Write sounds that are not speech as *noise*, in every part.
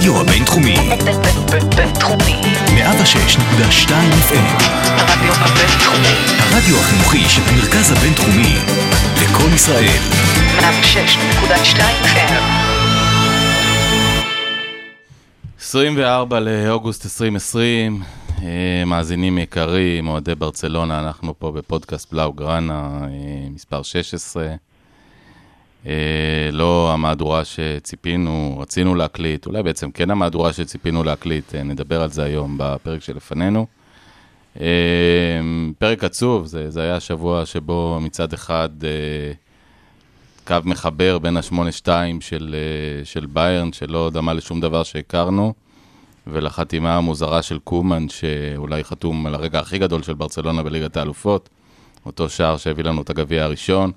הרדיו הבינתחומי. בינתחומי. 106.2 FM. הרדיו הבינתחומי. הרדיו החינוכי של המרכז הבינתחומי. לקום ישראל. 106.2 FM. 24 לאוגוסט 2020, אה, מאזינים יקרים, אוהדי ברצלונה, אנחנו פה בפודקאסט בלאו גראנה, אה, מספר 16. אה, לא המהדורה שציפינו, רצינו להקליט, אולי בעצם כן המהדורה שציפינו להקליט, נדבר על זה היום בפרק שלפנינו. פרק עצוב, זה, זה היה שבוע שבו מצד אחד קו מחבר בין ה-8-2 של, של ביירן, שלא דמה לשום דבר שהכרנו, ולחתימה המוזרה של קומן, שאולי חתום על הרגע הכי גדול של ברצלונה בליגת האלופות, אותו שער שהביא לנו את הגביע הראשון,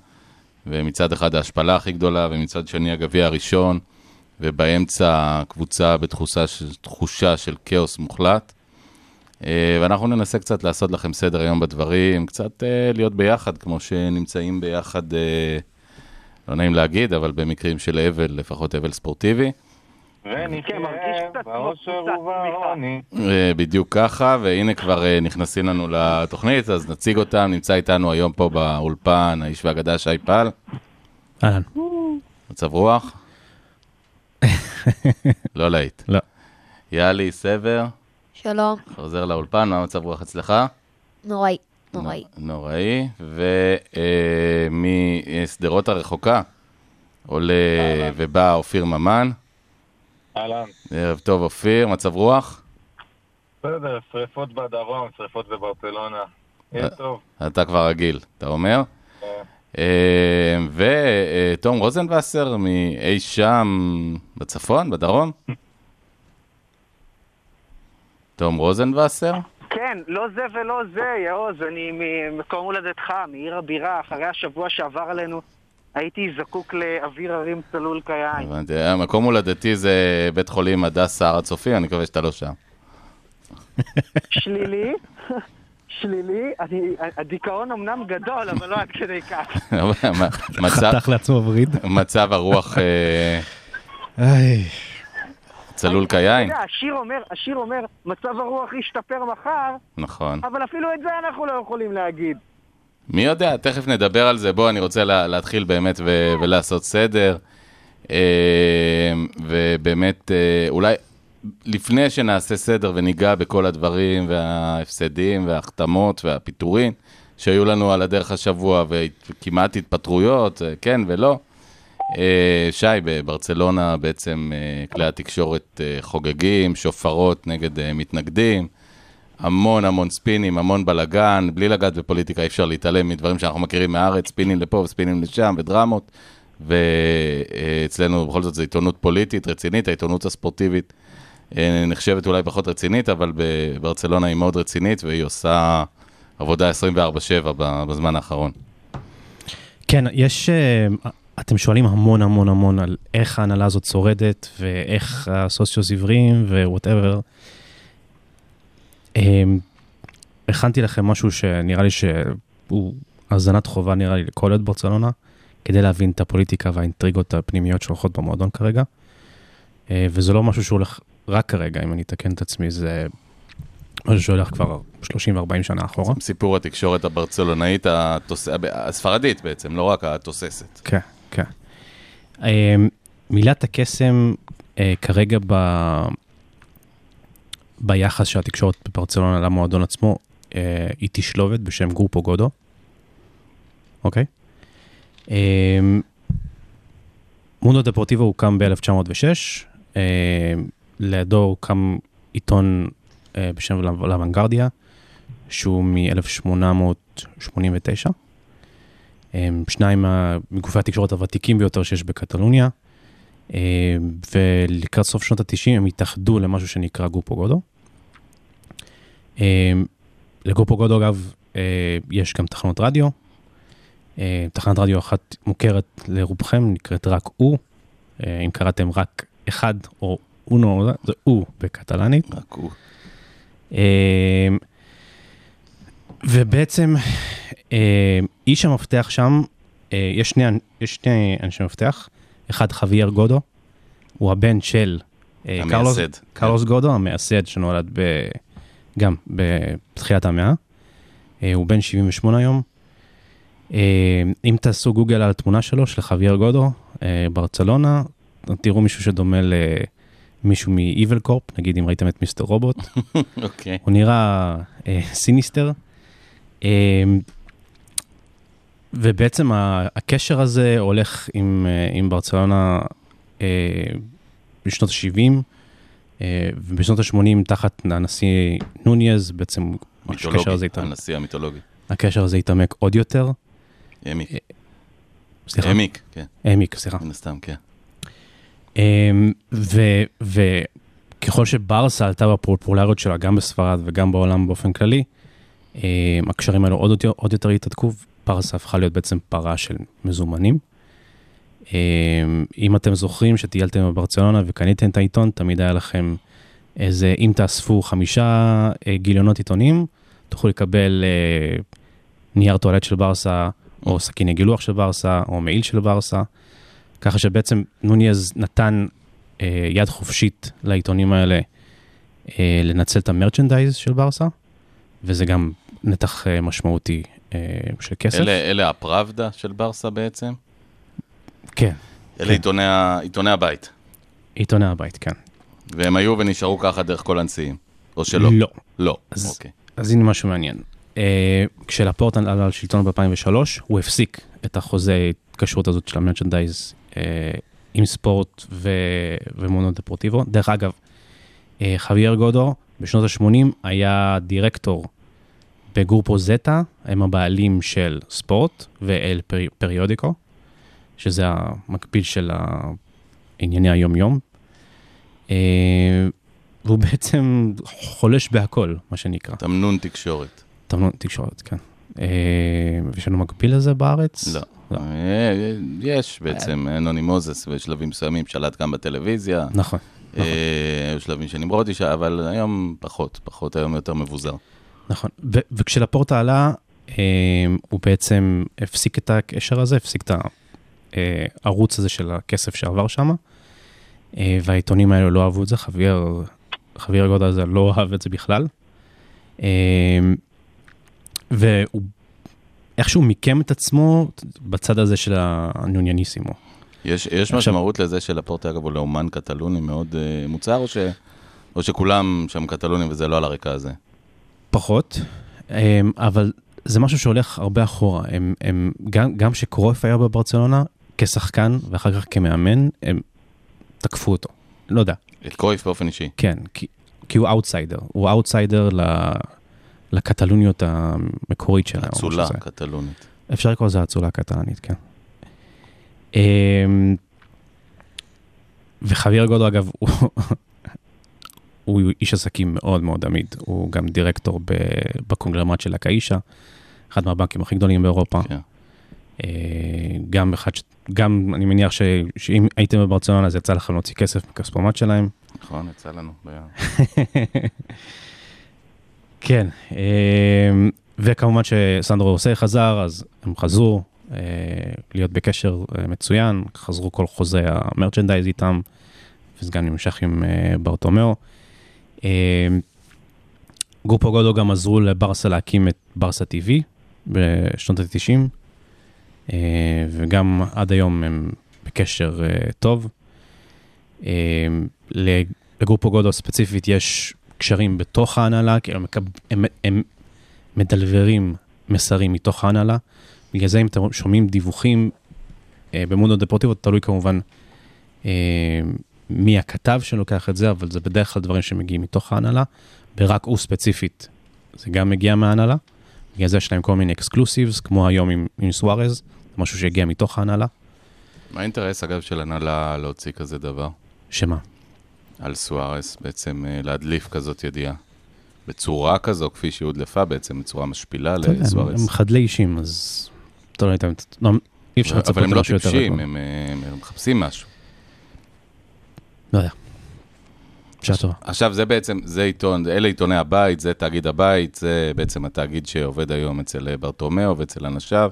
ומצד אחד ההשפלה הכי גדולה, ומצד שני הגביע הראשון, ובאמצע קבוצה בתחושה של כאוס מוחלט. אה, ואנחנו ננסה קצת לעשות לכם סדר היום בדברים, קצת אה, להיות ביחד, כמו שנמצאים ביחד, אה, לא נעים להגיד, אבל במקרים של אבל, לפחות אבל ספורטיבי. ונחיה באושר ובעוני. אה, בדיוק ככה, והנה כבר אה, נכנסים לנו לתוכנית, אז נציג אותם. נמצא איתנו היום פה באולפן האיש והאגדה שי פל. אהלן. מצב רוח? *laughs* לא להיט. לא. יאלי סבר, שלום, חוזר לאולפן, מה מצב רוח אצלך? נוראי, נוראי. נוראי. ומשדרות הרחוקה עולה ובא אופיר ממן. אהלן. ערב טוב, אופיר, מצב רוח? בסדר, שריפות בדרום, שריפות בברצלונה. יהיה טוב. אתה כבר רגיל, אתה אומר? כן. אה, ותום רוזנבסר מאי שם בצפון, בדרום? *laughs* תום רוזנבסר? כן, לא זה ולא זה, יעוז, אני ממקום הולדתך, מעיר הבירה, אחרי השבוע שעבר עלינו, הייתי זקוק לאוויר הרים צלול כיין. הבנתי, המקום הולדתי זה בית חולים הדסה הר הצופים, אני מקווה שאתה לא שם. שלילי, *laughs* שלילי, אני- הדיכאון אמנם גדול, אבל לא עד כדי כך. *laughs* מצב- חתך לעצמו וריד. מצב הרוח אה. צלול אתה? יודע, השיר אומר, השיר אומר, מצב הרוח ישתפר מחר, נכון. אבל אפילו את זה אנחנו לא יכולים להגיד. מי יודע, תכף נדבר על זה. בוא, אני רוצה לה, להתחיל באמת ו- ולעשות סדר. אה, ובאמת, אה, אולי לפני שנעשה סדר וניגע בכל הדברים וההפסדים וההחתמות והפיטורים שהיו לנו על הדרך השבוע וכמעט התפטרויות, אה, כן ולא. שי, בברצלונה בעצם כלי התקשורת חוגגים, שופרות נגד מתנגדים. המון המון ספינים, המון בלאגן, בלי לגעת בפוליטיקה אי אפשר להתעלם מדברים שאנחנו מכירים מהארץ, ספינים לפה וספינים לשם ודרמות. ואצלנו בכל זאת זו עיתונות פוליטית רצינית, העיתונות הספורטיבית אה, נחשבת אולי פחות רצינית, אבל בברצלונה היא מאוד רצינית והיא עושה עבודה 24/7 ב- בזמן האחרון. כן, יש... אה, אתם שואלים המון המון המון על איך ההנהלה הזאת שורדת, ואיך הסוציוס עיוורים ו whatever. הכנתי לכם משהו שנראה לי שהוא האזנת חובה נראה לי לכל עת ברצלונה, כדי להבין את הפוליטיקה והאינטריגות הפנימיות שהולכות במועדון כרגע. אה, וזה לא משהו שהולך רק כרגע, אם אני אתקן את עצמי, זה משהו שהולך כבר 30 ו-40 שנה אחורה. סיפור התקשורת הברצלונאית, התוס... הספרדית בעצם, לא רק התוססת. כן, כן. אה, מילת הקסם אה, כרגע ב... ביחס של התקשורת בברצלונה למועדון עצמו, אה, היא תשלובת בשם גרופו גודו, אוקיי? אה, מונדו דפורטיבו הוקם ב-1906, אה, לידו הוקם עיתון בשם לאוונגרדיה, שהוא מ-1889. הם שניים מגופי התקשורת הוותיקים ביותר שיש בקטלוניה, ולקראת סוף שנות ה-90 הם התאחדו למשהו שנקרא גופו גודו. אה, לגופו גודו, אגב, אה, יש גם תחנות רדיו. אה, תחנת רדיו אחת מוכרת לרובכם, נקראת רק הוא. אה, אם קראתם רק אחד או אונו, זה הוא בקטלנית. רק הוא. אה, ובעצם אה, איש המפתח שם, אה, יש שני, יש שני אנשי מפתח, אחד חוויאר גודו, הוא הבן של אה. קרלוס, קרלוס גודו, המייסד שנולד ב, גם בתחילת המאה. אה, הוא בן 78 היום. אה, אם תעשו גוגל על התמונה שלו, של חוויאר גודו, ברצלונה, תראו מישהו שדומה למישהו מ-Evil Corp, נגיד אם ראיתם את Mr. Robot. *laughs* אוקיי. הוא נראה אה, sinister. ובעצם הקשר הזה הולך עם, אה, עם ברצלונה אה, בשנות ה-70, אה, ובשנות ה-80 תחת הנשיא נוניז, בעצם הקשר הזה, התעמק, הנשיא המיתולוגי. הקשר הזה התעמק עוד יותר. העמיק. סליחה? העמיק, כן, העמיק, סליחה. מן הסתם, כן. אמ, וככל שברסה עלתה בפופולריות שלה, גם בספרד וגם בעולם באופן כללי, אמ, הקשרים האלו עוד יותר, עוד יותר התהדקו, ברסה הפכה להיות בעצם פרה של מזומנים. אמ, אם אתם זוכרים שטיילתם בברצלונה וקניתם את העיתון, תמיד היה לכם איזה, אם תאספו חמישה אה, גיליונות עיתונים, תוכלו לקבל אה, נייר טואלט של ברסה, או סכיני גילוח של ברסה, או מעיל של ברסה. ככה שבעצם נוניז נתן אה, יד חופשית לעיתונים האלה לנצל את המרצ'נדייז של ברסה, וזה גם נתח משמעותי של כסף. אלה, אלה הפראבדה של ברסה בעצם? כן, אלה כן. עיתוני, עיתוני הבית. עיתוני הבית, כן. והם היו ונשארו ככה דרך כל הנשיאים. או שלא? לא. לא, אז- אוקיי. אז הנה משהו מעניין. אה, כשלפורט עלה על שלטון ב-2003, הוא הפסיק את החוזה התקשרות הזאת של המרצ'נדייז אה, עם ספורט ו... ומונו דפורטיבו. דרך אגב, אה, חוויאר גודו בשנות ה-80 היה דירקטור בגורפו זטה, הם הבעלים של ספורט ואל פרי... פריודיקו, שזה המקביל של ענייני היום-יום. אה, והוא בעצם חולש בהכל, מה שנקרא. תמנון תקשורת. תמנון תקשורת, כן. אה, ויש לנו מקביל לזה בארץ? לא. לא. אה, יש בעצם, נוני מוזס בשלבים מסוימים שלט גם בטלוויזיה. נכון. אה, היו שלבים שנמרוד אישה, אבל היום פחות, פחות, היום יותר מבוזר. נכון. ו- וכשלפורטה עלה, אה, הוא בעצם הפסיק את הקשר הזה, הפסיק את הערוץ הזה של הכסף שעבר שם, אה, והעיתונים האלו לא אהבו את זה, חוויאר, חוויאר גודה הזה לא אהב את זה בכלל. אה, והוא איכשהו מיקם את עצמו בצד הזה של הנוניאניסימו. יש, יש עכשיו- משמעות לזה שלפורטה, אגב, הוא לאומן קטלוני מאוד uh, מוצהר, או, ש, או שכולם שם קטלונים וזה לא על הרקע הזה? פחות, אמ, אבל זה משהו שהולך הרבה אחורה. הם, הם, גם, גם שקרויף היה בברצלונה כשחקן ואחר כך כמאמן, הם תקפו אותו. לא יודע, את קרויף באופן אישי. כן, כי, כי הוא אאוטסיידר. הוא אאוטסיידר ל, לקטלוניות המקורית שלהם. אצולה. קטלונית. אפשר לקרוא לזה האצולה הקטלנית, כן. אמ, וחוויאר גודו, אגב, הוא, הוא איש עסקים מאוד מאוד עמיד. הוא גם דירקטור בקונגלומרט של ה Caixa, אחד מהבנקים הכי גדולים באירופה. כן. אה, גם אחד, גם אני מניח ש, שאם הייתם בברצלונה אז יצא לכם להוציא כסף מכספומט שלהם. נכון, יצא לנו. *laughs* כן, אה, וכמובן שסנדרו רוסי חזר, אז הם חזרו אה, להיות בקשר אה, מצוין, חזרו כל חוזי המרצ'נדייז איתם, וזה גם נמשך עם ברטומיאו. אה, גרופו גודו גם עזרו לברסה להקים את ברסה TV בשנות ה-90, אה, וגם עד היום הם בקשר אה, טוב. לגרופו גודו ספציפית יש קשרים בתוך ההנהלה, כאילו הם, הם, הם מדלברים מסרים מתוך ההנהלה. בגלל זה אם אתם שומעים דיווחים במונדו דפורטיבו, תלוי כמובן מי הכתב שלוקח את זה, אבל זה בדרך כלל דברים שמגיעים מתוך ההנהלה, ורק הוא ספציפית, זה גם מגיע מההנהלה. בגלל זה יש להם כל מיני אקסקלוסיבס, כמו היום עם, עם סוארז, משהו שהגיע מתוך ההנהלה. מה האינטרס, אגב, של הנהלה להוציא כזה דבר? שמה? על סוארס, בעצם אה, להדליף כזאת ידיעה. בצורה כזו, כפי שהיא הודלפה בעצם, בצורה משפילה לסוארס. הם חדלי אישים, אז אתה לא יודע, לא, אי אפשר לצפות אבל הם לא טיפשים. הם, הם הם מחפשים משהו. לא יודע. בשעה טובה. עכשיו זה בעצם, זה עיתון, אלה עיתוני הבית, זה תאגיד הבית, זה בעצם התאגיד שעובד היום אצל אה, ברטומיאו ואצל אנשיו,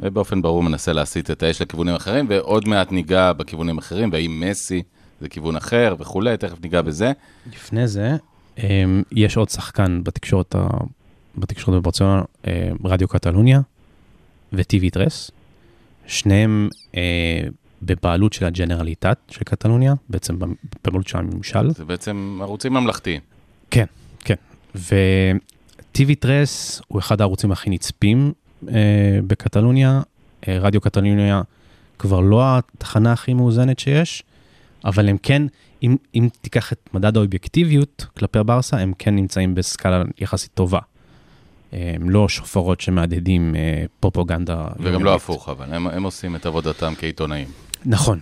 ובאופן ברור מנסה להסיט את האש לכיוונים אחרים, ועוד מעט ניגע בכיוונים אחרים, והאם מסי זה כיוון אחר וכולי, תכף ניגע בזה. לפני זה, אמ, יש עוד שחקן בתקשורת, בתקשורת בברצלונה, אמ, רדיו קטלוניה וטיבי טרס. שניהם אה, בבעלות של הג'נרליטט של קטלוניה, בעצם בבעלות של הממשל. זה בעצם ערוצים ממלכתיים. כן, כן. וטיבי טרס הוא אחד הערוצים הכי נצפים אה, בקטלוניה. אה, רדיו קטלוניה כבר לא התחנה הכי מאוזנת שיש, אבל הם כן, אם, אם תיקח את מדד האובייקטיביות כלפי הברסה, הם כן נמצאים בסקאלה יחסית טובה. אה, הם לא שופרות שמהדהדים אה, פרופוגנדה. וגם לא. הפוך, אבל הם, הם עושים את עבודתם כעיתונאים. נכון.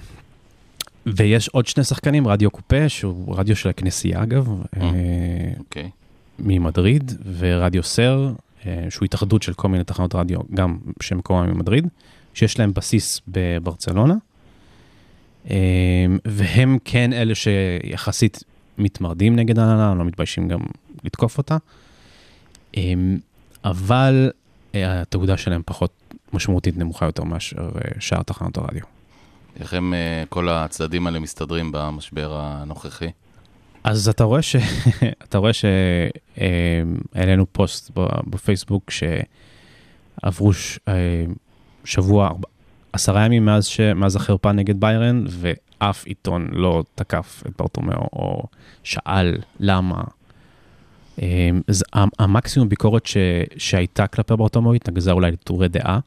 ויש עוד שני שחקנים, רדיו קופה, שהוא רדיו של הכנסייה אגב, אה, אוקיי. ממדריד, ורדיו סר, אה, שהוא התאחדות של כל מיני תחנות רדיו, גם שמקומם ממדריד, שיש להם בסיס בברצלונה, אה, והם כן אלה שיחסית מתמרדים נגד ההנהלה, לא מתביישים גם לתקוף אותה, אה, אבל אה, התעודה שלהם פחות משמעותית נמוכה יותר מאשר אה, שאר תחנות הרדיו. איך הם, אה, כל הצדדים האלה מסתדרים במשבר הנוכחי? אז אתה רואה ש... *laughs* אתה רואה שהעלינו פוסט בפייסבוק שעברו ש... שבוע, עשרה ימים מאז, ש... מאז החרפה נגד ביירן, ואף עיתון לא תקף את ברטומאו או שאל למה. אה, אז המקסימום ביקורת ש... שהייתה כלפי ברטומאו התנגזה אולי לטורי דעה,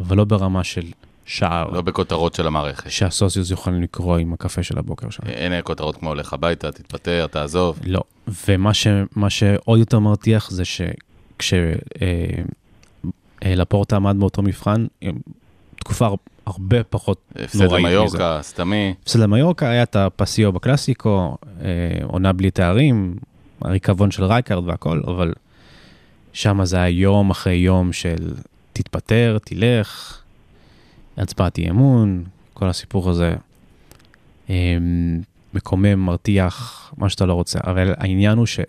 אבל לא ברמה של שער, לא בכותרות של המערכת. שהסוציוס יכולים לקרוא עם הקפה של הבוקר שלהם. אין כותרות כמו הולך הביתה, תתפטר, תעזוב. לא, ומה ש, שעוד יותר מרתיח זה שכשלפורטה עמד באותו מבחן, אה, תקופה הר- הרבה פחות הפסד נוראית מזה. למיורקה, סתמי. הפסד למיורקה היה את הפסיו בקלאסיקו, אה, עונה בלי תארים, הריקבון של רייקארד והכל, אבל שם זה היה יום אחרי יום של תתפטר, תלך, הצבעת אי אמון, כל הסיפור הזה. אה, מקומם, מרתיח, מה שאתה לא רוצה, אבל העניין הוא ש...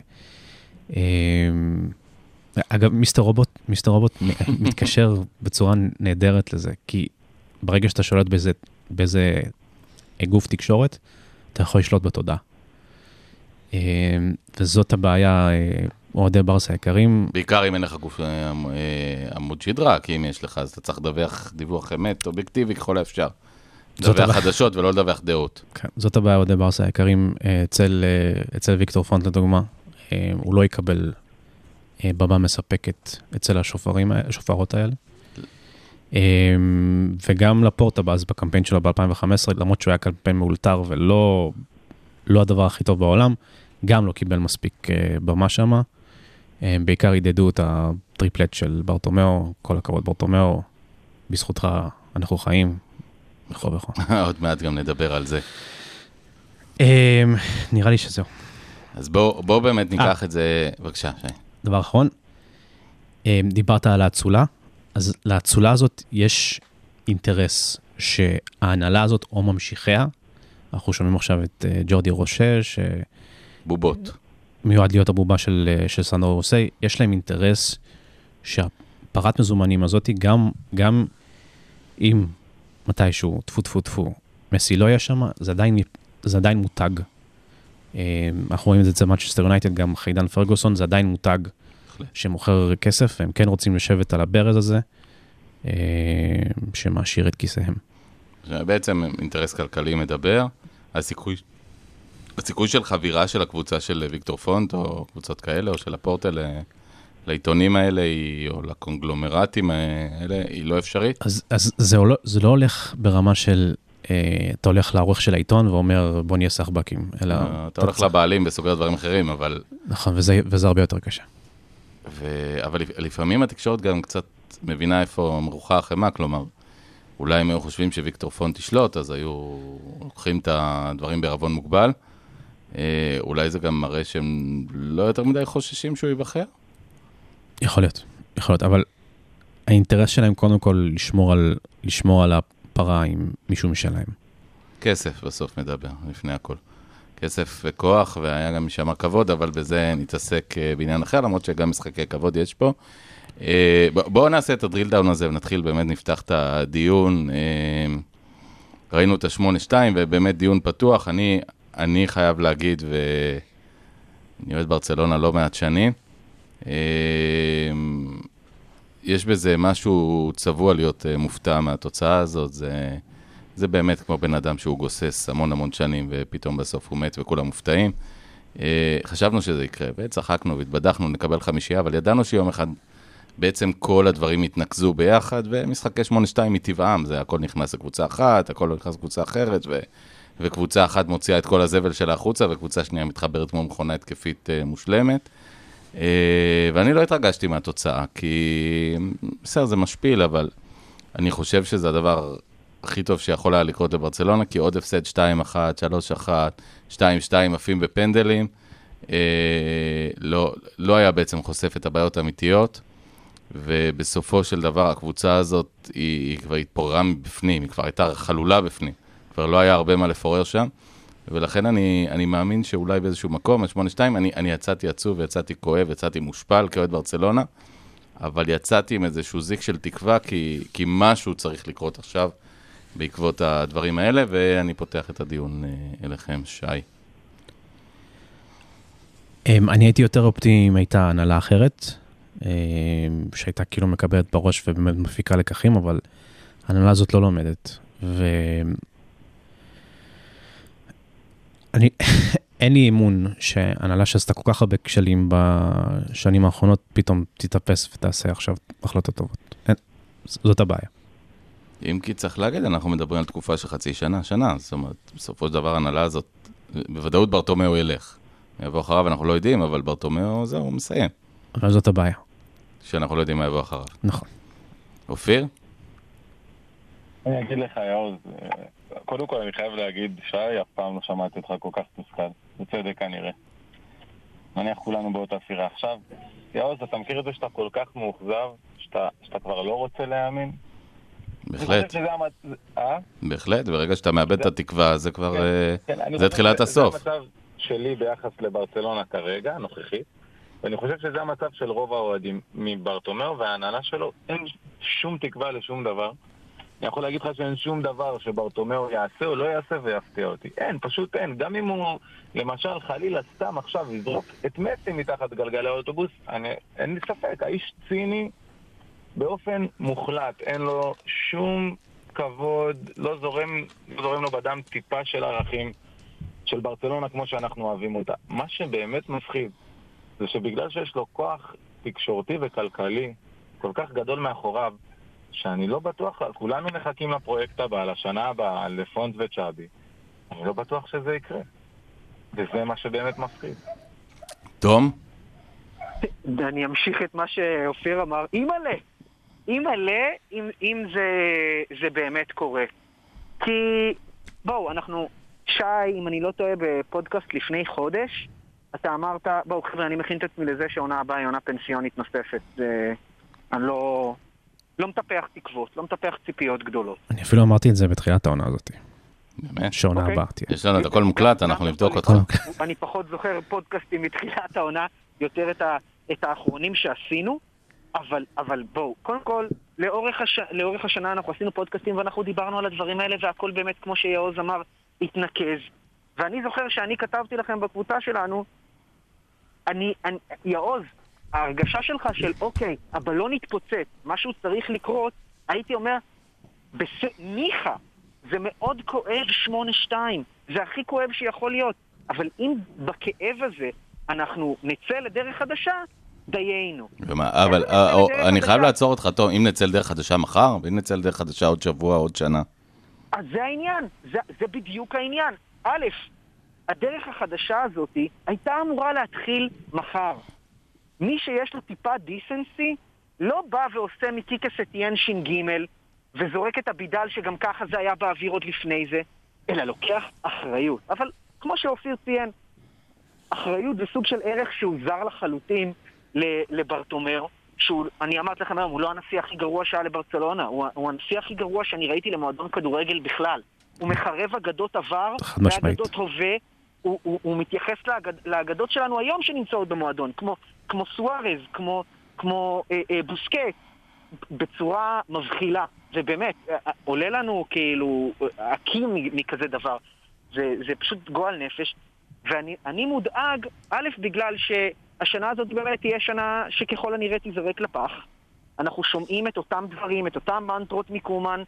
אה, אגב, Mr. Robot, Mr. Robot *laughs* מתקשר בצורה נהדרת לזה, כי ברגע שאתה שולט באיזה, באיזה גוף תקשורת, אתה יכול לשלוט בתודעה. אה, וזאת הבעיה, אה, אוהדי ברסה היקרים, בעיקר אם אין לך גוף אה, עמ- עמוד שדרה, כי אם יש לך, אז אתה צריך לדווח דיווח אמת, אובייקטיבי ככל האפשר. לדווח. חדשות ולא לדווח דעות. כן, זאת הבעיה, אוהדי ברסה היקרים, אצל, אצל ויקטור פונט לדוגמה, הוא לא יקבל במה מספקת אצל השופרים, השופרות האלה. וגם לפורטה אז בקמפיין שלו ב-2015, למרות שהוא היה קמפיין מאולתר ולא לא הדבר הכי טוב בעולם, גם לא קיבל מספיק אה, במה שמה. אה, בעיקר עידדו את הטריפלט של ברטומאו, כל הכבוד ברטומאו, בזכותך אנחנו חיים, וכו' וכו'. *laughs* עוד מעט גם נדבר על זה. אה, נראה לי שזהו. אז בוא בוא באמת ניקח את זה, בבקשה, שי. דבר אחרון, דיברת על האצולה, אז לאצולה הזאת יש אינטרס שההנהלה הזאת או ממשיכיה, אנחנו שומעים עכשיו את אה, ג'ורדי רושה, בובות. שמיועד להיות הבובה של, אה, של סנדרו רוסי, יש להם אינטרס שהפרת מזומנים הזאת, גם, גם אם מתישהו, טפו טפו טפו, מסי לא יהיה שם, זה עדיין, זה עדיין מותג. אה, אנחנו רואים את זה אצל מצ'סטר יונייטד, גם חידן פרגוסון, זה עדיין מותג שמוכר כסף, והם כן רוצים לשבת על הברז הזה, שמעשיר את כיסיהם. בעצם אינטרס כלכלי מדבר, הסיכוי, הסיכוי של חבירה של הקבוצה של ויקטור פונט, או קבוצות כאלה, או של הפורטל ל- לעיתונים האלה, היא, או לקונגלומרטים האלה, היא לא אפשרית. אז, אז זה, לא, זה לא הולך ברמה של, אה, אתה הולך לעורך של העיתון ואומר, בוא נהיה סחבקים, אלא... אתה הולך לבעלים וסוגר דברים אחרים, אבל, נכון, וזה, וזה הרבה יותר קשה. ו, אבל לפ- לפעמים התקשורת גם קצת מבינה איפה מרוחה החמאה, כלומר, אולי הם היו חושבים שוויקטור פונט ישלוט, אז היו לוקחים את הדברים בערבון מוגבל. אה, אולי זה גם מראה שהם לא יותר מדי חוששים שהוא ייבחר? יכול להיות, יכול להיות, אבל האינטרס שלהם קודם כל לשמור על, לשמור על הפרה עם מישהו משלהם. כסף בסוף מדבר, לפני הכל. כסף וכוח, והיה גם מי שאמר כבוד, אבל בזה נתעסק אה, בעניין אחר, למרות שגם משחקי כבוד יש פה. אה, בואו נעשה את הדריל דאון הזה ונתחיל, באמת נפתח את הדיון. אה, ראינו את ה-8-2, ובאמת דיון פתוח. אני, אני חייב להגיד, ואני אוהד ברצלונה לא מעט שנים, אה, יש בזה משהו צבוע להיות מופתע מהתוצאה הזאת. זה, זה באמת כמו בן אדם שהוא גוסס המון המון שנים, ופתאום בסוף הוא מת וכולם מופתעים. חשבנו שזה יקרה, וצחקנו והתבדחנו, נקבל חמישייה, אבל ידענו שיום אחד בעצם כל הדברים יתנקזו ביחד, ומשחקי 8-2 מטבעם, זה הכל נכנס לקבוצה אחת, הכל נכנס לקבוצה אחרת, ו, וקבוצה אחת מוציאה את כל הזבל שלה החוצה, וקבוצה שנייה מתחברת כמו מכונה התקפית uh, מושלמת. Uh, ואני לא התרגשתי מהתוצאה, כי בסדר, זה משפיל, אבל אני חושב שזה הדבר הכי טוב שיכול היה לקרות לברצלונה, כי עוד הפסד 2-1, 3-1, 2-2 עפים בפנדלים, אה, לא, לא היה בעצם חושף את הבעיות האמיתיות, ובסופו של דבר הקבוצה הזאת, היא, היא כבר התפוררה מבפנים, היא כבר הייתה חלולה בפנים, כבר לא היה הרבה מה לפורר שם, ולכן אני, אני מאמין שאולי באיזשהו מקום, ה-8-2, אני, אני יצאתי עצוב, יצאתי כואב, יצאתי מושפל כאוהד ברצלונה, אבל יצאתי עם איזשהו זיק של תקווה, כי, כי משהו צריך לקרות עכשיו. בעקבות הדברים האלה, ואני פותח את הדיון אה, אליכם, שי. אמ, אני הייתי יותר אופטימי אם הייתה הנהלה אחרת, שהייתה כאילו מקבלת בראש ובאמת מפיקה לקחים, אבל ההנהלה הזאת לא לומדת. ו... אני, *laughs* אין לי אמון שהנהלה שעשתה כל כך הרבה כשלים בשנים האחרונות, פתאום תתאפס ותעשה עכשיו החלטות טובות. אין, זאת הבעיה. אם כי צריך להגיד, אנחנו מדברים על תקופה של חצי שנה, שנה. זאת אומרת, בסופו של דבר ההנהלה הזאת, בוודאות ברטומיאו ילך. יבוא אחריו, אנחנו לא יודעים, אבל ברטומיאו, זהו, הוא מסיים. אבל זאת הבעיה. שאנחנו לא יודעים מה יבוא אחריו. נכון. אופיר? אני אגיד לך, יעוז, אה, קודם כל אני חייב להגיד, שי, אף פעם לא שמעתי אותך כל כך תוסכל. בצדק כנראה. נניח כולנו באותה סירה. עכשיו, יעוז, אתה מכיר את זה שאתה כל כך מאוכזב, שאתה, שאתה כבר לא רוצה להאמין? בהחלט, המצ- אה? בהחלט, ברגע שאתה מאבד את התקווה, זה כבר, כן, אה, כן, אני זה תחילת הסוף. המצב שלי ביחס לברצלונה כרגע, הנוכחית, ואני חושב שזה המצב של רוב האוהדים מברטומאו וההנהלה שלו. אין שום תקווה לשום דבר. אני יכול להגיד לך שאין שום דבר שברטומאו יעשה או לא יעשה ויפתיע אותי. אין, פשוט אין. גם אם הוא, למשל, חלילה סתם עכשיו יזרוק את מסי מתחת גלגלי האוטובוס, אני, אין לי ספק, האיש ציני באופן מוחלט. אין לו שום כבוד, לא זורם, לא זורם לו בדם טיפה של ערכים של ברצלונה כמו שאנחנו אוהבים אותה. מה שבאמת מפחיד זה שבגלל שיש לו כוח תקשורתי וכלכלי כל כך גדול מאחוריו, שאני לא בטוח, כולנו מחכים לפרויקט הבא, לשנה הבאה, לפונט וצ'אבי. אני לא בטוח שזה יקרה. וזה מה שבאמת מפחיד. תום? אני אמשיך את מה שאופיר אמר. אימא'לה! אימא'לה, אם, אם זה, זה באמת קורה. כי, בואו, אנחנו, שי, אם אני לא טועה, בפודקאסט לפני חודש, אתה אמרת, בואו חבר'ה, אני מכין את עצמי לזה שעונה הבאה היא עונה פנסיונית נוספת. זה, אני לא, לא מטפח תקוות, לא מטפח ציפיות גדולות. אני אפילו אמרתי את זה בתחילת העונה הזאת, באמת? שעונה אוקיי. הבאה תהיה. יש לנו את הכל מוקלט, אנחנו נבדוק אותך. אני פחות זוכר פודקאסטים מתחילת העונה, יותר את, ה, את האחרונים שעשינו, אבל, אבל בואו, קודם כל, לאורך, הש, לאורך השנה אנחנו עשינו פודקאסטים ואנחנו דיברנו על הדברים האלה והכל באמת, כמו שיעוז אמר, התנקז. ואני זוכר שאני כתבתי לכם בקבוצה שלנו, אני, אני, יעוז, ההרגשה שלך של אוקיי, הבלון התפוצץ, משהו צריך לקרות, הייתי אומר, בס... ניחא, זה מאוד כואב 8-2, זה הכי כואב שיכול להיות, אבל אם בכאב הזה אנחנו נצא לדרך חדשה, דיינו. ומה, אבל אה, או- אני חייב. לעצור אותך, טוב, אם נצא לדרך חדשה מחר, ואם נצא לדרך חדשה עוד שבוע, עוד שנה. אז זה העניין, זה, זה בדיוק העניין. א', הדרך החדשה הזאת הייתה אמורה להתחיל מחר. מי שיש לו טיפה דיסנסי, לא בא ועושה מקיקס אתיין ש"ג וזורק את הבידל שגם ככה זה היה באוויר עוד לפני זה, אלא לוקח אחריות. אבל כמו שאופיר ציין, אחריות זה סוג של ערך שהוא זר לחלוטין לברטומר, שהוא, אני אמרתי לכם היום, הוא לא הנשיא הכי גרוע שהיה לברצלונה, הוא, הוא הנשיא הכי גרוע שאני ראיתי למועדון כדורגל בכלל. הוא מחרב אגדות עבר. ואגדות הווה, הוא, הוא, הוא מתייחס לאגד, לאגדות שלנו היום שנמצאות במועדון, כמו, כמו סוארז, כמו, כמו אה, אה, בוסקט, בצורה מבחילה. ובאמת, אה, אה, עולה לנו כאילו אה, הקים מ- מכזה דבר. זה, זה פשוט גועל נפש. ואני אני מודאג, א', בגלל שהשנה הזאת באמת תהיה שנה שככל הנראה תיזרק לפח. אנחנו שומעים את אותם דברים, את אותם מנטרות מקומן,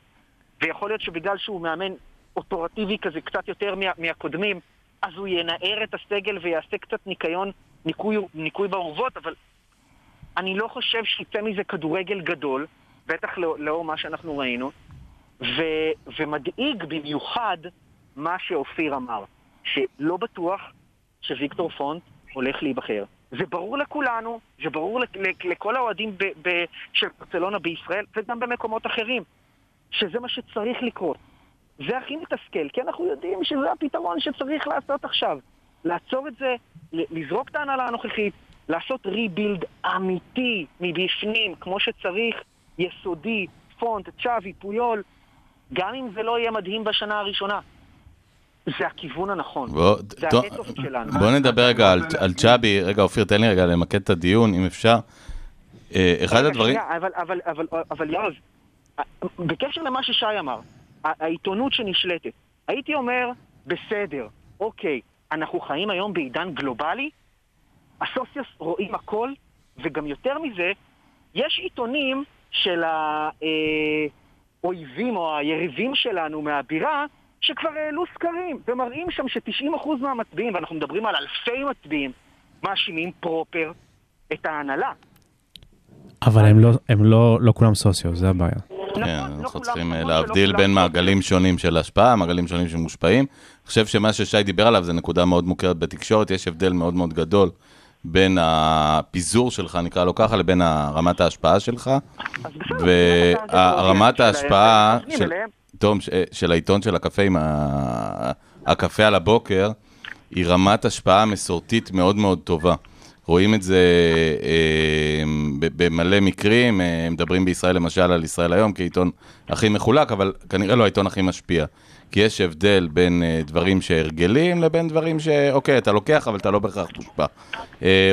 ויכול להיות שבגלל שהוא מאמן אוטורטיבי כזה קצת יותר מה, מהקודמים, אז הוא ינער את הסגל ויעשה קצת ניקיון, ניקוי, ניקוי באורוות, אבל אני לא חושב שיצא מזה כדורגל גדול, בטח לא- לאור מה שאנחנו ראינו, ו, ומדאיג במיוחד מה שאופיר אמר, שלא בטוח שוויקטור פונט הולך להיבחר. זה ברור לכולנו, זה ברור לכ- לכ- לכל האוהדים של ברצלונה בישראל וגם במקומות אחרים, שזה מה שצריך לקרות. זה הכי מתסכל, כי אנחנו יודעים שזה הפתרון שצריך לעשות עכשיו. לעצור את זה, לזרוק את ההנהלה הנוכחית, לעשות ריבילד אמיתי מבפנים, כמו שצריך, יסודי, פונט, צ'אבי, פויול, גם אם זה לא יהיה מדהים בשנה הראשונה. זה הכיוון הנכון. בוא, זה טוב, האתוס שלנו. בוא נדבר רגע על, על צ'אבי, רגע אופיר תן לי רגע למקד את הדיון אם אפשר. אה, אחד הדברים, שנייה, אבל, אבל, אבל, אבל יעוז, בקשר למה ששי אמר, העיתונות שנשלטת, הייתי אומר, בסדר, אוקיי, אנחנו חיים היום בעידן גלובלי, הסוציוס רואים הכל, וגם יותר מזה, יש עיתונים של האויבים או היריבים שלנו מהבירה, שכבר העלו סקרים, ומראים שם ש-90% מהמצביעים, ואנחנו מדברים על אלפי מצביעים, מאשימים פרופר את ההנהלה. אבל הם לא, הם לא, לא כולם סוציו, זה הבעיה. כן, נכון, לא אנחנו כולם- צריכים אה, נכון שלא להבדיל בין. מעגלים שונים של השפעה, מעגלים שונים שמושפעים. אני חושב שמה ששי דיבר עליו זה נקודה מאוד מוכרת בתקשורת, יש הבדל מאוד מאוד גדול בין הפיזור שלך, נקרא לו ככה, לבין רמת ההשפעה שלך. ורמת ההשפעה של, אליהם. תום, ש- של העיתון של הקפה עם ה- הקפה על הבוקר, היא רמת השפעה מסורתית מאוד מאוד טובה. רואים את זה אה, במלא מקרים, אה, מדברים בישראל למשל על ישראל היום כעיתון הכי מחולק, אבל כנראה לא העיתון הכי משפיע. כי יש הבדל בין אה, דברים שהרגלים לבין דברים שאוקיי, אתה לוקח, אבל אתה לא בהכרח מושפע.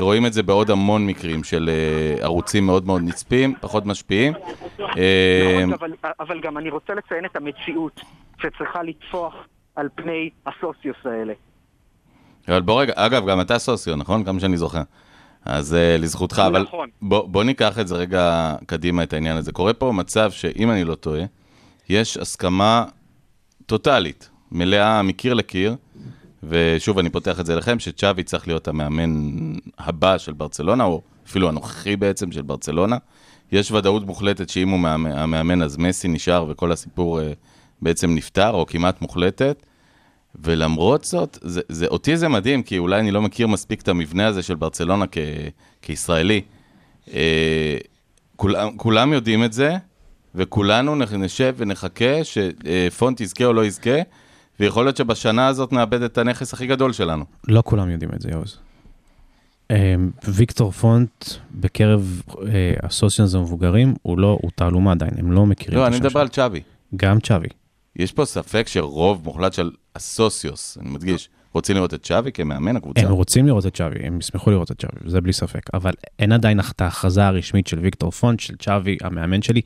רואים את זה בעוד המון מקרים של ערוצים מאוד מאוד נצפים, פחות משפיעים. נכון, אבל, אבל גם אני רוצה לציין את המציאות שצריכה לטפוח על פני הסוציוס האלה. אבל בוא רגע, אגב, גם אתה סוציו, נכון? כמה שאני זוכר. אז uh, לזכותך, אבל נכון. בוא, בוא ניקח את זה רגע קדימה, את העניין הזה. קורה פה מצב שאם אני לא טועה, יש הסכמה טוטאלית, מלאה מקיר לקיר, ושוב, אני פותח את זה לכם, שצ'אבי צריך להיות המאמן הבא של ברצלונה, או אפילו הנוכחי בעצם של ברצלונה. יש ודאות מוחלטת שאם הוא מאמן- המאמן, אז מסי נשאר וכל הסיפור uh, בעצם נפתר, או כמעט מוחלטת. ולמרות זאת, זה, זה, אותי זה מדהים, כי אולי אני לא מכיר מספיק את המבנה הזה של ברצלונה כ, כישראלי. אה, כולם, כולם יודעים את זה, וכולנו נשב ונחכה שפונט יזכה או לא יזכה, ויכול להיות שבשנה הזאת נאבד את הנכס הכי גדול שלנו. לא כולם יודעים את זה, יוז. אמ, ויקטור פונט בקרב אה, הסוציאנס המבוגרים, הוא לא, הוא תעלומה עדיין, הם לא מכירים לא, את אני השם מדבר שלו. על צ'אבי. גם צ'אבי. יש פה ספק שרוב מוחלט של הסוציוס, אני מדגיש, רוצים לראות את צ'אבי כמאמן הקבוצה. הם רוצים לראות את צ'אבי, הם ישמחו לראות את צ'אבי, זה בלי ספק, אבל אין עדיין את ההכרזה הרשמית של ויקטור פונט, של צ'אבי, המאמן שלי,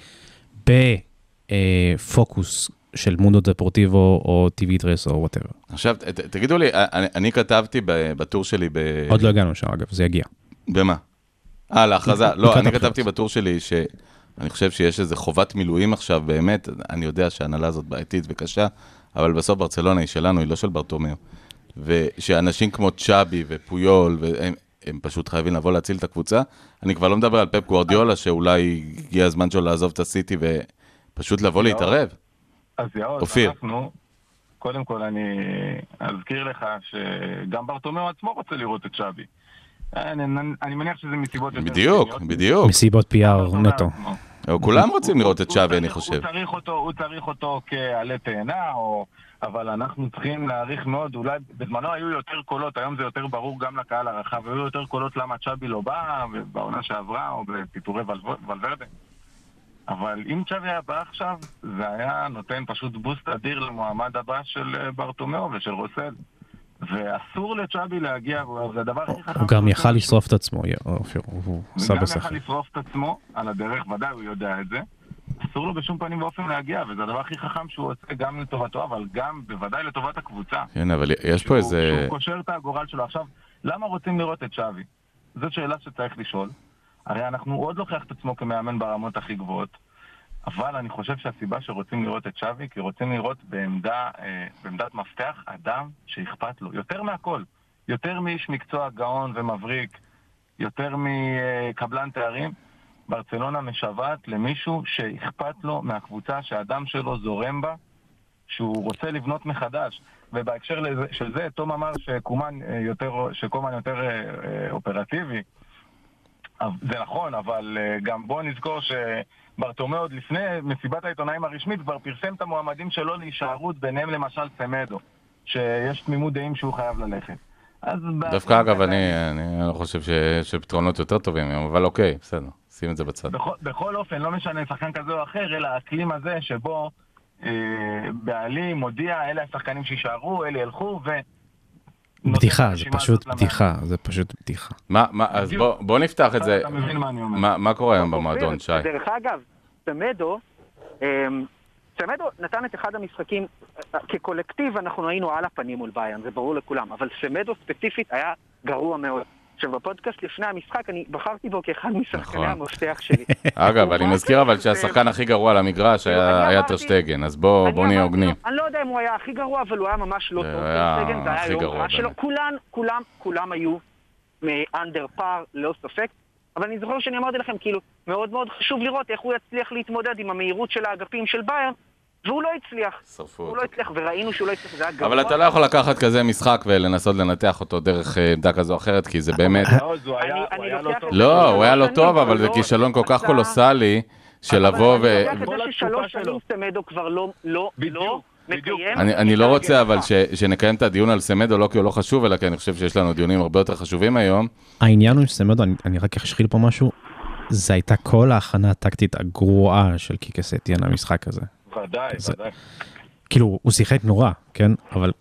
בפוקוס של מונדו דפורטיבו או טיווי טרס או whatever. עכשיו, ת- תגידו לי, אני, אני כתבתי בטור שלי ב... עוד לא הגענו לשם, אגב, זה יגיע. במה? אה, להכרזה. *laughs* לא, אני הבחירות. כתבתי בטור שלי שאני חושב שיש איזו חובת מילואים עכשיו, באמת, אני יודע שההנהלה הזאת בעייתית וקשה, אבל בסוף ברצלונה היא שלנו, היא לא של ברטומיאו. ושאנשים כמו צ'אבי ופויול, והם הם פשוט חייבים לבוא להציל את הקבוצה. אני כבר לא מדבר על פפ גוורדיולה, שאולי הגיע הזמן שלו לעזוב את הסיטי ופשוט לבוא להתערב. אז אופיר. אנחנו, קודם כל אני אזכיר לך שגם ברטומיאו עצמו רוצה לראות את שווי. אני, אני מניח שזה מסיבות. בדיוק. בדיוק. מסיבות PR נטו. עצמו. כולם רוצים לראות את צ'אבי, אני חושב. הוא צריך אותו, כעלה תאנה, או... אבל אנחנו צריכים להעריך מאוד, אולי בזמנו היו יותר קולות, היום זה יותר ברור גם לקהל הרחב, היו יותר קולות למה צ'אבי לא בא, בעונה שעברה, או בפיטורי ולו- ולוורדה. אבל אם צ'אבי היה בא עכשיו, זה היה נותן פשוט בוסט אדיר למועמד הבא של אה, ברטומיאו ושל רוסל. ואסור לצ'אבי להגיע, זה הדבר הכי חכם. הוא גם יכל. לשרוף את עצמו, אופיר, הוא עשה וגם יכל בשכל. לשרוף את עצמו על הדרך, ודאי הוא יודע את זה. אסור לו בשום פנים ואופן להגיע, וזה הדבר הכי חכם שהוא עושה גם לטובתו, אבל גם בוודאי לטובת הקבוצה. כן, אבל יש פה איזה... שהוא קושר את הגורל שלו. עכשיו, למה רוצים לראות את שווי? זאת שאלה שצריך לשאול. הרי אנחנו הוא עוד הוכיח את עצמו כמאמן ברמות הכי גבוהות, אבל אני חושב שהסיבה שרוצים לראות את שווי, כי רוצים לראות בעמדה, אה, בעמדת מפתח אדם שאכפת לו, יותר מהכל. יותר מאיש מקצוע גאון ומבריק, יותר מקבלן תארים. ברצלונה משוועת למישהו שאכפת לו מהקבוצה שהאדם שלו זורם בה, שהוא רוצה לבנות מחדש. ובהקשר לזה, של זה, תום אמר שקומן אה, יותר, שקומן יותר אה, אופרטיבי. זה נכון, אבל גם בואו נזכור שברטומה עוד לפני מסיבת העיתונאים הרשמית כבר פרסם את המועמדים שלו להישארות, ביניהם למשל סמדו, שיש תמימות דעים שהוא חייב ללכת. אז דווקא אגב, אני אני לא חושב ש- שפתרונות יותר טובים היום, אבל אוקיי, בסדר, שים את זה בצד. בכל, בכל אופן, לא משנה שחקן כזה או אחר, אלא האקלים הזה שבו אה, בעלים מודיע, אלה השחקנים שיישארו, אלה ילכו, ו... נותן בדיחה, זה פשוט. בדיחה, זה פשוט בדיחה. מה, מה, אז. בוא בוא נפתח את זה. אתה מבין מה אני אומר. מה מה קורה היום במועדון, אופיר, שי? דרך אגב, סמדו, אמ, סמדו נתן את אחד המשחקים, אה, כקולקטיב אנחנו היינו על הפנים מול ביירן, זה ברור לכולם, אבל סמדו ספציפית היה גרוע מאוד. עכשיו, בפודקאסט לפני המשחק, אני בחרתי בו כאחד משחקני נכון. המפתח שלי. *laughs* אגב, אני מזכיר אבל שהשחקן הכי גרוע על המגרש היה טרשטגן, אז בוא אני בוא נהיה הוגנים. אני לא יודע אם הוא היה הכי גרוע, אבל הוא היה ממש לא טוב. טרשטגן, זה היה הכי יום גרוע, רע שלו. כולם, כולם, כולם היו מאנדר פאר, ללא ספק. אבל אני זוכר שאני אמרתי לכם, כאילו, מאוד מאוד חשוב לראות איך הוא יצליח להתמודד עם המהירות של האגפים של ביירן, והוא לא הצליח. שרפו הוא לא אותו. הצליח, וראינו שהוא לא הצליח, זה היה גרוע. אבל אתה לא יכול לקחת כזה משחק ולנסות לנתח אותו דרך אה, עמדה כזו או אחרת, כי זה באמת... אני- *laughs* אני לא זה לא, הוא היה לא טוב, אבל אבל זה לא כישלון כל כך קולוסלי, של אבל לבוא אני ו... לוקח את כל זה התקופה ששלוש שלו. שנים סמדו כבר לא- לא בדיוק, לא. אני, אני לא רוצה ההרגל אבל. ש, שנקיים את הדיון על סמדו, לא כי הוא לא חשוב, אלא כי אני חושב שיש לנו דיונים הרבה יותר חשובים היום. העניין הוא שסמדו, אני, אני רק אשחיל פה משהו, זה הייתה כל ההכנה הטקטית הגרועה של קיקס אתיאן למשחק הזה. ודאי, זה- ודאי. כאילו, הוא שיחק נורא, כן? אבל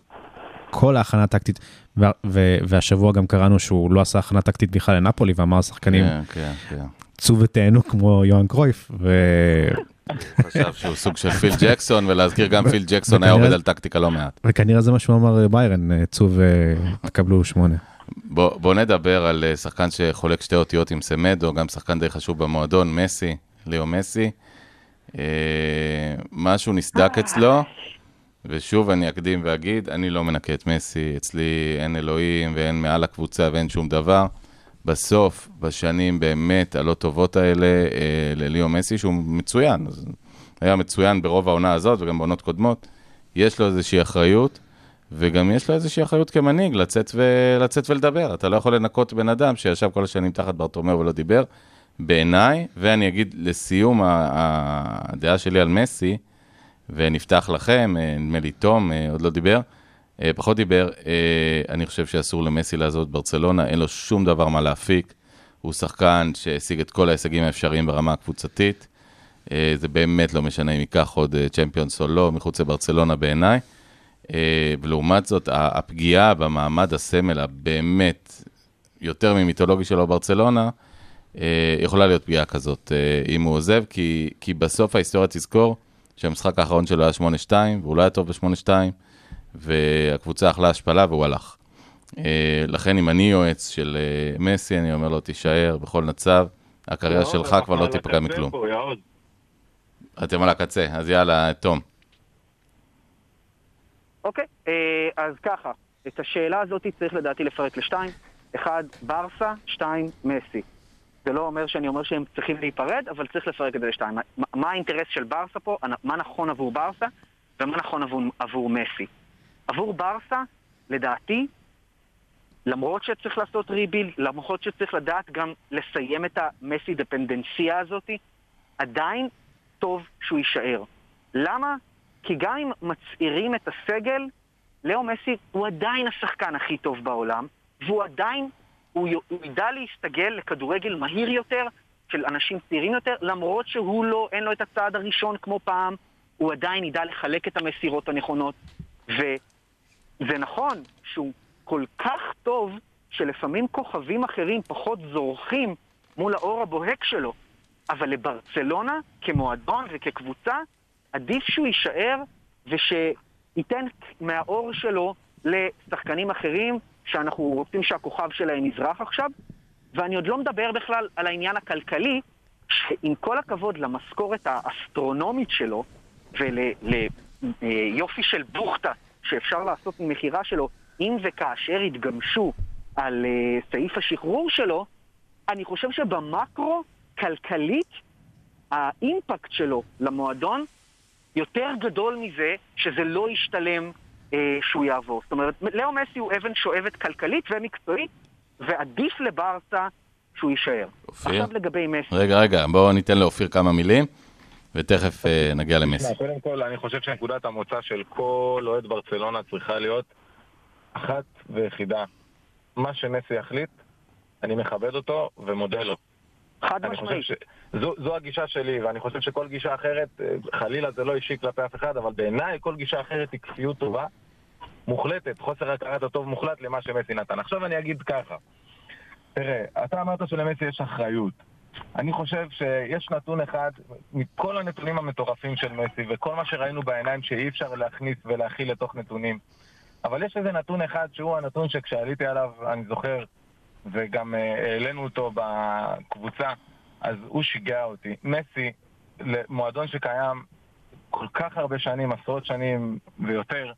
כל ההכנה הטקטית, ו- ו- והשבוע גם קראנו שהוא לא עשה הכנה טקטית בכלל לנפולי, ואמר לשחקנים, כן, כן, כן. צאו ותהנו כמו יוהאן קרויף, ו- חשב שהוא סוג של פיל ג'קסון, ולהזכיר גם פיל ג'קסון היה עובד על טקטיקה לא מעט. וכנראה זה מה שהוא אמר ביירן, אה, צאו ותקבלו שמונה. בוא, בוא נדבר על אה, שחקן שחולק שתי אותיות עם סמדו, גם שחקן די חשוב במועדון, מסי, ליאו מסי. אה, משהו נסדק אצלו, ושוב אני אקדים ואגיד, אני לא מנקה את מסי, אצלי אין אלוהים ואין מעל הקבוצה ואין שום דבר. בסוף, בשנים באמת הלא טובות האלה, אה, לליאו מסי, שהוא מצוין, היה מצוין ברוב העונה הזאת וגם בעונות קודמות, יש לו איזושהי אחריות. וגם יש לו איזושהי אחריות כמנהיג לצאת, ו... לצאת ולדבר. אתה לא יכול לנקות בן אדם שישב כל השנים תחת ברטומאו ולא דיבר. בעיניי, ואני אגיד לסיום הדעה שלי על מסי, ונפתח לכם, אה, נדמה לי תום אה, עוד לא דיבר, אה, פחות דיבר, אני חושב שאסור למסי לעזוב את ברצלונה, אין לו שום דבר מה להפיק. הוא שחקן שהשיג את כל ההישגים האפשריים ברמה הקבוצתית. זה באמת לא משנה אם ייקח עוד צ'מפיונס או לא, מחוץ לברצלונה בעיניי. ולעומת זאת, הפגיעה במעמד הסמל הבאמת יותר ממיתולוגי שלו ברצלונה, יכולה להיות פגיעה כזאת אה, אם הוא עוזב, כי, כי בסוף ההיסטוריה תזכור שהמשחק האחרון שלו היה 8-2, והוא לא היה טוב ב-8-2, והקבוצה אכלה השפלה והוא הלך. אה, לכן אם אני יועץ של אה, מסי, אני אומר לו, תישאר בכל מצב, הקריירה יעוז, שלך כבר לא תיפגע מכלום. אתם על הקצה, אז יאללה, תום. אוקיי, אה, אז ככה, את השאלה הזאת צריך לדעתי לפרק לשתיים. אחד, ברסה, שתיים, מסי. זה לא אומר שאני אומר שהם צריכים להיפרד, אבל צריך לפרק את זה לשתיים. מה, מה האינטרס של ברסה פה? מה נכון עבור ברסה, ומה נכון עבור, עבור מסי. עבור ברסה, לדעתי, למרות שצריך לעשות ריבילד, למרות שצריך לדעת גם לסיים את המסי דפנדנציה הזאת, עדיין טוב שהוא יישאר. למה? כי גם אם מצעירים את הסגל, לאו מסי הוא עדיין השחקן הכי טוב בעולם, והוא עדיין, הוא, ידע להסתגל לכדורגל מהיר יותר, של אנשים צעירים יותר, למרות שהוא לא, אין לו את הצעד הראשון כמו פעם, הוא עדיין ידע לחלק את המסירות הנכונות. וזה נכון שהוא כל כך טוב, שלפעמים כוכבים אחרים פחות זורחים מול האור הבוהק שלו. אבל לברצלונה, כמועדון וכקבוצה, עדיף שהוא יישאר ושייתן מהאור שלו לשחקנים אחרים, שאנחנו רוצים שהכוכב שלהם יזרח עכשיו. ואני עוד לא מדבר בכלל על העניין הכלכלי, שעם כל הכבוד למשכורת האסטרונומית שלו וליופי של בוכטה שאפשר לעשות ממכירה שלו, אם וכאשר יתגמשו על אה, סעיף השחרור שלו, אני חושב שבמקרו, כלכלית, האימפקט שלו למועדון יותר גדול מזה שזה לא ישתלם שהוא יעבור. זאת אומרת, לאו מסי הוא אבן שואבת כלכלית ומקצועית, ועדיף לברסה שהוא יישאר. אופיר? עכשיו לגבי מסי. רגע, רגע, בואו ניתן לאופיר כמה מילים, ותכף אה, נגיע למסי. קודם כל, אני חושב שנקודת המוצא של כל אוהד ברצלונה צריכה להיות אחת ויחידה. מה שמסי יחליט, אני מכבד אותו ומודה לו. חד אני חושב משמעית. שזו זו הגישה שלי, ואני חושב שכל גישה אחרת, אה, חלילה זה לא אישי כלפי אף אחד, אבל בעיניי כל גישה אחרת היא כפיות טובה, מוחלטת, חוסר הכרת הטוב מוחלט למה שמסי נתן. עכשיו אני אגיד ככה, תראה, אתה אמרת שלמסי יש אחריות. אני חושב שיש נתון אחד, מכל הנתונים המטורפים של מסי וכל מה שראינו בעיניים שאי אפשר להכניס ולהכיל לתוך נתונים, אבל יש איזה נתון אחד שהוא הנתון שכשעליתי עליו, אני זוכר, וגם אה, העלינו אותו בקבוצה, אז הוא שיגע אותי. מסי, למועדון שקיים כל כך הרבה שנים, עשרות שנים ויותר,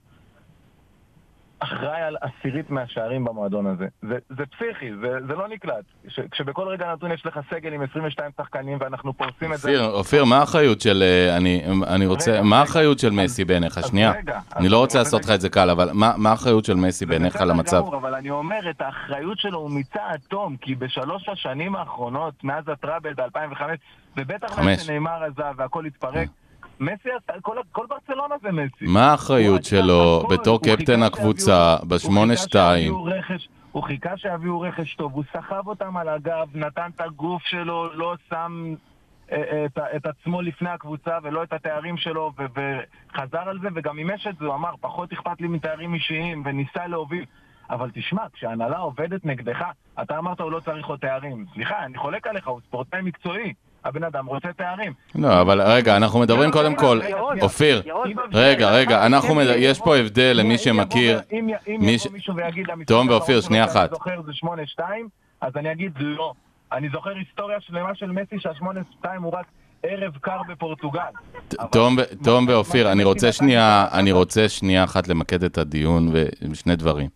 אחראי על עשירית מהשערים במועדון הזה. זה, זה פסיכי, זה, זה לא נקלט. ש, כשבכל רגע נתון יש לך סגל עם 22 שחקנים ואנחנו פורסים את זה... אופיר, מה האחריות של... אה, אני, אני רוצה... רגע, מה. האחריות של מסי בעיניך? שנייה. רגע, אני לא רוצה לעשות לך את זה קל, אבל מה האחריות של מסי בעיניך למצב? גמור, אבל אני אומר, את האחריות שלו הוא מיצה עד תום, כי בשלוש השנים האחרונות, מאז הטראבל ב-2005, ובטח. מאז שנאמר עזב והכל התפרק, מסי, כל, כל ברצלונה זה מסי. מה האחריות שלו בתור קפטן הקבוצה הוא בשמונה חיכה שתיים? שיביאו רכש- הוא חיכה שיביאו רכש טוב, הוא סחב אותם על הגב, נתן את הגוף שלו, לא שם אה, אה, את, את עצמו לפני הקבוצה ולא את התארים שלו, ו- וחזר על זה וגם מימש את זה, הוא אמר, פחות אכפת לי מתארים אישיים, וניסה להוביל. אבל תשמע, כשההנהלה עובדת נגדך, אתה אמרת הוא לא צריך עוד תארים. סליחה, אני חולק עליך, הוא ספורטאי מקצועי. הבן אדם רוצה תארים. לא, אבל רגע, אנחנו מדברים קודם כל... אופיר, רגע, רגע, אנחנו יש פה הבדל למי שמכיר... אם יבוא מישהו ויגיד תום ואופיר, שנייה אחת. זוכר זה 8-2, אז אני אגיד לא. אני זוכר היסטוריה שלמה של מסי שה-8-2 הוא רק ערב קר בפורטוגל. תום ואופיר, אני רוצה שנייה, אני רוצה שנייה אחת למקד את הדיון ושני דברים.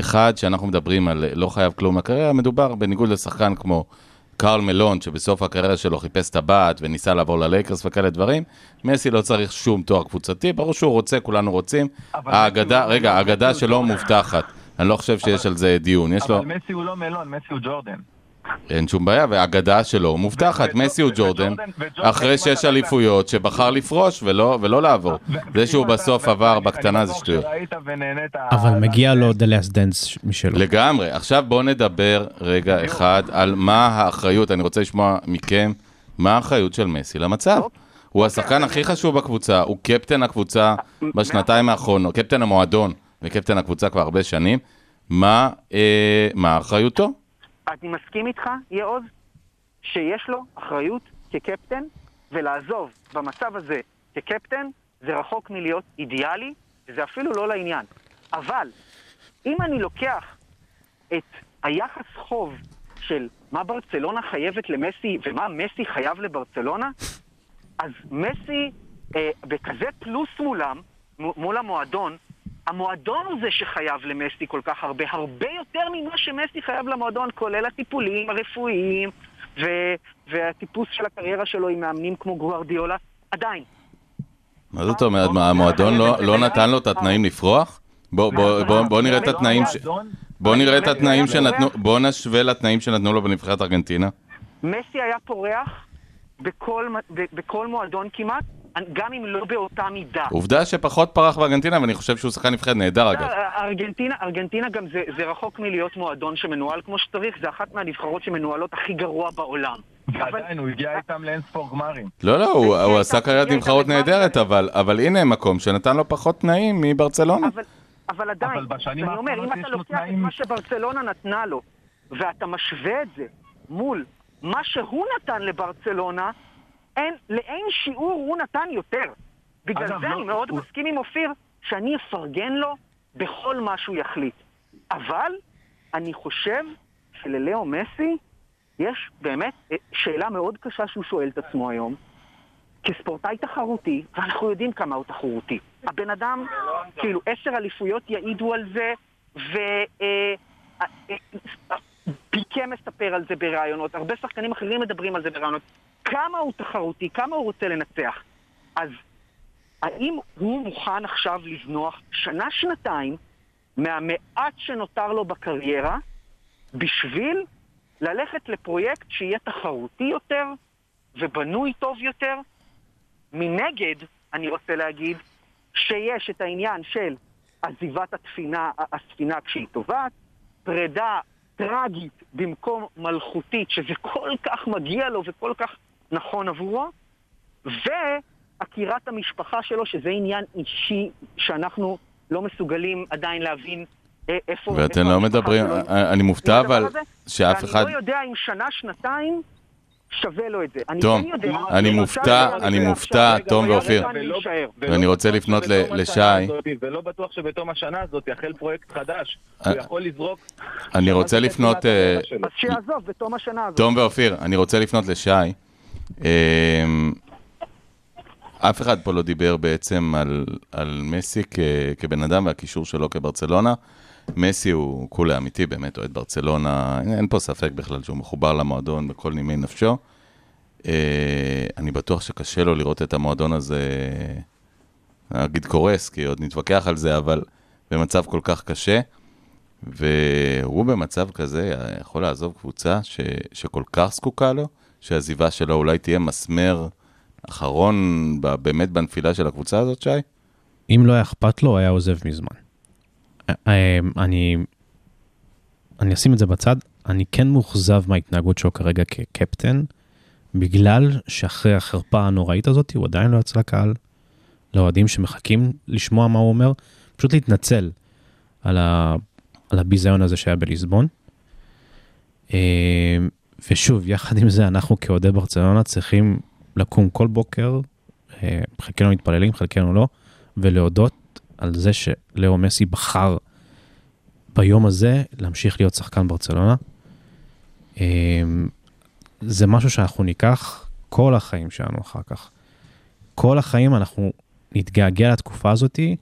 אחד, שאנחנו מדברים על לא חייב כלום לקריירה, מדובר בניגוד לשחקן כמו קרל מלון, שבסוף הקריירה שלו חיפש טבעת וניסה לעבור ללייקרס וכאלה דברים. מסי לא צריך שום תואר קבוצתי, ברור שהוא רוצה, כולנו רוצים. האגדה, לא- רגע, האגדה שלו ג'ורדן. מובטחת. אני לא חושב שיש על זה דיון, יש לו, אבל מסי הוא לא מלון, מסי הוא ג'ורדן. אין שום בעיה, והאגדה שלו מובטחת, מסי הוא ו- ג'ורדן, אחרי שש אליפויות, שבחר לפרוש ולא ולא לעבור. זה שהוא בסוף עבר בקטנה זה שטויות. אבל מגיע לו The Last Dance משלו. לגמרי. עכשיו בואו נדבר רגע אחד על מה האחריות, אני רוצה לשמוע מכם, מה האחריות של מסי למצב. הוא השחקן הכי חשוב בקבוצה, הוא קפטן הקבוצה בשנתיים האחרונות, קפטן המועדון וקפטן הקבוצה כבר הרבה שנים. מה אה, מה אחריותו? אני מסכים איתך, יעוז, שיש לו אחריות כקפטן, ולעזוב במצב הזה כקפטן, זה רחוק מלהיות אידיאלי, וזה אפילו לא לעניין. אבל, אם אני לוקח את היחס חוב של מה ברצלונה חייבת למסי ומה מסי חייב לברצלונה, אז מסי אה, בכזה פלוס מולם, מול המועדון, המועדון הוא זה שחייב למסי כל כך הרבה, הרבה יותר ממה שמסי חייב למועדון, כולל הטיפולים הרפואיים ו- והטיפוס של הקריירה שלו עם מאמנים כמו גוארדיולה. עדיין, מה זאת אומרת, מה, המועדון לא- לא נתן לו את התנאים לפרוח? בוא- בוא- בוא- בוא נראה את התנאים ש... בוא נראה את התנאים שנתנו, בוא נשווה לתנאים שנתנו לו בנבחרת ארגנטינה. מסי היה פורח בכל, בכל מועדון כמעט, גם אם לא באותה מידה. עובדה שפחות פרח בארגנטינה, ואני חושב שהוא שחקן נבחרת נהדר אגב. לא, ארגנטינה, ארגנטינה גם זה, זה רחוק מלהיות מועדון שמנוהל כמו שצריך, זה אחת מהנבחרות שמנוהלות הכי גרוע בעולם. אבל, ועדיין, הוא הגיע איתם לאין ספור גמרים. לא, לא, הוא- הוא זה- עשה קריירת זה- נבחרות נהדרת, אבל אבל הנה מקום שנתן לו פחות תנאים מברצלונה. אבל, אבל עדיין, אני אומר, אם אתה לוקח את מה שברצלונה נתנה לו, ואתה משווה את זה מול מה שהוא נתן לברצלונה, אין, לאין שיעור הוא נתן יותר. בגלל זה לא- אני מאוד הוא- מסכים עם אופיר, שאני אפרגן לו בכל מה שהוא יחליט. אבל אני חושב שללאו מסי יש באמת אה, שאלה מאוד קשה שהוא שואל את עצמו היום. כספורטאי תחרותי, ואנחנו יודעים כמה הוא תחרותי. הבן אדם, כאילו, עשר אליפויות יעידו על זה, ופיקה מספר על זה בראיונות, הרבה שחקנים אחרים מדברים על זה בראיונות. כמה הוא תחרותי, כמה הוא רוצה לנצח. אז האם הוא מוכן עכשיו לזנוח שנה-שנתיים מהמעט שנותר לו בקריירה בשביל ללכת לפרויקט שיהיה תחרותי יותר ובנוי טוב יותר? מנגד, אני רוצה להגיד שיש את העניין של עזיבת התפינה, הספינה כשהיא טובעת, פרידה טרגית במקום מלכותית, שזה כל כך מגיע לו וכל כך נכון עבורו, ועקירת המשפחה שלו, שזה עניין אישי שאנחנו לא מסוגלים עדיין להבין אה, איפה... ואתם איפה לא מדברים, שלו. אני מופתע אבל שאף אחד... ואני לא יודע אם שנה, שנתיים שווה לו את זה. אני תום, כן יודע... אני מופתע, אני מופתע, תום ואופיר. ואני רוצה לפנות לשי. ולא בטוח שבתום השנה הזאת יחל פרויקט חדש. אה, הוא יכול לזרוק... אני רוצה לפנות, אה. אז שיעזוב בתום השנה הזאת. תום ואופיר, אני רוצה לפנות לשי. אמ, אף אחד פה לא דיבר בעצם על, על מסי כ, כבן אדם והקישור שלו כברצלונה. מסי הוא כולי אמיתי, באמת אוהד ברצלונה, אין, אין פה ספק בכלל שהוא מחובר למועדון בכל נימי נפשו. אה, אני בטוח שקשה לו לראות את המועדון הזה, אני אגיד קורס, כי עוד נתווכח על זה, אבל במצב כל כך קשה. והוא במצב כזה יכול לעזוב קבוצה ש, שכל כך זקוקה לו, שהעזיבה שלו אולי תהיה מסמר אחרון באמת בנפילה של הקבוצה הזאת, שי? אם לא היה אכפת לו, היה עוזב מזמן. אה, אה, אני, אני אשים את זה בצד, אני כן מאוכזב מההתנהגות שלו כרגע כקפטן, בגלל שאחרי החרפה הנוראית הזאת, הוא עדיין לא יצא לקהל, לאוהדים שמחכים לשמוע מה הוא אומר, פשוט להתנצל על, ה, על הביזיון הזה שהיה בליסבון. ושוב, יחד עם זה, אנחנו כאוהדי ברצלונה צריכים לקום כל בוקר, אה, חלקנו מתפללים, חלקנו לא, ולהודות על זה שלאו מסי בחר ביום הזה להמשיך להיות שחקן ברצלונה. אה, זה משהו שאנחנו ניקח כל החיים שלנו אחר כך. כל החיים אנחנו נתגעגע לתקופה הזאתי,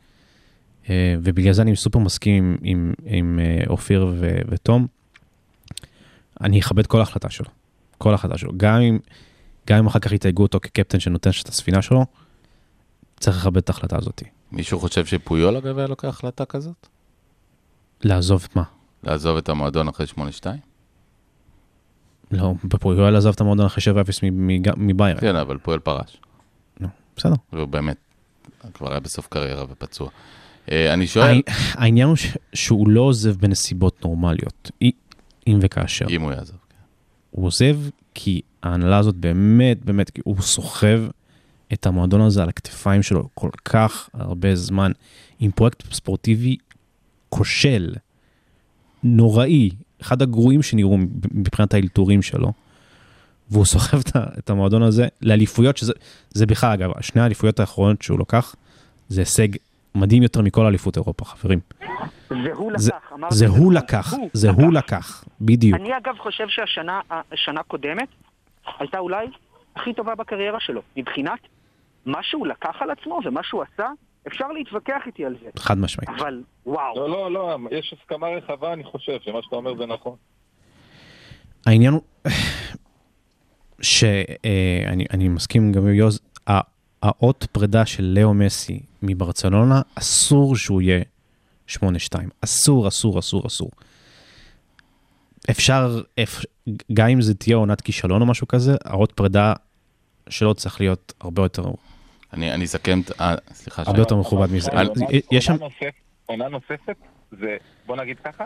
אה, ובגלל זה אני סופר מסכים עם, עם, עם אופיר ו- ותום. אני אכבד כל החלטה שלו, כל החלטה שלו. גם אם, גם אם אחר כך יתייגו אותו כקפטן שנותן את הספינה שלו, צריך לכבד את ההחלטה הזאת. מישהו חושב שפויול אגב היה לוקח החלטה כזאת? לעזוב את מה? לעזוב את המועדון אחרי 8-2? לא, בפויול עזב את המועדון אחרי 7-0 מ- מ- מביירן. כן, אבל פועל פרש. נו, בסדר. והוא באמת כבר היה בסוף קריירה ופצוע. אה, אני שואל, העניין הוא שהוא לא עוזב בנסיבות נורמליות, אם וכאשר. אם הוא יעזוב. כן. הוא עוזב כי ההנהלה הזאת באמת, באמת, כי הוא סוחב את המועדון הזה על הכתפיים שלו כל כך הרבה זמן, עם פרויקט ספורטיבי כושל, נוראי, אחד הגרועים שנראו מבחינת האלתורים שלו. והוא סוחב את המועדון הזה לאליפויות, שזה זה בכלל, אגב, שני האליפויות האחרונות שהוא לקח, זה הישג מדהים יותר מכל אליפות אירופה, חברים. זה- לקח, אמרתי זה הוא לקח, זה הוא לקח, בדיוק. אני אגב חושב שהשנה השנה הקודמת הייתה אולי הכי טובה בקריירה שלו. מבחינת מה שהוא לקח על עצמו ומה שהוא עשה, אפשר להתווכח איתי על זה. חד משמעית. אבל וואו, לא, לא, לא, יש הסכמה רחבה, אני חושב, שמה שאתה אומר זה נכון. העניין הוא *sighs* שאני אני מסכים גם עם יוז, האות פרידה של לאו מסי מברצלונה, אסור שהוא יהיה 8-2. אסור, אסור, אסור, אסור. אפשר, אפ, גם אם זה תהיה עונת כישלון או משהו כזה, האות פרידה שלו צריך להיות הרבה יותר, אני אני אסכם, את- אה, סליחה. הרבה יותר מכובד מזה. יש שם, עונה נוספת, זה, בוא נגיד ככה,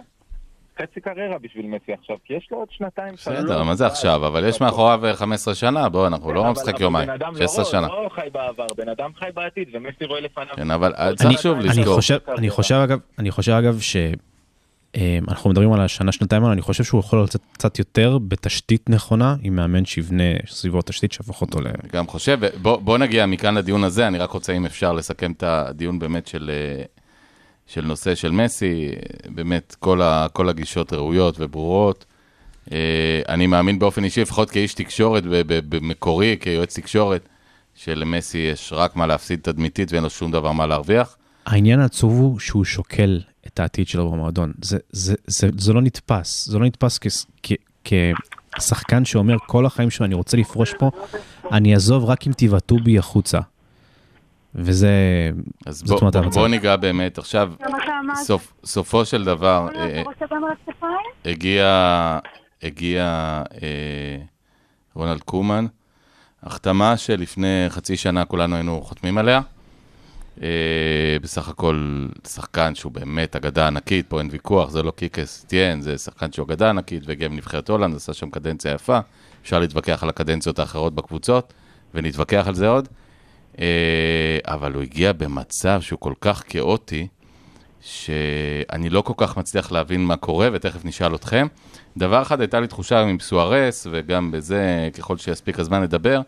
חצי קריירה בשביל מסי עכשיו, כי יש לו עוד שנתיים. בסדר, שלוש. מה זה עכשיו? אבל יש מאחוריו אה, 15 שנה, בוא, אנחנו לא משחק יומיים, בן אדם 16 לא- שנה. לא חי בעבר, בן אדם חי בעתיד, ומסי רואה לפניו. כן, אבל אה, צריך. שוב אני לזכור. חושב, אני חושב אגב, אני חושב אגב אה, אנחנו מדברים על השנה, שנתיים האלה, אני חושב שהוא יכול לצאת קצת יותר בתשתית נכונה, עם מאמן שיבנה סביבו תשתית שהפוך אותו ל... אני גם חושב, בוא, בוא נגיע מכאן לדיון הזה, אני רק רוצה, אם אפשר, לסכם את הדיון באמת של, אה, של נושא של מסי, באמת, כל, ה, כל הגישות ראויות וברורות. אה, אני מאמין באופן אישי, לפחות כאיש תקשורת, במקורי, כיועץ תקשורת, שלמסי יש רק מה להפסיד תדמיתית ואין לו שום דבר מה להרוויח. העניין העצוב הוא שהוא שוקל את העתיד שלו במועדון. זה, זה, זה, זה לא נתפס, זה לא נתפס כ, כ, כשחקן שאומר כל החיים שלו, אני רוצה לפרוש פה, אני אעזוב רק אם תבעטו בי החוצה. וזה, אז זאת בוא, המצב. בוא ניגע באמת, עכשיו, סוף, סופו של דבר, אה, הגיע, הגיע אה, רונלד קומן, החתמה שלפני חצי שנה כולנו היינו חותמים עליה. אה, בסך הכל שחקן שהוא באמת אגדה ענקית, פה אין ויכוח, זה לא קיקס טיין, זה שחקן שהוא אגדה ענקית והגיע מנבחרת הולנד, עשה שם קדנציה יפה. אפשר להתווכח על הקדנציות האחרות בקבוצות, ונתווכח על זה עוד. אה, אבל הוא הגיע במצב שהוא כל כך כאוטי, שאני לא כל כך מצליח להבין מה קורה, ותכף נשאל אתכם. דבר אחד, הייתה לי תחושה עם סוארס, וגם בזה, ככל שיספיק הזמן לדבר,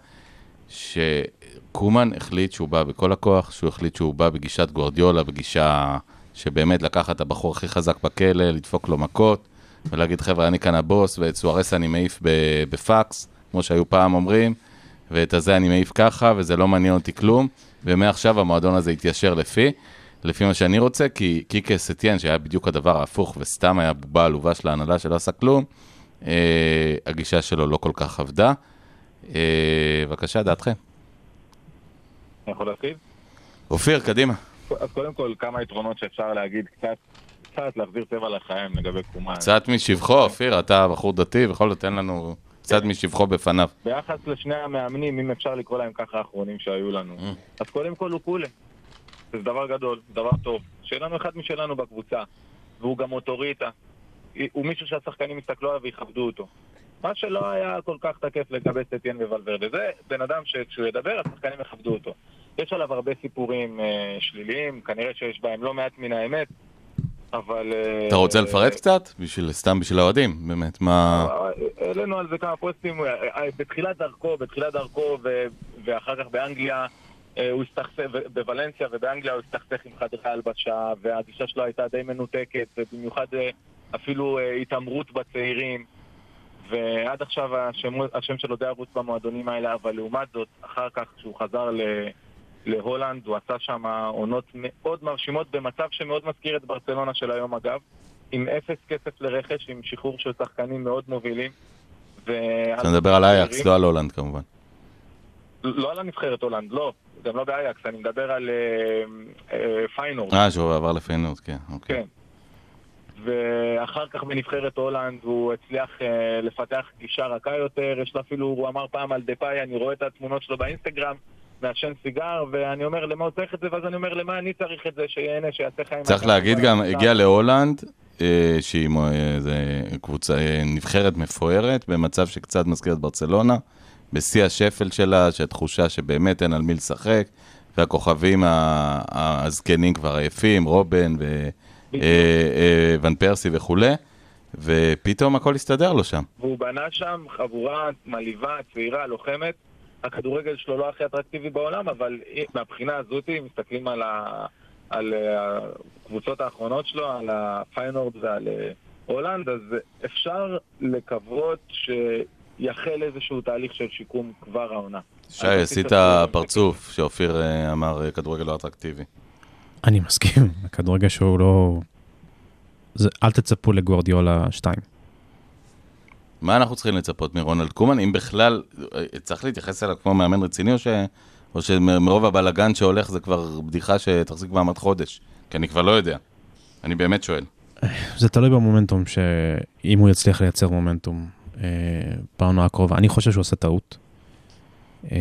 שקומן החליט שהוא בא בכל הכוח, שהוא החליט שהוא בא בגישת גוורדיולה, בגישה שבאמת לקחת את הבחור הכי חזק בכלא, לדפוק לו מכות, ולהגיד, חבר'ה, אני כאן הבוס, ואת סוארס אני מעיף בפקס, כמו שהיו פעם אומרים, ואת הזה אני מעיף ככה, וזה לא מעניין אותי כלום, ומעכשיו המועדון הזה יתיישר לפי. לפי מה שאני רוצה, כי קיקה סטיאן, שהיה בדיוק הדבר ההפוך, וסתם היה בובה עלובה של ההנהלה שלא עשה כלום, אה, הגישה שלו לא כל כך עבדה. אה, בבקשה, דעתכם. אני יכול להתחיל? אופיר, קדימה. אז קודם כל, כמה יתרונות שאפשר להגיד, קצת, קצת להחזיר צבע לחיים לגבי קומן. קצת משבחו, אופיר, אתה בחור דתי, בכל זאת תן לנו קצת משבחו בפניו. ביחס לשני המאמנים, אם אפשר לקרוא להם ככה האחרונים שהיו לנו. אז קודם כל הוא קולה. זה דבר גדול, דבר טוב. שיהיה לנו אחד משלנו בקבוצה, והוא גם אוטוריטה. הוא מישהו שהשחקנים יסתכלו עליו ויכבדו אותו. מה שלא היה כל כך תקף לגבי סטיאן וולברדה. זה בן אדם שכשהוא ידבר, השחקנים יכבדו אותו. יש עליו הרבה סיפורים אה, שליליים, כנראה שיש בהם לא מעט מן האמת, אבל... אה, אתה רוצה לפרט קצת? בשביל, סתם בשביל האוהדים, באמת, מה... העלינו על זה כמה פוסטים, אה, אה, בתחילת דרכו, בתחילת דרכו ואחר כך באנגליה, אה, הוא הסתכסך, בוולנסיה ובאנגליה הוא הסתכסך עם חדרי הלבשה, והגישה שלו הייתה די מנותקת, ובמיוחד אה, אפילו אה, התעמרות בצעירים, ועד עכשיו השם, השם שלו די ארוץ במועדונים האלה, אבל לעומת זאת, אחר כך כשהוא חזר ל- להולנד, הוא עשה שם עונות מאוד מרשימות, במצב שמאוד מזכיר את ברצלונה של היום אגב. עם אפס כסף לרכש, עם שחרור של שחקנים מאוד מובילים. ו- אתה מדבר על אייקס, לא על הולנד כמובן. לא על הנבחרת הולנד, לא. גם לא באייקס, אני מדבר על אה, אה, פיינורד. אה, שהוא עבר לפיינורד, כן, אוקיי. כן. ואחר כך בנבחרת הולנד הוא הצליח אה, לפתח גישה רכה יותר, יש לו אפילו, הוא אמר פעם על דפאי, אני רואה את התמונות שלו באינסטגרם, מעשן סיגר, ואני אומר, למה הוא צריך את זה? ואז אני אומר, למה אני צריך את זה? שיהנה, שיעשה חיים... צריך להגיד גם, הגיע להולנד, אה, שהיא אה, קבוצה, אה, נבחרת מפוארת, במצב שקצת מזכיר את ברצלונה, בשיא השפל שלה, שהתחושה שבאמת אין על מי לשחק, והכוכבים הזקנים כבר עייפים, רובן וואן פרסי וכולי, ופתאום הכל הסתדר לו שם. והוא בנה שם חבורה מלאיבה, צעירה, לוחמת. הכדורגל שלו לא הכי אטרקטיבי בעולם, אבל מהבחינה הזאת, אם מסתכלים על, ה... על אה, הקבוצות האחרונות שלו, על הפיינורד ועל אה, הולנד, אז אפשר לקוות שיחל איזשהו תהליך של שיקום כבר העונה. שי, עשית הספורט. פרצוף שאופיר אה, אמר כדורגל לא אטרקטיבי. אני מסכים, *laughs* הכדורגל שהוא לא... זה, אל תצפו לגוורדיולה 2. מה אנחנו צריכים לצפות מרונלד קומן, אם בכלל, אה, צריך להתייחס אליו כמו מאמן רציני, או, ש... או שמרוב הבלגן שהולך זה כבר בדיחה שתחזיק מעמד חודש? כי אני כבר לא יודע. אני באמת שואל. זה תלוי במומנטום, שאם הוא יצליח לייצר מומנטום אה, בעונה הקרובה. אני חושב שהוא עושה טעות. אה,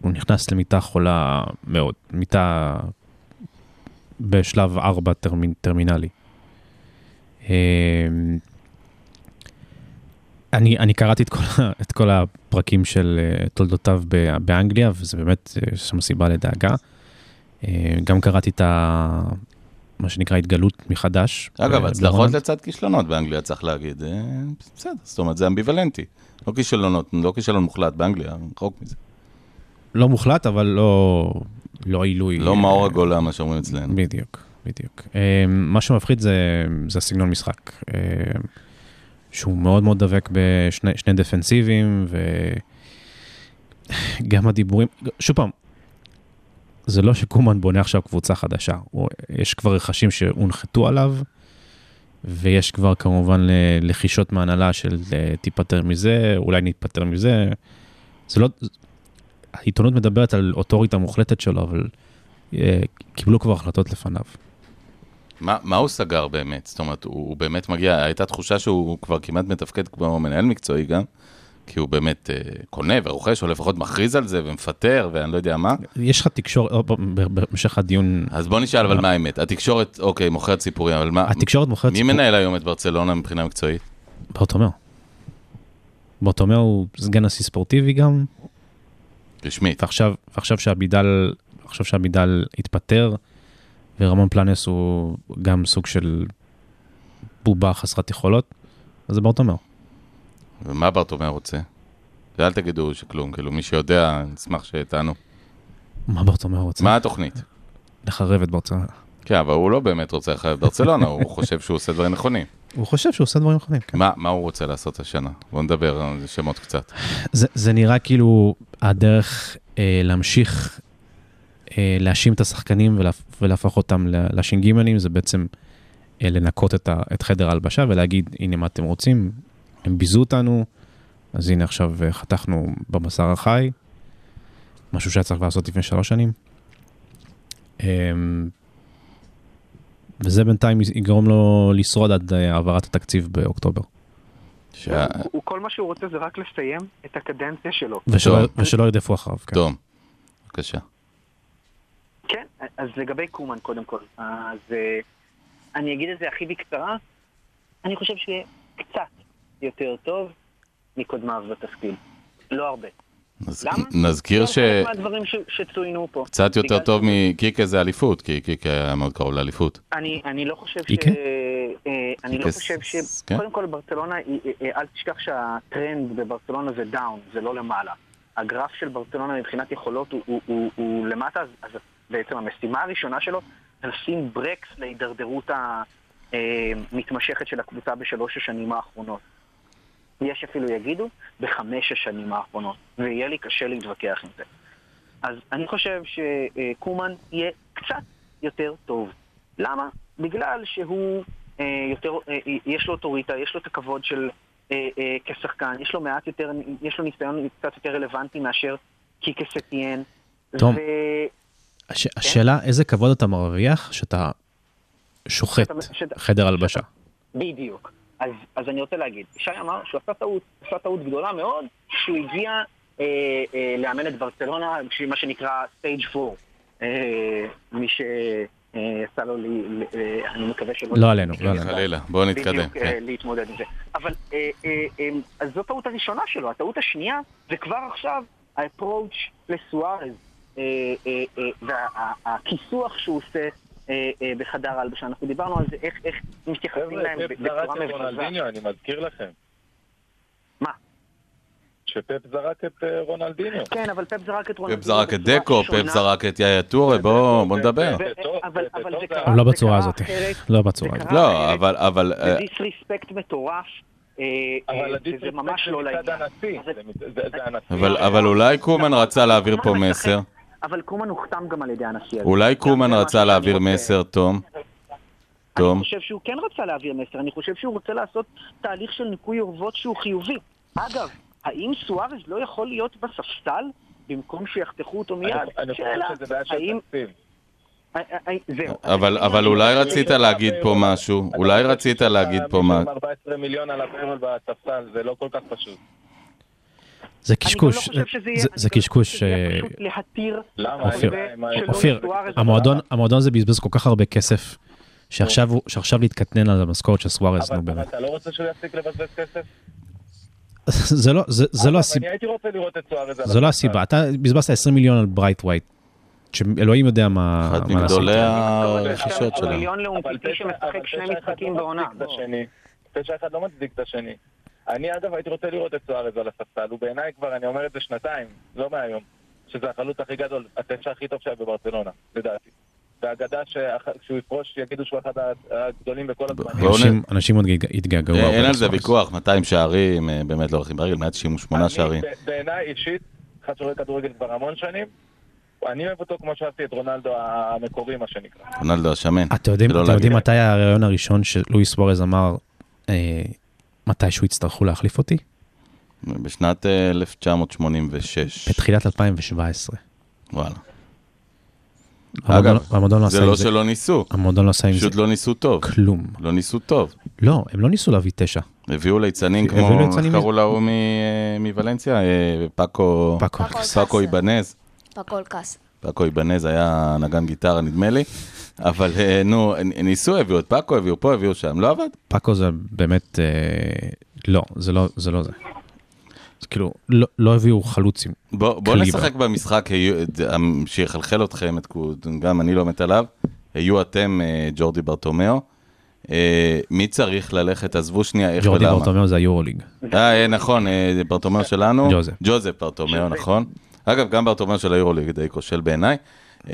הוא נכנס למיטה חולה מאוד, מיטה בשלב 4 טרמינ, טרמינלי. אני, אני קראתי את כל, את כל הפרקים של אה, תולדותיו באנגליה, וזה באמת, אה, יש שם סיבה לדאגה. אה, גם קראתי את, ה, מה שנקרא התגלות מחדש. אגב, אה, הצלחות. לצד כישלונות באנגליה, צריך להגיד. בסדר, זאת אומרת, זה אמביוולנטי. לא כישלונות, לא כישלון מוחלט באנגליה, רחוק מזה. לא מוחלט, אבל לא, לא עילוי. לא מאור הגולה, מה שאומרים אצלנו. בדיוק, בדיוק. מה שמפחיד זה, זה הסגנון משחק. שהוא מאוד מאוד דבק בשני שני דפנסיבים, וגם הדיבורים, שוב פעם, זה לא שקומן בונה עכשיו קבוצה חדשה, הוא, יש כבר רכשים שהונחתו עליו, ויש כבר כמובן לחישות מהנהלה של אה, תיפטר מזה, אולי נתפטר מזה. זה לא, העיתונות מדברת על אוטוריטה מוחלטת שלו, אבל אה, קיבלו כבר החלטות לפניו. מה, מה הוא סגר באמת? זאת אומרת, הוא, הוא באמת מגיע, הייתה תחושה שהוא כבר כמעט מתפקד כמו מנהל מקצועי גם, כי הוא באמת אה, קונה ורוכש, או לפחות מכריז על זה ומפטר, ואני לא יודע מה. יש לך תקשורת, ב- בהמשך הדיון, אז בוא נשאל, אבל מה האמת? התקשורת, אוקיי, מוכרת סיפורים, אבל מה... התקשורת מוכרת מי סיפור- מנהל היום את ברצלונה מבחינה מקצועית? ברטומאו. ברטומאו הוא סגן נשיא ספורטיבי גם, רשמית. ועכשיו, ועכשיו שאבידל התפטר, ורמון פלנס הוא גם סוג של בובה חסרת יכולות, אז זה ברטומאו. ומה ברטומר רוצה? ואל תגידו שכלום, כאילו, מי שיודע, נשמח שתענו. מה ברטומאו רוצה? מה התוכנית? לחרב את ברצלונה. כן, אבל הוא לא באמת רוצה לחייב את ברצלונה, הוא חושב שהוא עושה דברים נכונים. הוא חושב שהוא עושה דברים נכונים, כן. מה, מה הוא רוצה לעשות השנה? בואו נדבר על שמות קצת. זה, זה נראה כאילו הדרך אה, להמשיך להאשים את השחקנים ולהפ, ולהפוך אותם ל- לש"גימלים, זה בעצם אה, לנקות את, ה, את חדר ההלבשה ולהגיד, הנה מה אתם רוצים, הם ביזו אותנו, אז הנה עכשיו אה, חתכנו בבשר החי, משהו שהיה צריך לעשות לפני שלוש שנים. אה, וזה בינתיים יגרום לו לשרוד עד אה, העברת התקציב באוקטובר. שה... הוא- הוא- כל מה שהוא רוצה זה רק לסיים את הקדנציה שלו. ושלא, טוב. ושלא ירדפו אחריו. כן. תום, בבקשה. כן, אז לגבי קומן קודם כל, אז אה, אני אגיד את זה הכי בקצרה, אני חושב שיהיה קצת יותר טוב מקודמיו בתפקיד. לא הרבה. נז... למה? נזכיר גם ש... מהדברים ש- שצוינו פה. קצת יותר טוב ש- מקיקה זה אליפות, כי קיקה היה מאוד קרוב לאליפות. אני, אני לא חושב ש... איקה? אה, אני לא חושב ש... כן. קודם כל ברצלונה, אה, אל תשכח שהטרנד בברצלונה זה down, זה לא למעלה. הגרף של ברצלונה מבחינת יכולות הוא, הוא, הוא, הוא למטה, אז בעצם המשימה הראשונה שלו זה לשים ברקס להידרדרות המתמשכת של הקבוצה בשלוש השנים האחרונות. יש אפילו יגידו בחמש השנים האחרונות, ויהיה לי קשה להתווכח עם זה. אז אני חושב שקומן יהיה קצת יותר טוב. למה? בגלל שהוא אה, יותר, אה, יש לו אוטוריטה, יש לו את הכבוד של אה, אה, כשחקן, יש לו מעט יותר, יש לו ניסיון קצת יותר רלוונטי מאשר קיקה סטיאן. תום. ו... הש... השאלה, איזה כבוד אתה מרוויח שאתה שוחט שאתה- שאתה- חדר הלבשה. בדיוק. אז, אז אני רוצה להגיד, שי אמר שהוא עשה טעות, עשה טעות גדולה מאוד, שהוא הגיע אה, אה, לאמן את ברצלונה, מה שנקרא סטייג' 4. אה, מי שעשה לו, לי, ל- אה, אני מקווה שלא... לא עלינו, לא עלינו. חלילה, בואו נתקדם. בדיוק, אה, כן. להתמודד עם זה. אבל אה, אה, אה, אז זו טעות הראשונה שלו. הטעות השנייה זה כבר עכשיו ה-approach לסוארז, אה, אה, אה, והכיסוח שהוא עושה אה, אה, בחדר ההלבשה. אנחנו דיברנו על זה, איך מתייחסים חבר'ה, להם פפ בצורה זרק את מבזה. רונלדיניו, אני מזכיר לכם. מה? שפפ זרק את אה, רונלדיניו. כן, אבל פפ זרק את רונלדיניו פפ זרק את דקו. פפ זרק את יאיה טורה, בואו בוא נדבר. זה אבל זה זה זה קרה... לא זה בצורה הזאת. לא בצורה זה הזאת. לא. אבל, זה אה, דיסריספקט מטורף. אה, אה, הדיסרספקט ממש זה לא לעניין. אבל- זה- זה- זה אולי קומן רצה להעביר פה מסר. אבל קומן הוחתם גם על ידי הנשיא הזה. אולי קומן רצה להעביר מסר, תום. תום. אני חושב שהוא כן רצה להעביר מסר, אני חושב שהוא רוצה לעשות תהליך של ניקוי אורוות שהוא חיובי. אגב, האם סוארז לא יכול להיות בספסל במקום שיחתכו אותו מיד? אני- אני חושב. שזה בעיה של תקציב. אה, אה, אה. אבל, אבל אולי רצית להגיד פה משהו, אולי רצית להגיד פה. משהו. 14 מיליון על הפרל בספסל, זה לא כל כך פשוט. זה קשקוש, לא זה- אני זה קשקוש, אה, פשוט להתיר למה? אופיר, אופיר, המועדון, המועדון הזה בזבז כל כך הרבה כסף, שעכשיו הוא- שעכשיו להתקטנן על המשכורת של סוארז, אבל נו אבל באמת. אתה לא רוצה שהוא יפסיק לבזבז כסף? *laughs* זה לא, זה- זה לא אבל הסיבה, אני הייתי רוצה לראות את סוארז זו לא. הסיבה, אתה בזבזת 20 מיליון על ברייתווייט. שאלוהים יודע מה אחד לעשות. מגדולי הרכישות שלהם. מיליון אבל לאומטיטי תשע- שמשחק אבל שני אחד משחקים לא בעונה. תשע אחד לא מצדיק את השני. אני אגב הייתי רוצה לראות את סוארז על הספסל, הוא בעיניי כבר, אני אומר את זה שנתיים, לא מהיום, שזה החלוץ הכי גדול, התשע הכי טוב שהיה בברצלונה, לדעתי. והאגדה שכשהוא יפרוש יגידו שהוא אחד הגדולים בכל הזמן. בואו אנשים- עוד יתגעגעו. אה, אין על זה. ויכוח, 200 שערים, אה, באמת לא הולכים ברגל, 198 שערים. בעיניי אישית, אחד שרואה כדורגל כבר המון שנים, אני אוהב אותו כמו שאהבתי את רונלדו המקורי, מה שנקרא. רונלדו השמן. אתם יודעים, להגיד. מתי הראיון הראשון שלואיס סוארז אמר אה, מתישהו יצטרכו להחליף אותי? בשנת אה, 1986. בתחילת 2017. וואלה. אגב, המועדון לא זה לא זה, שלא ניסו, המועדון לא עשה עם זה פשוט לא ניסו טוב. כלום. לא ניסו טוב. לא, הם לא ניסו להביא תשע. הביאו ליצנים הביאו כמו, ליצנים איך קראו להוא מ- אה, מוולנסיה? אה, פאקו... פאקו. פאקו. פאקו איבנז. הכל כס. פאקו איבנז היה נגן גיטרה נדמה לי. אבל אה, נו, ניסו, הביאו את פאקו, הביאו פה, הביאו שם, לא עבד. פאקו זה באמת, אה, לא, זה לא זה. לא זה. זה כאילו, לא- לא הביאו חלוצים. בוא, בוא. נשחק במשחק שיחלחל אתכם, את גם אני לא מת עליו. היו אתם, אה, ג'ורדי ברטומיאו. מי צריך ללכת? עזבו שנייה איך ג'ורדי ולמה. ברטומיאו זה היורוליג. אה, נכון, ברטומיאו שלנו. ג'וזף. ג'וזף ברטומיאו, נכון. אגב, גם ברטומיאו של היורוליג די כושל בעיניי,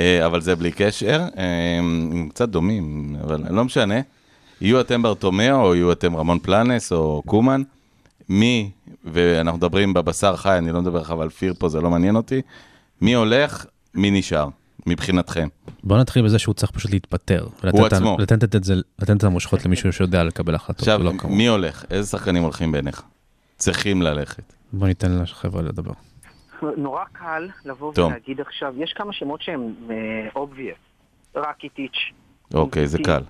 אבל זה בלי קשר. אה, הם קצת דומים, אבל לא משנה. יהיו אתם ברטומיאו, או יהיו אתם רמון פלנס, או קומן. מי, ואנחנו מדברים בבשר חי, אני לא מדבר עכשיו על פיר פה, זה לא מעניין אותי. מי הולך, מי נשאר, מבחינתכם. בוא נתחיל בזה שהוא צריך פשוט להתפטר. הוא עצמו. לתת את זה, לתת את המושכות למישהו שיודע לקבל החלטות. עכשיו, כמוהו. מי הולך? איזה שחקנים הולכים בעיניך? צריכים ללכת. בוא ניתן לחבר'ה לדבר. נורא קל לבוא טוב. ולהגיד עכשיו, יש כמה שמות שהם obvious. רקיטיץ'. אוקיי, זה קל.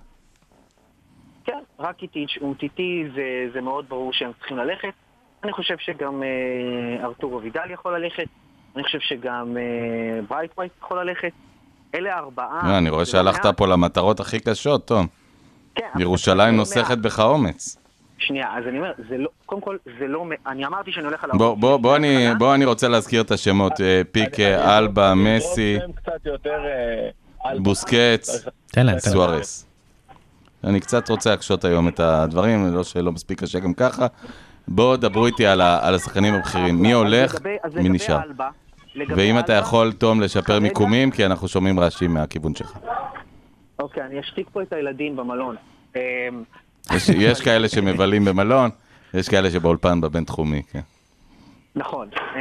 כן, רקיטיץ', אומטיטי, זה, זה מאוד ברור שהם צריכים ללכת. אני חושב שגם אה, ארתורו וידל יכול ללכת. אני חושב שגם אה, ברייתווייט יכול ללכת. אלה ארבעה. אה, אני רואה שהלכת. פה למטרות הכי קשות, טוב. כן, ירושלים נוסכת. בך אומץ. שנייה, אז אני אומר, זה לא, קודם כל, זה לא, אני אמרתי שאני הולך על בוא, בוא, בוא, אני, בוא אני רוצה להזכיר את השמות, אה, אני- פיקה, אלבה, אני- מסי, אני- קצת יותר... אה, בוסקץ. סוארס. אני קצת רוצה להקשות היום את הדברים, לא שלא מספיק קשה גם ככה. בואו דברו איתי על השחקנים הבכירים, מי הולך, מי נשאר. אלבה, ואם אתה אלבה- יכול, תום, לשפר מיקומים, כי אנחנו שומעים רעשים מהכיוון שלך. אוקיי, אני אשתיק פה את הילדים במלון. יש- יש כאלה שמבלים במלון, יש כאלה שבאולפן בבינתחומי, כן. נכון, אה,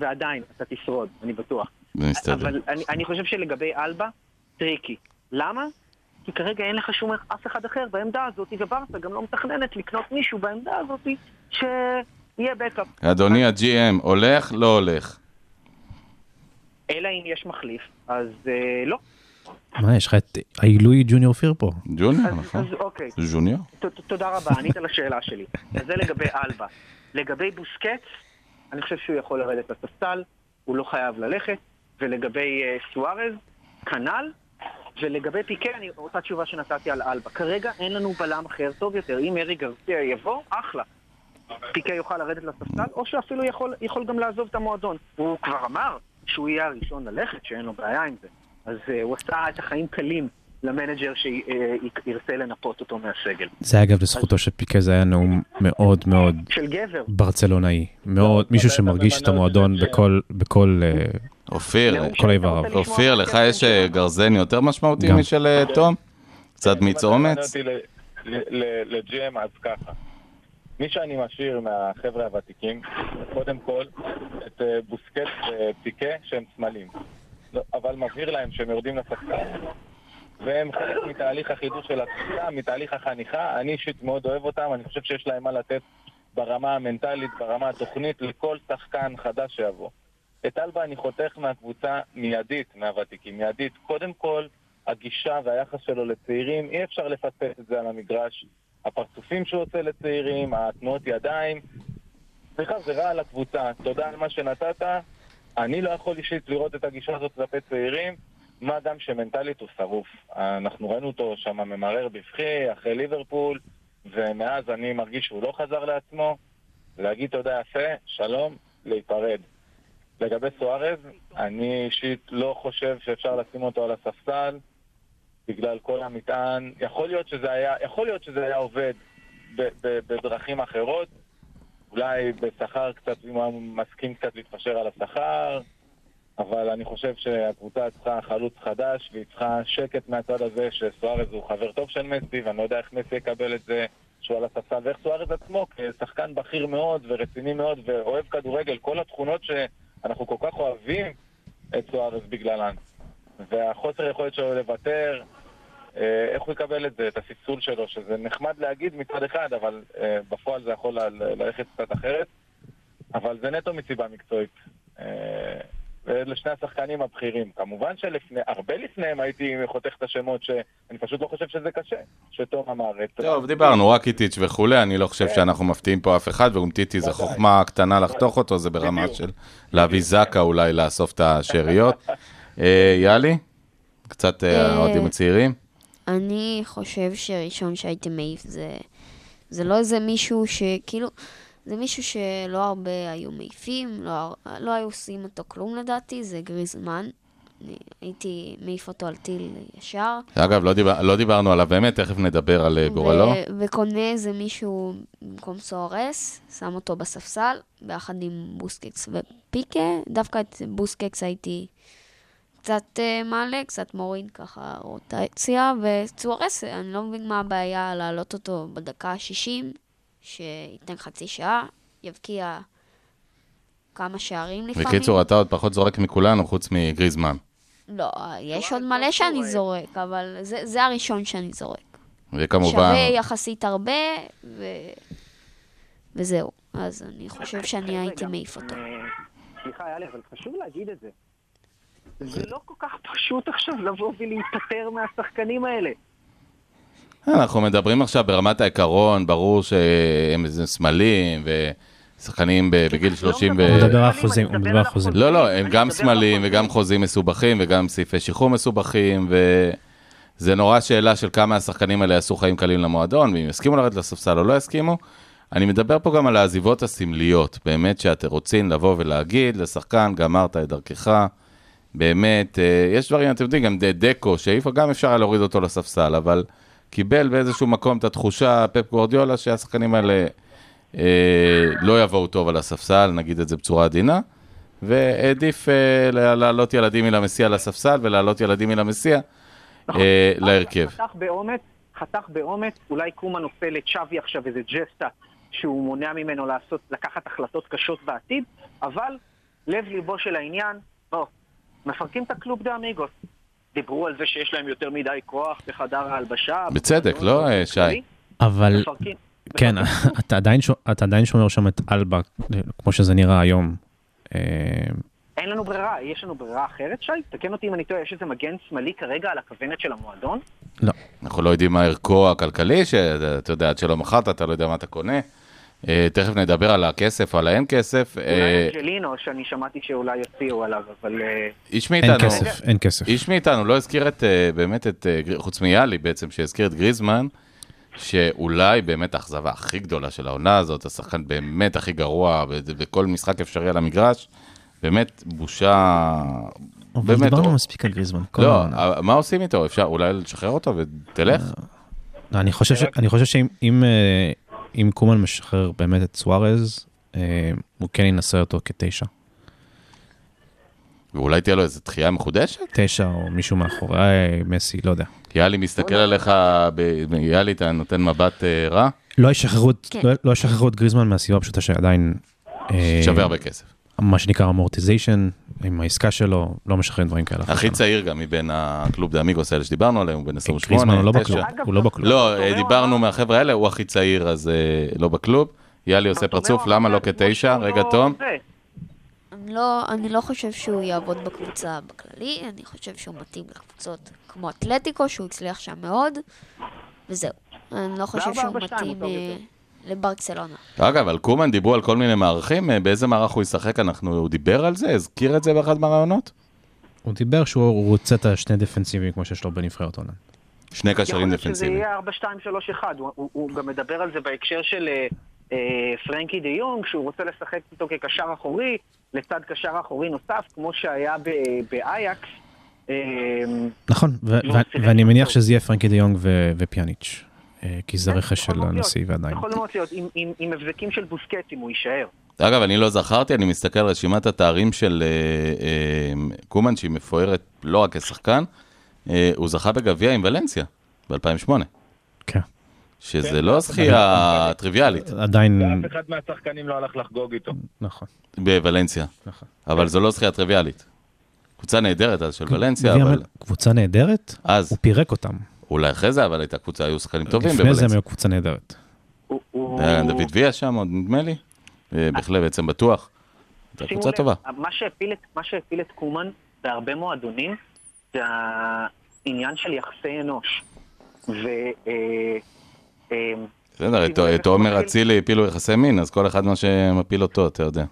ועדיין, אתה תשרוד, אני בטוח. מסתדר. אבל אני, אני חושב שלגבי אלבה, tricky. למה? כי כרגע אין לך שום אף אחד אחר בעמדה הזאת, וברסה גם לא מתכננת לקנות מישהו בעמדה הזאת שיהיה backup. אדוני ה-GM, הולך, לא הולך. אלא אם יש מחליף, אז אה, לא. מה, יש לך את העילוי ג'וניור פירפו. ג'וניור, נכון? אז אוקיי, זה ג'וניור? ת, ת, תודה רבה, ענית לשאלה שלי. אז זה לגבי אלבה. לגבי בוסקץ, אני חושב שהוא יכול לרדת לספסל, הוא לא חייב ללכת, ולגבי אה, סוארז, כנ"ל, ולגבי פיקה, אני אותה תשובה שנתתי על אלבה. כרגע אין לנו בלם אחר טוב יותר. אם אריק גרסיה יבוא, אחלה. פיקה יוכל לרדת לספסל, או שאפילו יכול, יכול גם לעזוב את המועדון. הוא כבר אמר שהוא יהיה הראשון ללכת, שאין לו בעיה עם זה. אז אה, הוא עשה את החיים קלים למנג'ר שירצה לנפות אותו מהסגל. זה אגב לזכותו של פיקה, זה היה נאום מאוד מאוד של גבר. ברצלונאי. מאוד, מישהו שמרגיש את המועדון בכל, בכל, אה, אופיר, נאום כל שאתה איבריו. אופיר, לך יש. אה, גרזן יותר משמעותי. משל אה, תום? קצת מיץ אומץ? אותי ל- ל- ל- לג'ם, אז ככה. מי שאני משאיר מהחבר'ה הוותיקים, קודם כל, את אה, בוסקט ופיקה שהם סמלים. אבל מבהיר להם שהם יורדים לספסל, והם חלק מתהליך החידוש של הקבוצה, מתהליך החניכה. אני אישית מאוד אוהב אותם, אני חושב שיש להם מה לתת ברמה המנטלית, ברמה התוכנית, לכל שחקן חדש שיבוא. את אלבה אני חותך מהקבוצה מיידית, מהוותיקים, מיידית. קודם כל, הגישה והיחס שלו לצעירים, אי אפשר לפספס את זה על המגרש. הפרצופים שהוא עושה לצעירים, התנועות ידיים. סליחה, זה רע על הקבוצה. תודה על מה שנתת. אני לא יכול אישית לראות את הגישה הזאת כלפי צעירים, מה גם שמנטלית הוא שרוף. אנחנו ראינו אותו שם ממרר בבכי, אחרי ליברפול, ומאז אני מרגיש שהוא לא חזר לעצמו. להגיד תודה יפה, שלום, להיפרד. לגבי סוארז, אני אישית לא חושב שאפשר לשים אותו על הספסל בגלל כל המטען. יכול להיות שזה היה, יכול להיות שזה היה עובד ב- ב- בדרכים אחרות, אולי בשכר קצת, אם הוא מסכים קצת להתפשר על השכר, אבל אני חושב שהקבוצה צריכה חלוץ חדש, והיא צריכה שקט מהצד הזה שסוארז הוא חבר טוב של מסי, ואני לא יודע איך מסי יקבל את זה שהוא על הספסל, ואיך סוארז עצמו, כשחקן בכיר מאוד ורציני מאוד ואוהב כדורגל, כל התכונות שאנחנו כל כך אוהבים את סוארז בגללן. והחוסר יכולת שלו לוותר, איך הוא יקבל את זה, את הספסול שלו, שזה נחמד להגיד מצד אחד, אבל אה, בפועל זה יכול ללכת קצת אחרת. אבל זה נטו מסיבה מקצועית. אה, ואלה שני השחקנים הבכירים. כמובן שלפני, הרבה לפניהם הייתי חותך את השמות שאני פשוט לא חושב שזה קשה, שתום אמר. את- טוב, דיברנו, רק איטיץ' וכולי, אני לא חושב כן. שאנחנו מפתיעים פה אף אחד, ואומטיטי זה ודאי. חוכמה קטנה לחתוך אותו, זה ברמה. של להביא זקה אולי לאסוף את השאריות. *laughs* אה, יאלי? קצת אה, אה, האוהדים הצעירים? אני חושב שראשון שהייתי מעיף זה... זה לא איזה מישהו שכאילו... זה מישהו שלא הרבה היו מעיפים, לא, לא היו עושים אותו כלום לדעתי, זה גריזמן. אני הייתי מעיף אותו על טיל ישר. אגב, לא דיבר- לא דיברנו עליו באמת, תכף נדבר על אה, גורלו. וקונה איזה מישהו במקום סוארס, שם אותו בספסל, ביחד עם בוסקקס ופיקה. דווקא את בוסקקס הייתי קצת uh, מעלה, קצת מוריד ככה רוטציה, וסוארס, אני לא מבין מה הבעיה להעלות אותו בדקה ה-60, שייתן חצי שעה, יבקיע כמה שערים לפעמים. בקיצור, אתה עוד פחות זורק מכולנו, חוץ מגריזמן. לא, יש עוד מלא שאני זורק, אבל זה, זה הראשון שאני זורק. וכמובן, שווה יחסית הרבה, ו... וזהו. אז אני חושב שאני הייתי מעיף אותו. אה, סליחה, יאללה, אבל חשוב להגיד את זה. זה לא כל כך פשוט עכשיו לבוא ולהיפטר מהשחקנים האלה. אנחנו מדברים עכשיו ברמת העיקרון, ברור שהם איזה סמלים, ושחקנים בגיל 30 ו... הוא מדבר על אני אחוזים, הוא מדבר על אחוזים. לא, לא, הם גם סמלים וגם חוזים מסובכים וגם סעיפי שחרור מסובכים, וזה נורא שאלה של כמה השחקנים האלה יעשו חיים קלים למועדון, ואם יסכימו לרדת לספסל או לא יסכימו. אני מדבר פה גם על העזיבות הסמליות, באמת שאתם רוצים לבוא ולהגיד לשחקן, גמרת את דרכך, באמת, אה, יש דברים, אתם יודעים, גם דקו, שאיפה גם אפשר היה להוריד אותו לספסל, אבל קיבל באיזשהו מקום את התחושה, פפ גורדיולה, שהשחקנים האלה אה, לא יבואו טוב על הספסל, נגיד את זה בצורה עדינה, והעדיף אה, לה- להעלות ילדים מלמסיע לספסל ולהעלות ילדים מלמסיע אה, להרכב. חתך באומץ, חתך באומץ, אולי קומן עושה לצ'אבי עכשיו איזה ג'סטה שהוא מונע ממנו לעשות, לקחת החלטות קשות בעתיד, אבל לב ליבו של העניין, בוא, מפרקים את הקלוב דה אמיגוס. דיברו על זה שיש להם יותר מדי כוח בחדר ההלבשה. בצדק, לא, באופן שי? אבל מפרקים. כן, *laughs* אתה עדיין שו- אתה עדיין שומר שם את אלבה, כמו שזה נראה היום. אה, אין לנו ברירה, יש לנו ברירה אחרת, שי? תקן אותי אם אני טועה, יש איזה מגן שמאלי כרגע על הכוונת של המועדון? לא. אנחנו לא יודעים מה ערכו הכלכלי, שאתה יודע, עד שלא מכרת, אתה לא יודע מה אתה קונה. אה, תכף נדבר על הכסף, על האין כסף. אה, אולי אנג'לינו, שאני שמעתי שאולי יוציאו עליו, אבל... אה, איש אין מאיתנו, כסף, אין כסף. איש מאיתנו לא הזכיר את, אה, באמת את, אה, חוץ מיאלי בעצם, שהזכיר את גריזמן, שאולי באמת האכזבה הכי גדולה של העונה הזאת, השחקן באמת הכי גרוע בכל משחק אפשרי על המגרש, באמת בושה, אבל באמת, דיברנו או- מספיק על גריזמן. לא. אה, מה עושים איתו? אפשר אולי לשחרר אותו ותלך? לא, אני חושב ש- אני חושב שאם אם, אה, אם קומן משחרר באמת את סוארז, אה, הוא כן ינסה אותו כתשע. ואולי תהיה לו איזו דחייה מחודשת? תשע או מישהו מאחורי מסי, לא יודע. יאלי מסתכל עליך, יאלי, אתה נותן מבט אה, רע? לא ישחררו את- כן. לא- לא גריזמן מהסיבה הפשוטה שעדיין, אה, שווה הרבה כסף. מה שנקרא אמורטיזיישן, עם העסקה שלו, לא משחררים דברים כאלה. הכי צעיר גם מבין הקלוב דה אמיגוס האלה שדיברנו עליהם, הוא בן 28, גריזמן הוא לא 9. בקלוב, אגב, הוא לא בקלוב. לא, דיברנו מהחבר'ה האלה, הוא הכי צעיר, אז אה, לא בקלוב. יאלי עושה פרצוף, למה לא כתשע? רגע, לא תום. לא, אני לא חושב שהוא יעבוד בקבוצה בכללי, אני חושב שהוא מתאים לקבוצות כמו אתלטיקו, שהוא הצליח שם מאוד, וזהו. אני לא חושב שהוא ב-4-4-2 הוא מתאים לברצלונה. אגב, על קומן דיברו על כל מיני מערכים, אה, באיזה מערך הוא ישחק, אנחנו, הוא דיבר על זה? הזכיר את זה באחד מהרעיונות? הוא דיבר שהוא רוצה את השני דפנסיבים כמו שיש לו בנבחרת הולנד. שני קשרים יכול להיות שזה דפנסיביים. יהיה 4-2-3-1, הוא- הוא הוא גם מדבר על זה בהקשר של אה, אה, פרנקי דה יונג, שהוא רוצה לשחק איתו כקשר אחורי, לצד קשר אחורי נוסף, כמו שהיה באייקס. אה, נכון, לא ואני. מניח שזה יהיה פרנקי דה יונג ופיאניץ', כי זה כן, רכש של הנשיא. ועדיין. יכול מאוד להיות, עם- הבזקים של בוסקט, אם הוא יישאר. אגב, אני לא זכרתי, אני מסתכל על רשימת התארים של אה, אה, קומן, שהיא מפוארת לא רק כשחקן, אה, הוא זכה בגביע עם ולנסיה ב-2008, כן. שזה כן, לא אף אחד זכייה טריוויאלית עדיין, ואף אחד מהשחקנים לא הלך לחגוג איתו. נכון. בוולנסיה, נכון. אבל זו לא זכייה טריוויאלית. קבוצה נהדרת אז של ולנסיה, אבל קבוצה נהדרת, אז, הוא פירק אותם. אולי אחרי זה, אבל הייתה קבוצה, היו שחקנים טובים לפני זה הם בוולנסיה. היו קבוצה נהדרת. היה דוד ויה שם עוד, נדמה לי, אה, בהחלט בעצם בטוח. הייתה קבוצה טובה. מה שהפיל את, מה שהפיל את קומן בהרבה מועדונים זה העניין של יחסי אנוש. ו... אה, אה, בסדר, את- עומר. אצילי הפילו יחסי מין, אז כל אחד מה שמפיל אותו, אתה יודע.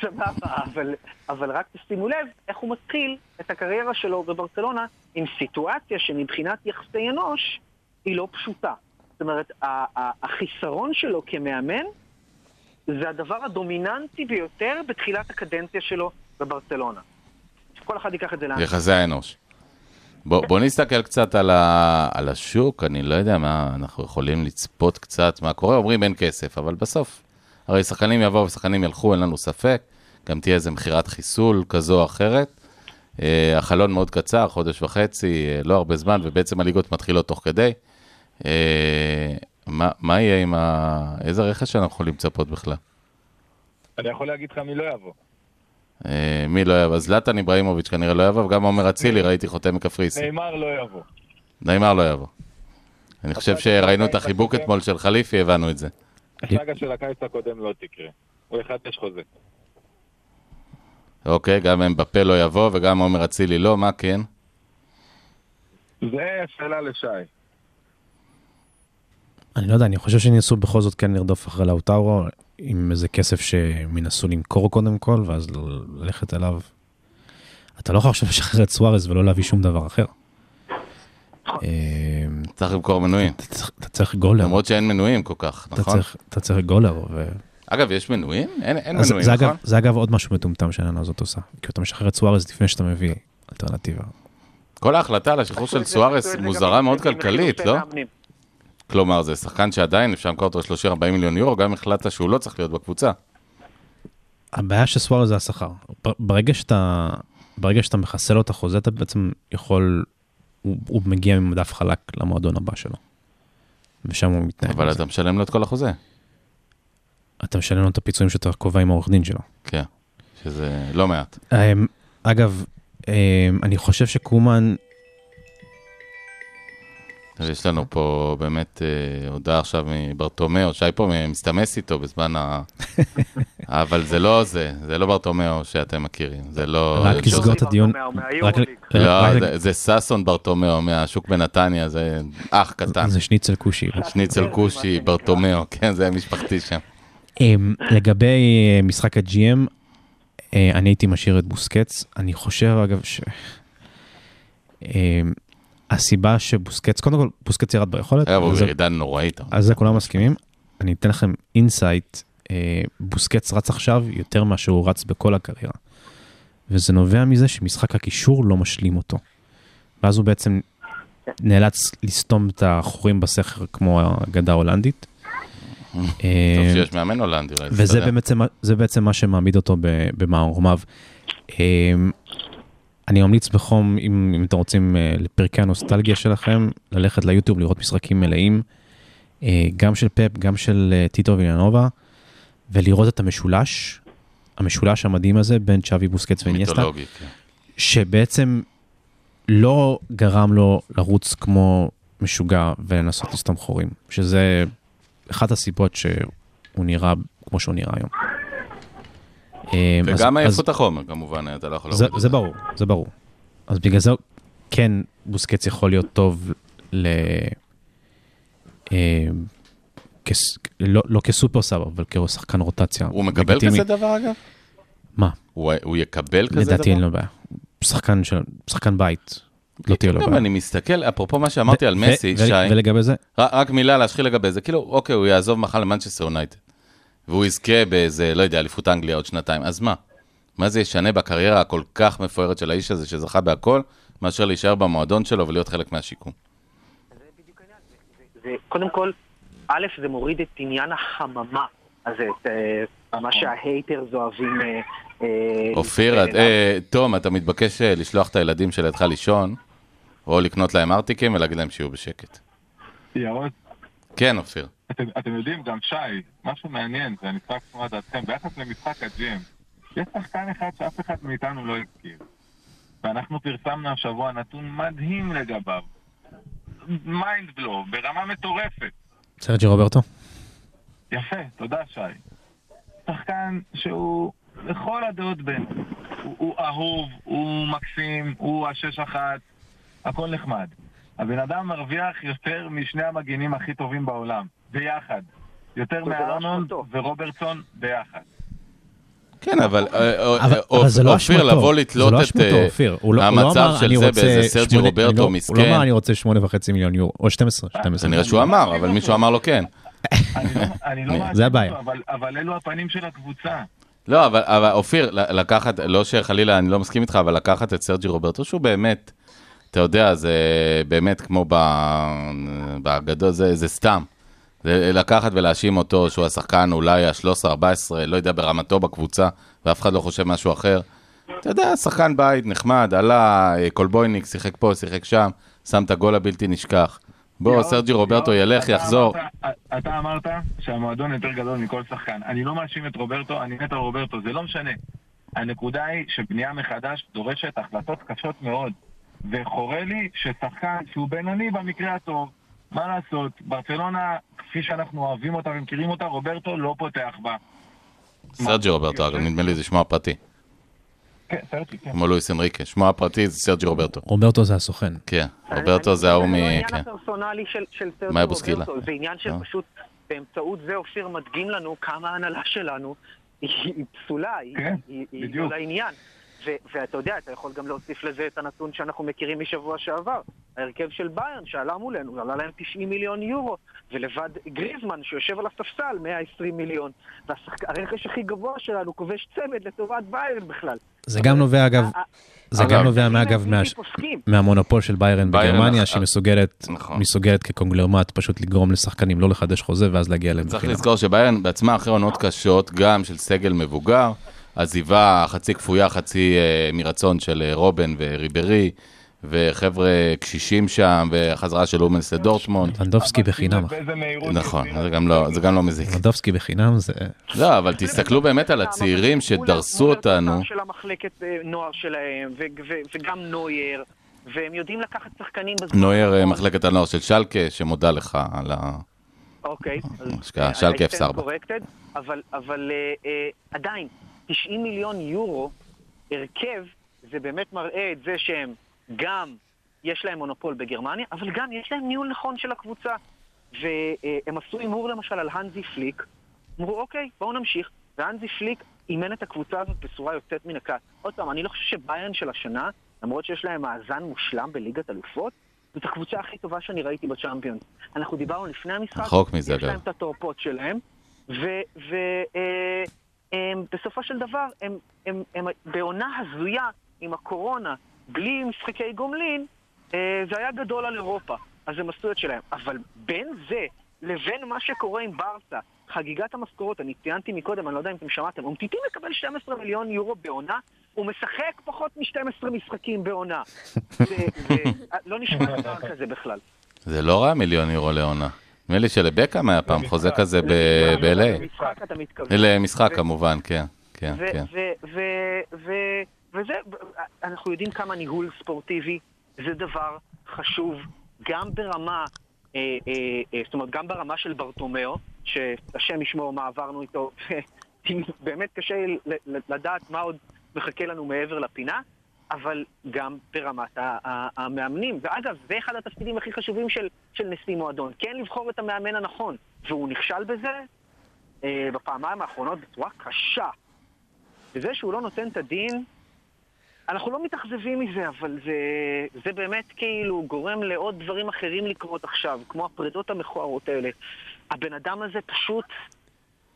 סבבה, אבל, אבל רק תשימו לב איך הוא מתחיל את הקריירה שלו בברצלונה עם סיטואציה שמבחינת יחסי אנוש היא לא פשוטה. זאת אומרת, החיסרון שלו כמאמן זה הדבר הדומיננטי ביותר בתחילת הקדנציה שלו בברצלונה. כל אחד ייקח את זה לאן. יחסי האנוש. בוא, בוא נסתכל קצת על, ה, על השוק, אני לא יודע מה, אנחנו יכולים לצפות קצת מה קורה, אומרים אין כסף, אבל בסוף, הרי שחקנים יבואו ושחקנים ילכו, אין לנו ספק, גם תהיה איזה מכירת חיסול כזו או אחרת. אה, החלון מאוד קצר, חודש וחצי, אה, לא הרבה זמן, ובעצם הליגות מתחילות תוך כדי. אה, מה, מה יהיה עם ה... איזה רכש אנחנו יכולים לצפות בכלל? אני יכול להגיד לך מי לא יבוא. אה, מי לא יבוא? זלטן איברהימוביץ' כנראה לא יבוא, וגם עומר אצילי, ראיתי חותם מקפריסין. נאמר לא יבוא. נאמר לא יבוא. אני חושב שראינו את החיבוק אתמול של חליפי, הבנו את זה. הסאגה של הקיץ הקודם לא תקרה. הוא יחדש חוזה. אוקיי, גם אמבפה לא יבוא וגם עומר אצילי לא, מה כן? זה שאלה לשי. אני לא יודע, אני חושב שניסו בכל זאת כן לרדוף אחרי לאוטרו עם איזה כסף שהם ינסו למכור קודם כל, ואז ללכת אליו. אתה לא יכול עכשיו לשחרר את סוארז ולא להביא שום דבר אחר. אה, צריך למכור מנויים. אתה צריך- גולר, למרות שאין מנויים כל כך, נכון? צריך- אתה צריך גולר. ו- אגב, יש מנויים? אין מנויים, זה נכון? אגב- זה אגב עוד משהו מטומטם שהעניין הזאת עושה. כי אתה משחרר את סוארז לפני שאתה מביא אלטרנטיבה. כל ההחלטה על השחרור של סוארס מוזרה מאוד כלכלית, לא? כלומר, זה שחקן שעדיין אפשר למכור אותו ל-30-40 מיליון יורו, גם החלטת שהוא לא צריך להיות בקבוצה. הבעיה של סוארז זה השכר. ב- ברגע שאתה, ברגע שאתה מחסל לו את החוזה, אתה בעצם יכול, הוא, הוא מגיע ממדף חלק למועדון הבא שלו. ושם הוא מתנהל. אבל עם אתה. משלם לו את כל החוזה. אתה משלם לו את הפיצויים שאתה קובע עם העורך דין שלו. כן, שזה לא מעט. אמ, אגב, אמ, אני חושב שקומן, אז יש לנו פה באמת אה, הודעה עכשיו מברטומיאו, שי פה מסתמס איתו בזמן ה... *laughs* אבל זה לא זה, זה לא ברטומיאו שאתם מכירים, זה לא... רק. לסגור את הדיון. לא, זה- זה ששון ברטומיאו מהשוק בנתניה, זה אח קטן. זה שניצל כושי. שניצל כושי, ברטומיאו, כן, זה משפחתי שם. אמ, לגבי אה, משחק ה-GM, אה, אני הייתי משאיר את בוסקץ. אני חושב, אגב, ש... הסיבה שבוסקץ, קודם כל, בוסקץ ירד ביכולת. הוא וזה- בירידה נוראית. על זה כולם מסכימים. אני אתן לכם insight, אה, בוסקץ רץ עכשיו יותר מאשר הוא רץ בכל הקריירה. וזה נובע מזה שמשחק הקישור לא משלים אותו. ואז הוא בעצם נאלץ לסתום את החורים בסכר כמו האגדה ההולנדית. טוב אה, שיש מאמן הולנדי, וזה. בעצם, מה שמעמיד אותו במערומיו. אני ממליץ בחום, אם, אם אתם רוצים, אה, לפרקי הנוסטלגיה שלכם, ללכת ליוטיוב לראות משחקים מלאים, אה, גם של פפ, גם של אה, טיטו וילנובה, ולראות את המשולש, המשולש המדהים הזה בין צ'אבי בוסקץ מיתולוגי, כן. שבעצם לא גרם לו לרוץ כמו משוגע ולנסות לסתום חורים, שזה אחת הסיבות שהוא נראה כמו שהוא נראה היום. אה, וגם עייפות החומר, כמובן, אתה לא יכול זה, להוריד את זה ברור, זה ברור. אז בגלל זה כן בוסקץ יכול להיות טוב ל... אה, כס... לא, לא כ super sub, אבל כשחקן רוטציה. הוא מקבל לגיטימי. כזה דבר, אגב? מה? הוא הוא יקבל כזה דבר? לדעתי אין לו בעיה. שחקן של... שחקן בית. לא תהיה לו בעיה. אני מסתכל, אפרופו מה שאמרתי על מסי, שי, ולגבי זה, רק מילה להשחיל לגבי זה, כאילו, אוקיי, הוא יעזוב מחר למנצ'סטר יונייטד, והוא יזכה באיזה, לא יודע, אליפות אנגליה עוד שנתיים, אז מה? מה זה ישנה בקריירה הכל כך מפוארת של האיש הזה, שזכה בהכל, מאשר להישאר במועדון שלו ולהיות חלק מהשיקום. זה, קודם כל, א', זה מוריד את עניין החממה הזה, את אה, מה שההייטרס אוהבים... אה, אה, אופיר, תום, אתה מתבקש לשלוח את הילדים שלידך לישון, או לקנות להם ארטיקים ולהגיד להם שיהיו בשקט. ירון, כן, אופיר. אתם, אתם יודעים, גם שי, משהו מעניין, ואני אשמח לשמוע דעתכם, ביחס למשחק הג'ים, יש שחקן אחד שאף אחד מאיתנו לא הזכיר. ואנחנו פרסמנו השבוע נתון מדהים לגביו. mind blow, ברמה מטורפת. סרג'י רוברטו? יפה, תודה שי. שחקן שהוא לכל הדעות בין. הוא, הוא אהוב, הוא מקסים, הוא השש אחת, הכל נחמד. הבן אדם מרוויח יותר משני המגינים הכי טובים בעולם, ביחד. יותר לא אשמתו. ורוברטסון ביחד. כן, אבל אה, אה, אה, לא אופיר. לבוא זה לתלות לא את לא, לא המצב של אני זה רוצה באיזה סרג'י רוברטו אני לא- הוא לא מסכן. אמר, אני רוצה שמונה וחצי מיליון יורו, או 12, 12. זה נראה שהוא אמר, אבל מישהו אמר לו כן. אני לא, לא *laughs* זה מאשים הבעיה. אותו, אבל, אלו הפנים של הקבוצה. לא, אבל, אופיר, לקחת, לא שחלילה, אני לא מסכים איתך, אבל לקחת את סרג'י רוברטו, שהוא באמת, אתה יודע, זה באמת כמו ב... בגדול, זה, זה סתם. זה לקחת ולהאשים אותו שהוא השחקן אולי ה-13-14, לא יודע, ברמתו בקבוצה, ואף אחד לא חושב משהו אחר. אתה יודע, שחקן בית, נחמד, עלה, קולבויניק, שיחק פה, שיחק שם, שם את הגול הבלתי נשכח. בוא, סרג'י רוברטו ילך, יחזור. אתה אמרת שהמועדון יותר גדול מכל שחקן. אני לא מאשים את רוברטו, אני מת על רוברטו, זה לא משנה. הנקודה היא שבנייה מחדש דורשת החלטות קשות מאוד. וחורה לי ששחקן שהוא בינוני במקרה הטוב, מה לעשות, ברצלונה, כפי שאנחנו אוהבים אותה ומכירים אותה, רוברטו לא פותח בה. סרג'י רוברטו, אגב, נדמה לי זה שמו הפרטי. כן, כן. כמו לואיס אנריקה. שמו הפרטי זה סרג'י רוברטו. רוברטו זה הסוכן. כן, רוברטו זה ההוא מ... זה לא העניין כן. הפרסונלי של, בוסקילה. רוברטו, זה עניין של אה. פשוט, באמצעות זה אופיר מדגים לנו כמה ההנהלה שלנו היא, פסולה, היא. לא לעניין. ו- ואתה יודע, אתה יכול גם להוסיף לזה את הנתון שאנחנו מכירים משבוע שעבר. ההרכב של ביירן שעלה מולנו, עלה להם 90 מיליון יורו, ולבד גריזמן שיושב על הספסל, 120 מיליון. והרכש הכי גבוה שלנו כובש צמד לטובת ביירן בכלל. זה גם נובע, אגב, ה- ה- זה אגב, גם נובע, מאגב, פוסקים. מהמונופול של ביירן בגרמניה, אה, שהיא מסוגלת, נכון. מסוגלת כקונגלרמט פשוט לגרום לשחקנים לא לחדש חוזה ואז להגיע אליהם. צריך. לזכור שביירן בעצמה אחרי עונות קשות, גם של סגל מבוגר, עזיבה חצי כפויה, חצי אה, מרצון של אה, רובן וריברי, וחבר'ה קשישים שם, והחזרה של אומנס לדורטמונד. לבנדובסקי אבל בחינם. נכון, זה גם לא- זה גם לא מזיק. לבנדובסקי בחינם זה... לא, אבל תסתכלו באמת על הצעירים שדרסו אותנו. של המחלקת אה, נוער שלהם, ו- ו- וגם נוייר, והם יודעים לקחת שחקנים בזמן. נויר, אה. מחלקת הנוער של שלקה, שמודה לך על ה... אוקיי. שלקה I stand 04. corrected, אבל, אבל עדיין, 90 מיליון יורו, הרכב, זה באמת מראה את זה שהם גם, יש להם מונופול בגרמניה, אבל גם יש להם ניהול נכון של הקבוצה. והם עשו הימור למשל על הנזי פליק, אמרו, אוקיי, בואו נמשיך. והנזי פליק אימן את הקבוצה הזאת בצורה יוצאת מן הכלל. עוד פעם, אני לא חושב שביירן של השנה, למרות שיש להם מאזן מושלם בליגת אלופות, זאת הקבוצה הכי טובה שאני ראיתי בצ'אמפיונס. אנחנו דיברנו לפני המשחק, רחוק מזה, יש. להם את התורפות שלהם, ובסופו של דבר, הם, הם, הם בעונה הזויה עם הקורונה, בלי משחקי גומלין, אה, זה היה גדול על אירופה, אז הם עשו את שלהם. אבל בין זה לבין מה שקורה עם ברסה, חגיגת המשכורות, אני ציינתי מקודם, אני לא יודע אם אתם שמעתם, אומטיטי מקבל 12 מיליון יורו בעונה, הוא משחק פחות מ-12 משחקים בעונה. זה, זה, לא נשמע דבר כזה בכלל. זה לא רע מיליון יורו לעונה. נדמה לי שלבקאם היה פעם חוזה כזה ב-LA. למשחק אתה מתכוון. למשחק כמובן, כן. כן, כן. וזה, אנחנו יודעים כמה ניהול ספורטיבי זה דבר חשוב, גם ברמה, אה, אה, אה, זאת אומרת, גם ברמה של ברטומיאו, שהשם ישמור מה עברנו איתו, *laughs* באמת קשה לדעת מה עוד מחכה לנו מעבר לפינה, אבל גם ברמת המאמנים. ואגב, זה אחד התפקידים הכי חשובים של, של נשיא מועדון, כן לבחור את המאמן הנכון, והוא נכשל בזה אה, בפעמיים האחרונות בצורה קשה. וזה שהוא לא נותן את הדין, אנחנו לא מתאכזבים מזה, אבל זה, זה באמת כאילו גורם לעוד דברים אחרים לקרות עכשיו, כמו הפרדות המכוערות האלה. הבן אדם הזה פשוט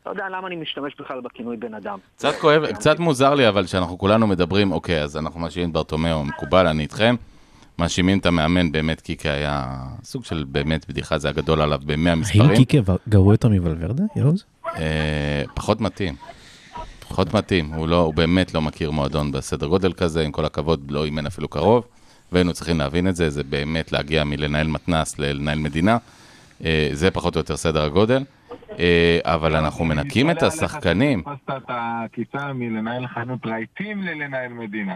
אתה יודע למה אני משתמש בכלל בכינוי בן אדם. קצת כואב, קצת מוזר לי, אבל שאנחנו כולנו מדברים, אוקיי, אז אנחנו מאשימים את ברטומיאו, מקובל, אני איתכם. מאשימים את המאמן, באמת קיקה היה סוג של באמת בדיחה, זה הגדול עליו ב-100 האם מספרים. קיקה גרוע יותר מוולברדה, יאוז? אה, פחות מתאים. פחות מתאים, הוא, לא, הוא באמת לא מכיר מועדון בסדר גודל כזה, עם כל הכבוד, לא אימן אפילו קרוב, והיינו צריכים להבין את זה, זה באמת להגיע מלנהל מתנ"ס ללנהל מדינה, אה, זה פחות או יותר סדר הגודל, אבל אנחנו מנקים את השחקנים. שתפסת את העקיצה מלנהל חנות רהיטים ללנהל מדינה.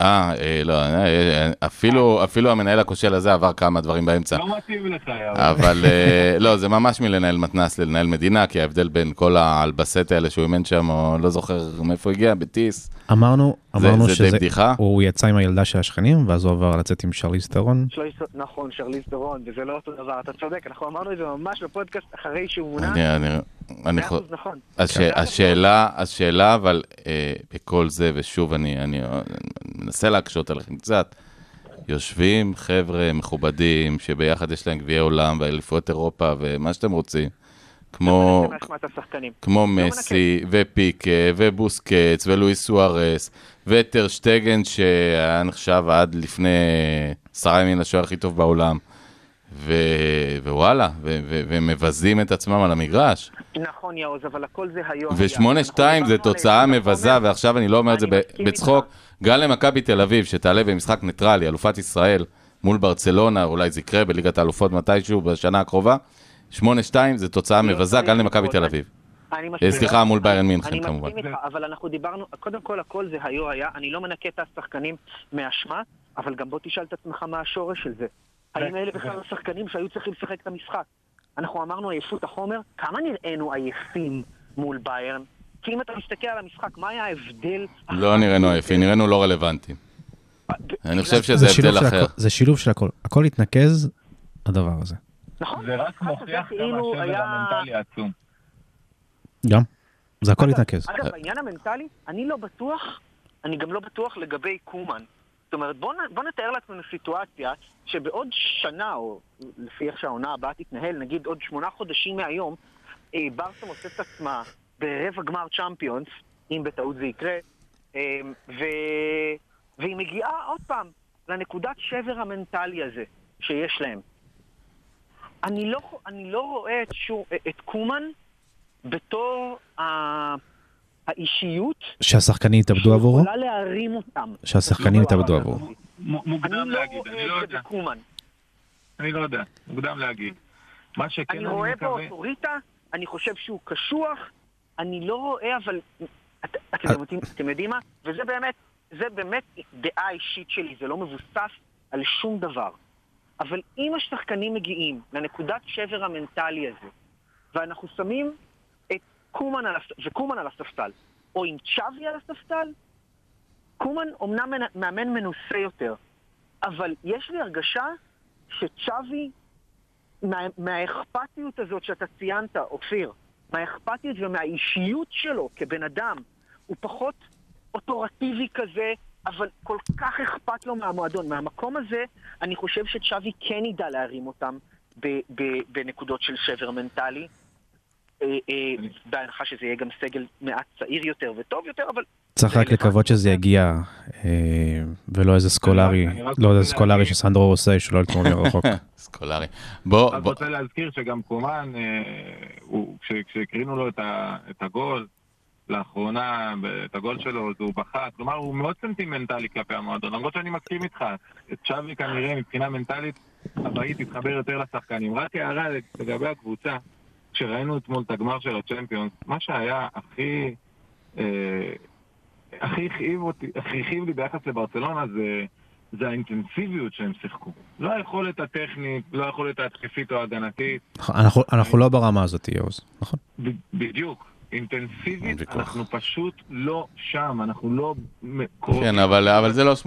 אה, אה, לא, אה, אפילו, אפילו המנהל הכושל הזה עבר כמה דברים באמצע. לא מתאים לך, יאו. אבל אה, *laughs* לא, זה ממש מלנהל מתנ"ס ללנהל מדינה, כי ההבדל בין כל האלבסט האלה שהוא אימן שם, או לא זוכר מאיפה הגיע, בטיס. אמרנו, זה- אמרנו זה די שזה, בדיחה? הוא יצא עם הילדה של השכנים, ואז הוא עבר לצאת עם שרליז. שלא יש- נכון, שרליז דורון, וזה לא אותו דבר, אתה צודק, אנחנו אמרנו את זה ממש בפודקאסט אחרי שהוא מונה. אני, אני, אני, מאה חו- אחוז, נכון. כן. השאלה, השאלה, אבל אה, בכל זה, ושוב, אני, מנסה להקשות עליכם קצת, יושבים חבר'ה מכובדים, שביחד יש להם גביעי עולם ואליפויות אירופה ומה שאתם רוצים, כמו, השחקנים. כמו לא מסי, ופיקה, ובוסקץ, ולואיס סוארס, וטר שטגן, שהיה נחשב עד לפני עשרה ימים לשוער הכי טוב בעולם. ו... ווואלה, ו... ו... ומבזים את עצמם על המגרש. נכון, יעוז, אבל הכל זה היום. ושמונה שתיים זה תוצאה מבזה, ועכשיו אני לא אומר את זה אני בצחוק. איתך. גם למכבי תל אביב, שתעלה במשחק ניטרלי, אלופת ישראל, מול ברצלונה, אולי זה יקרה בליגת האלופות מתישהו בשנה הקרובה. שמונה שתיים זה תוצאה מבזה גם למכבי. תל אביב. אני אה, סליחה. מול ביירן אני מינכן כמובן. מסכים איתך, אבל אנחנו דיברנו, קודם כל הכל זה היו היה, אני לא מנקה את השחקנים מאשמה, אבל גם בוא תשאל את עצמך מה השורש של זה. האם אלה בכלל השחקנים שהיו צריכים לשחק את המשחק? אנחנו אמרנו עייפות החומר, כמה נראינו עייפים מול ביירן? כי אם אתה מסתכל על המשחק, מה היה ההבדל? לא נראינו עייפים, נראינו לא רלוונטיים. אני חושב שזה הבדל אחר. זה שילוב של הכל. הכל התנקז, הדבר הזה. נכון? זה רק מוכיח כמה כאילו השבר היה- המנטלי עצום. גם. זה הכל התנקז. אגב, בעניין המנטלי, אני לא בטוח, אני גם לא בטוח לגבי קומן. אומרת, בוא, נ- בוא נתאר לעצמנו סיטואציה שבעוד שנה, או לפי איך שהעונה הבאה תתנהל, נגיד עוד שמונה חודשים מהיום, אה, ברסה מוצאת את עצמה ברבע גמר צ'אמפיונס, אם בטעות זה יקרה, אה, ו... והיא מגיעה עוד פעם לנקודת שבר המנטלי הזה שיש להם. אני לא, אני לא רואה את, שו, את קומן בתור ה... האישיות שהשחקנים התאבדו עבורו? שיכולה להרים אותם. שהשחקנים לא התאבדו ברמה עבורו. מוקדם לא להגיד, אני לא יודע. אני לא יודע, מוקדם להגיד. מה שכן אני אני רואה בו מקווה... אוטוריטה, אני חושב שהוא קשוח, אני לא רואה, אבל... אתם אה. יודעים- אתם יודעים מה? וזה באמת, זה באמת דעה אישית שלי, זה לא מבוסס על שום דבר. אבל אם השחקנים מגיעים לנקודת שבר המנטלי הזה, ואנחנו שמים קומן על, וקומן על הספסל, או עם צ'אבי על הספסל, קומן אומנם מנ- מאמן מנוסה יותר, אבל יש לי הרגשה שצ'אבי, מה, מהאכפתיות הזאת שאתה ציינת, אופיר, מהאכפתיות ומהאישיות שלו כבן אדם, הוא פחות אוטורטיבי כזה, אבל כל כך אכפת לו מהמועדון. מהמקום הזה, אני חושב שצ'אבי כן ידע להרים אותם בנקודות של שבר מנטלי. אה, אה, בהנחה שזה יהיה גם סגל מעט צעיר יותר וטוב יותר, אבל צריך רק לקוות שזה יגיע, אה, ולא איזה סקולרי, אני לא איזה סקולרי שסנדרו עושה, שלא לתמור מרחוק. *laughs* סקולרי. בוא, בוא, רוצה להזכיר שגם קומן, כשהקרינו לו את הגול, לאחרונה, את הגול שלו, אז הוא בכה, כלומר הוא מאוד סנטימנטלי כלפי המועדון, למרות שאני מסכים איתך, צ'אבי כנראה מבחינה מנטלית הבאית תתחבר יותר לשחקנים. רק הערה לגבי הקבוצה, כשראינו אתמול את הגמר של הצ'מפיונס, מה שהיה הכי... אה, הכי הכאיב אותי, הכי הכאיב לי ביחס לברצלונה זה, זה האינטנסיביות שהם שיחקו. לא היכולת הטכנית, לא היכולת ההתקפית או ההגנתית, אנחנו- אנחנו לא ברמה הזאת, יאוז, נכון? ב- בדיוק. אינטנסיבית. אנחנו פשוט לא שם, אנחנו לא. כן, אבל, אבל זה לא 8-2,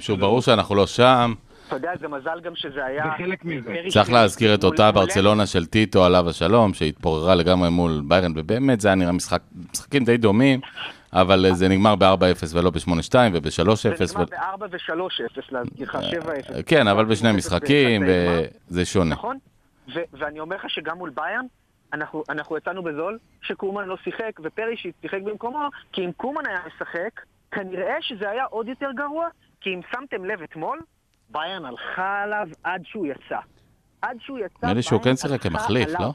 שוב, ברור שאנחנו לא שם. אתה יודע, זה מזל גם שזה היה... זה חלק מזה. צריך שלי להזכיר את אותה. ברצלונה של טיטו עליו השלום, שהתפוררה לגמרי מול ביירן, ובאמת זה היה נראה משחק, משחקים די דומים, אבל זה נגמר ב-4-0 ולא ב-8-2 וב-3-0. זה נגמר ו... ב-4 ו-3-0, להזכיר לך, 7-0. כן, אבל בשני משחקים. וזה שונה. נכון, ואני אומר לך שגם מול ביירן, אנחנו, אנחנו יצאנו בזול, שקומן לא שיחק ופרישיט שיחק במקומו, כי אם קומן היה משחק, כנראה שזה היה עוד יותר גרוע, כי אם שמתם לב אתמול, ביירן הלכה עליו עד שהוא יצא. עד שהוא יצא, נראה לי שהוא כן שיחק כמחליף, עליו. לא?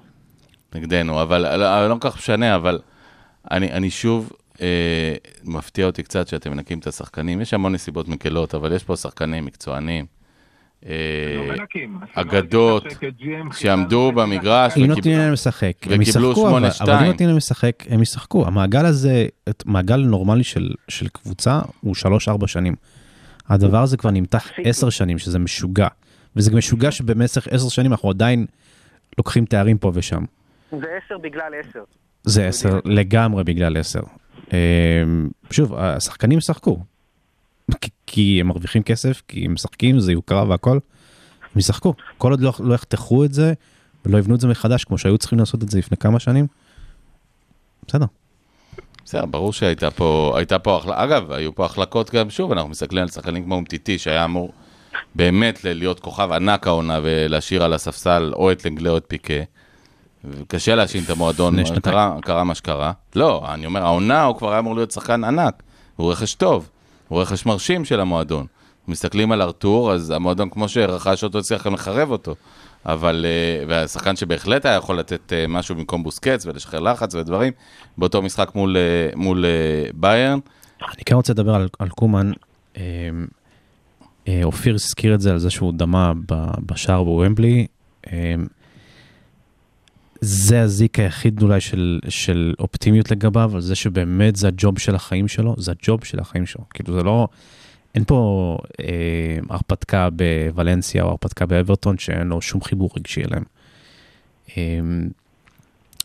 נגדנו, אבל אבל לא כל כך משנה, אבל אני, אני שוב, אה, מפתיע אותי קצת שאתם מנקים את השחקנים. יש המון נסיבות מקלות, אבל יש פה שחקנים מקצוענים. אה, לא מנקים. אגדות, שעמדו במגרש אם נותנים להם לשחק, הם ישחקו, אבל 8-2. אבל אם נותנים להם לשחק, הם ישחקו. המעגל הזה, מעגל נורמלי של, של קבוצה הוא 3-4 שנים. הדבר הזה כבר נמתח 10 שנים, שזה משוגע. וזה גם משוגע שבמשך 10 שנים אנחנו עדיין לוקחים תארים פה ושם. זה עשר בגלל עשר. זה 10 לגמרי בגלל 10. שוב, השחקנים ישחקו. כי- כי הם מרוויחים כסף, כי הם משחקים, זה יוקרה והכל. הם ישחקו. כל עוד לא, לא יחתכו את זה, ולא יבנו את זה מחדש, כמו שהיו צריכים לעשות את זה לפני כמה שנים. בסדר. בסדר, ברור שהייתה פה, פה, החל... אגב, היו פה החלקות גם, שוב, אנחנו מסתכלים על שחקנים כמו אומטיטי, שהיה אמור באמת להיות כוכב ענק העונה ולהשאיר על הספסל או את לנגלה או את פיקה. וקשה להאשים את המועדון. קרה, קרה מה שקרה. לא, אני אומר, העונה הוא כבר היה אמור להיות שחקן ענק, הוא רכש טוב, הוא רכש מרשים של המועדון. מסתכלים על ארתור, אז המועדון כמו שרכש אותו, הצליח גם לחרב אותו. אבל, אה, והשחקן שבהחלט היה יכול לתת אה, משהו במקום בוסקץ ולשחרר לחץ ודברים, באותו משחק מול, אה, מול ביירן. אני כן רוצה לדבר על, על קומן. אופיר הזכיר את זה על זה שהוא דמה בשער בוומבלי. זה הזיק היחיד אולי של, של אופטימיות לגביו, על זה שבאמת זה הג'וב של החיים שלו, זה הג'וב של החיים שלו. כאילו זה לא, אין פה אה, הרפתקה בוולנסיה או הרפתקה באברטון שאין לו שום חיבור רגשי אליהם. אה,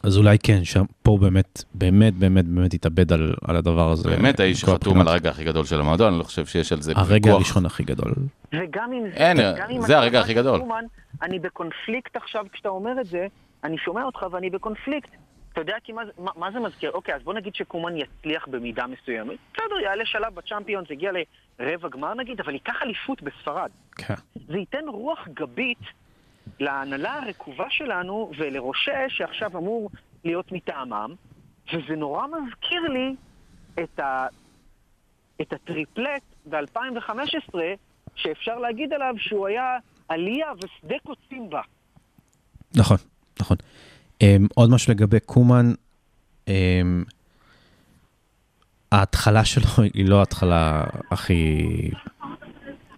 אז אולי כן, שם, פה באמת, באמת, באמת, באמת התאבד על, על הדבר הזה. באמת האיש מכל שחתום על. הרגע הכי גדול של המועדון, אני לא חושב שיש על זה הרגע הראשון הכי גדול. וגם אם אין, וגם אם זה הרגע הכי גדול. קומן, אני בקונפליקט עכשיו כשאתה אומר את זה, אני שומע אותך ואני בקונפליקט. אתה יודע כי מה, מה, מה זה מזכיר? אוקיי, אז בוא נגיד שקומן יצליח במידה מסוימת. בסדר, יעלה שלב בצ'אמפיונס, יגיע לרבע גמר נגיד, אבל ייקח אליפות בספרד. כן. זה ייתן רוח גבית להנהלה הרקובה שלנו ולרושה שעכשיו אמור להיות מטעמם, וזה נורא מזכיר לי את, ה... את הטריפלט ב-2015, שאפשר להגיד עליו שהוא היה עלייה ושדה קוצים בה. נכון, נכון. Um, עוד משהו לגבי קומן, um, ההתחלה שלו *laughs* היא לא ההתחלה הכי,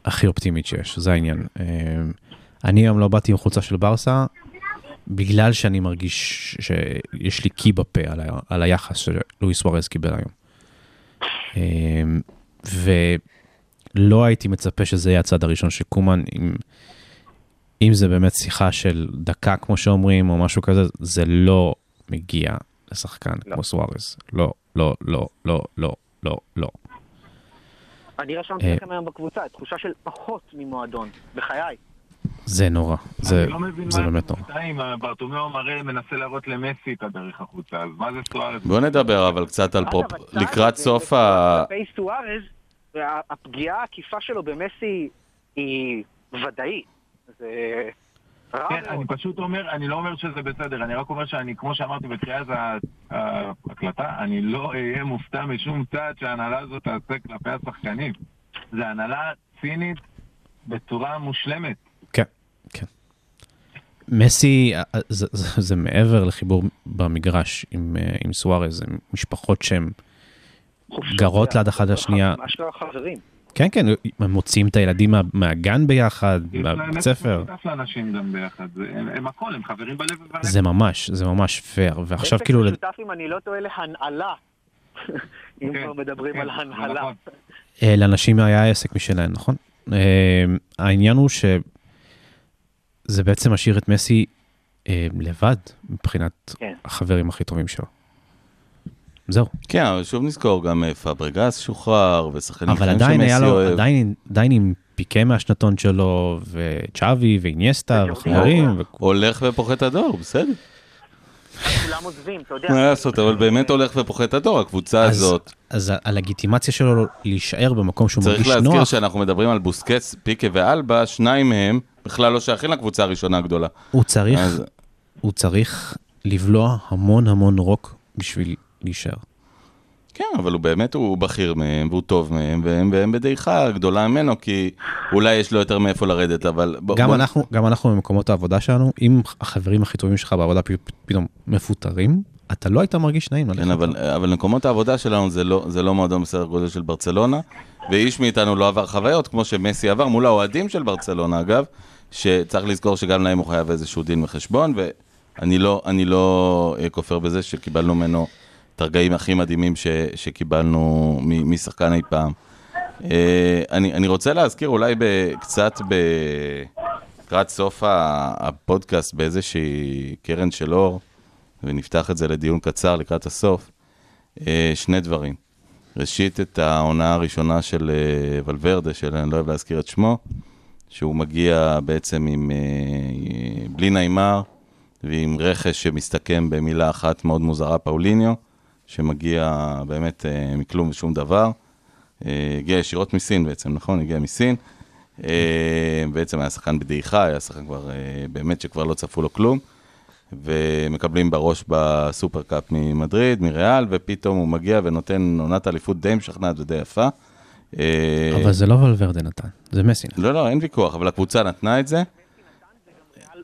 הכי אופטימית שיש, זה העניין. Um, אני היום לא באתי עם חולצה של ברסה, בגלל שאני מרגיש שיש לי קי בפה על, ה, על היחס שלואיס סוארז קיבל היום. Um, ולא הייתי מצפה שזה יהיה הצעד הראשון של קומן, אם, אם זה באמת שיחה של דקה, כמו שאומרים, או משהו כזה, זה לא מגיע לשחקן לא. כמו סוארז. לא, לא, לא, לא, לא, לא, לא. אני רשמתי אה. לכם היום בקבוצה, תחושה של פחות ממועדון, בחיי. זה נורא, זה, אני לא מבין זה מה באמת נורא. הקבוצה אם ברטומיאו מראה מנסה להראות למסי את הדרך החוצה, אז מה זה סוארץ? בוא נדבר אבל קצת על פרופ... לקראת סוף ה... כלפי סוארז, הפגיעה העקיפה שלו במסי היא ודאית. זה כן, אני. פשוט אומר, אני לא אומר שזה בסדר, אני רק אומר שאני, כמו שאמרתי בתחילת ההקלטה, אני לא אהיה מופתע משום צעד שההנהלה הזאת תעשה כלפי השחקנים. זה הנהלה צינית בצורה מושלמת. כן, כן. מסי, זה, זה, זה מעבר לחיבור במגרש עם, עם סוארז, זה משפחות שהן גרות. ליד אחת השנייה. אשכרה חברים. כן, כן, הם מוציאים את הילדים מה, מהגן ביחד, יש להם מהבית ספר. משותף לאנשים גם ביחד, זה- הם הם הכל, הם חברים בלב ובלב. זה ממש, זה ממש פייר. ועכשיו עסק כאילו, משותף, אם אני לא טועה, להנהלה. אם כן, כבר מדברים כן, על זה הנהלה. נכון. אה, לאנשים היה עסק משלהם, נכון? אה, העניין הוא שזה בעצם משאיר את מסי אה, לבד מבחינת כן. החברים הכי טובים שלו. זהו. כן, אבל שוב נזכור, גם אה, פאברגס שוחרר, ושחקנים אבל עדיין היה לו, אוהב. עדיין, עדיין עם פיקה מהשנתון שלו, וצ'אבי, ואיניאסטה, וחברים. ו- הולך ופוחת הדור, בסדר. כולם עוזבים, אתה יודע. מה לעשות, אבל באמת הולך ופוחת הדור, הקבוצה הזאת. אז הלגיטימציה שלו להישאר במקום שהוא צריך מרגיש להזכיר נוח, שאנחנו מדברים על בוסקץ, פיקה ואלבה, שניים מהם בכלל לא שייכים לקבוצה הראשונה הגדולה. צריך, הוא צריך לבלוע המון המון רוק בשביל להישאר. כן, אבל הוא באמת, הוא בכיר מהם, והוא טוב מהם, והם, והם בדעיכה גדולה ממנו, כי אולי יש לו יותר מאיפה לרדת, אבל... בוא, גם בוא, אנחנו, גם אנחנו במקומות העבודה שלנו, אם החברים הכי טובים שלך בעבודה פתאום מפוטרים, אתה לא היית מרגיש נעים ללכת. כן, אבל, אבל מקומות העבודה שלנו זה לא, זה לא מועדון בסדר גודל של ברצלונה, ואיש מאיתנו לא עבר חוויות, כמו שמסי עבר מול האוהדים של ברצלונה, אגב, שצריך לזכור שגם להם הוא חייב איזשהו דין וחשבון, ואני לא, לא אה, כופר בזה שקיבלנו ממנו הרגעים הכי מדהימים ש, שקיבלנו מ- משחקן אי פעם. אה, אני, אני רוצה להזכיר אולי ב- קצת לקראת סוף הפודקאסט באיזושהי קרן של אור, ונפתח את זה לדיון קצר לקראת הסוף, אה, שני דברים. ראשית, את העונה הראשונה של אה, ולוורדה, שאני לא אוהב להזכיר את שמו, שהוא מגיע בעצם עם, אה, בלי נעימר ועם רכש שמסתכם במילה אחת מאוד מוזרה, פאוליניו, שמגיע באמת אה, מכלום ושום דבר. אה, הגיע ישירות מסין בעצם, נכון? הגיע מסין. אה, בעצם היה שחקן בדעיכה, היה שחקן כבר, אה, באמת שכבר לא צפו לו כלום. ומקבלים בראש בסופרקאפ ממדריד, מריאל, ופתאום הוא מגיע ונותן עונת אליפות די משכנעת ודי יפה. אה, אבל זה לא ולוורדה נתן, זה מסי נתן. לא, לא, אין ויכוח, אבל הקבוצה נתנה את זה,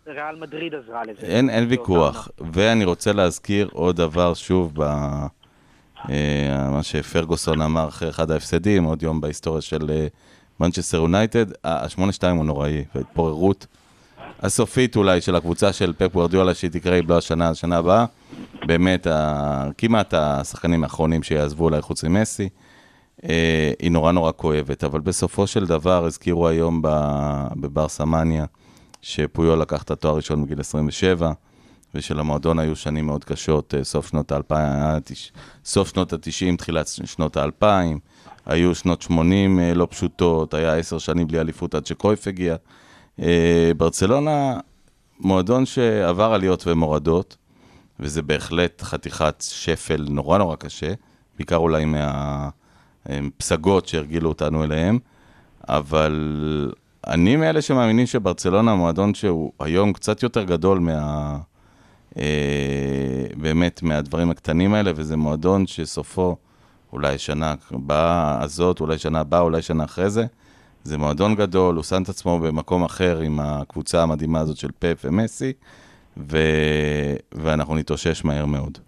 ריאל- מדריד עזרה לזה. אין, אין ויכוח. ואני רוצה להזכיר עוד דבר, שוב, ב... אה, מה שפרגוסון אמר אחרי אחד ההפסדים, עוד יום בהיסטוריה של אה, מנצ'סטר יונייטד, ה-8-2 הוא נוראי, וההתפוררות הסופית אולי של הקבוצה של פפ גוורדיולה, שהיא תקרה, אם לא השנה, השנה הבאה, באמת, ה... כמעט השחקנים האחרונים שיעזבו אולי חוץ ממסי, אה, היא נורא נורא כואבת, אבל בסופו של דבר הזכירו היום בברסה מניה, שפויול לקח את התואר הראשון בגיל 27, ושלמועדון היו שנים מאוד קשות, אה, סוף שנות ה-2000, סוף שנות ה-90, תחילת שנות ה-2000, היו שנות 80 אה, לא פשוטות, היה עשר שנים בלי אליפות עד שקרויף הגיע. אה, ברצלונה, מועדון שעבר עליות ומורדות, וזה בהחלט חתיכת שפל נורא נורא קשה, בעיקר אולי מהפסגות שהרגילו אותנו אליהם, אבל אני מאלה שמאמינים שברצלונה מועדון שהוא היום קצת יותר גדול מה... אה, באמת מהדברים הקטנים האלה, וזה מועדון שסופו אולי שנה הבאה הזאת, אולי שנה הבאה, אולי שנה אחרי זה. זה מועדון גדול, הוא שם את עצמו במקום אחר עם הקבוצה המדהימה הזאת של פפ ומסי, ו... ואנחנו נתאושש מהר מאוד.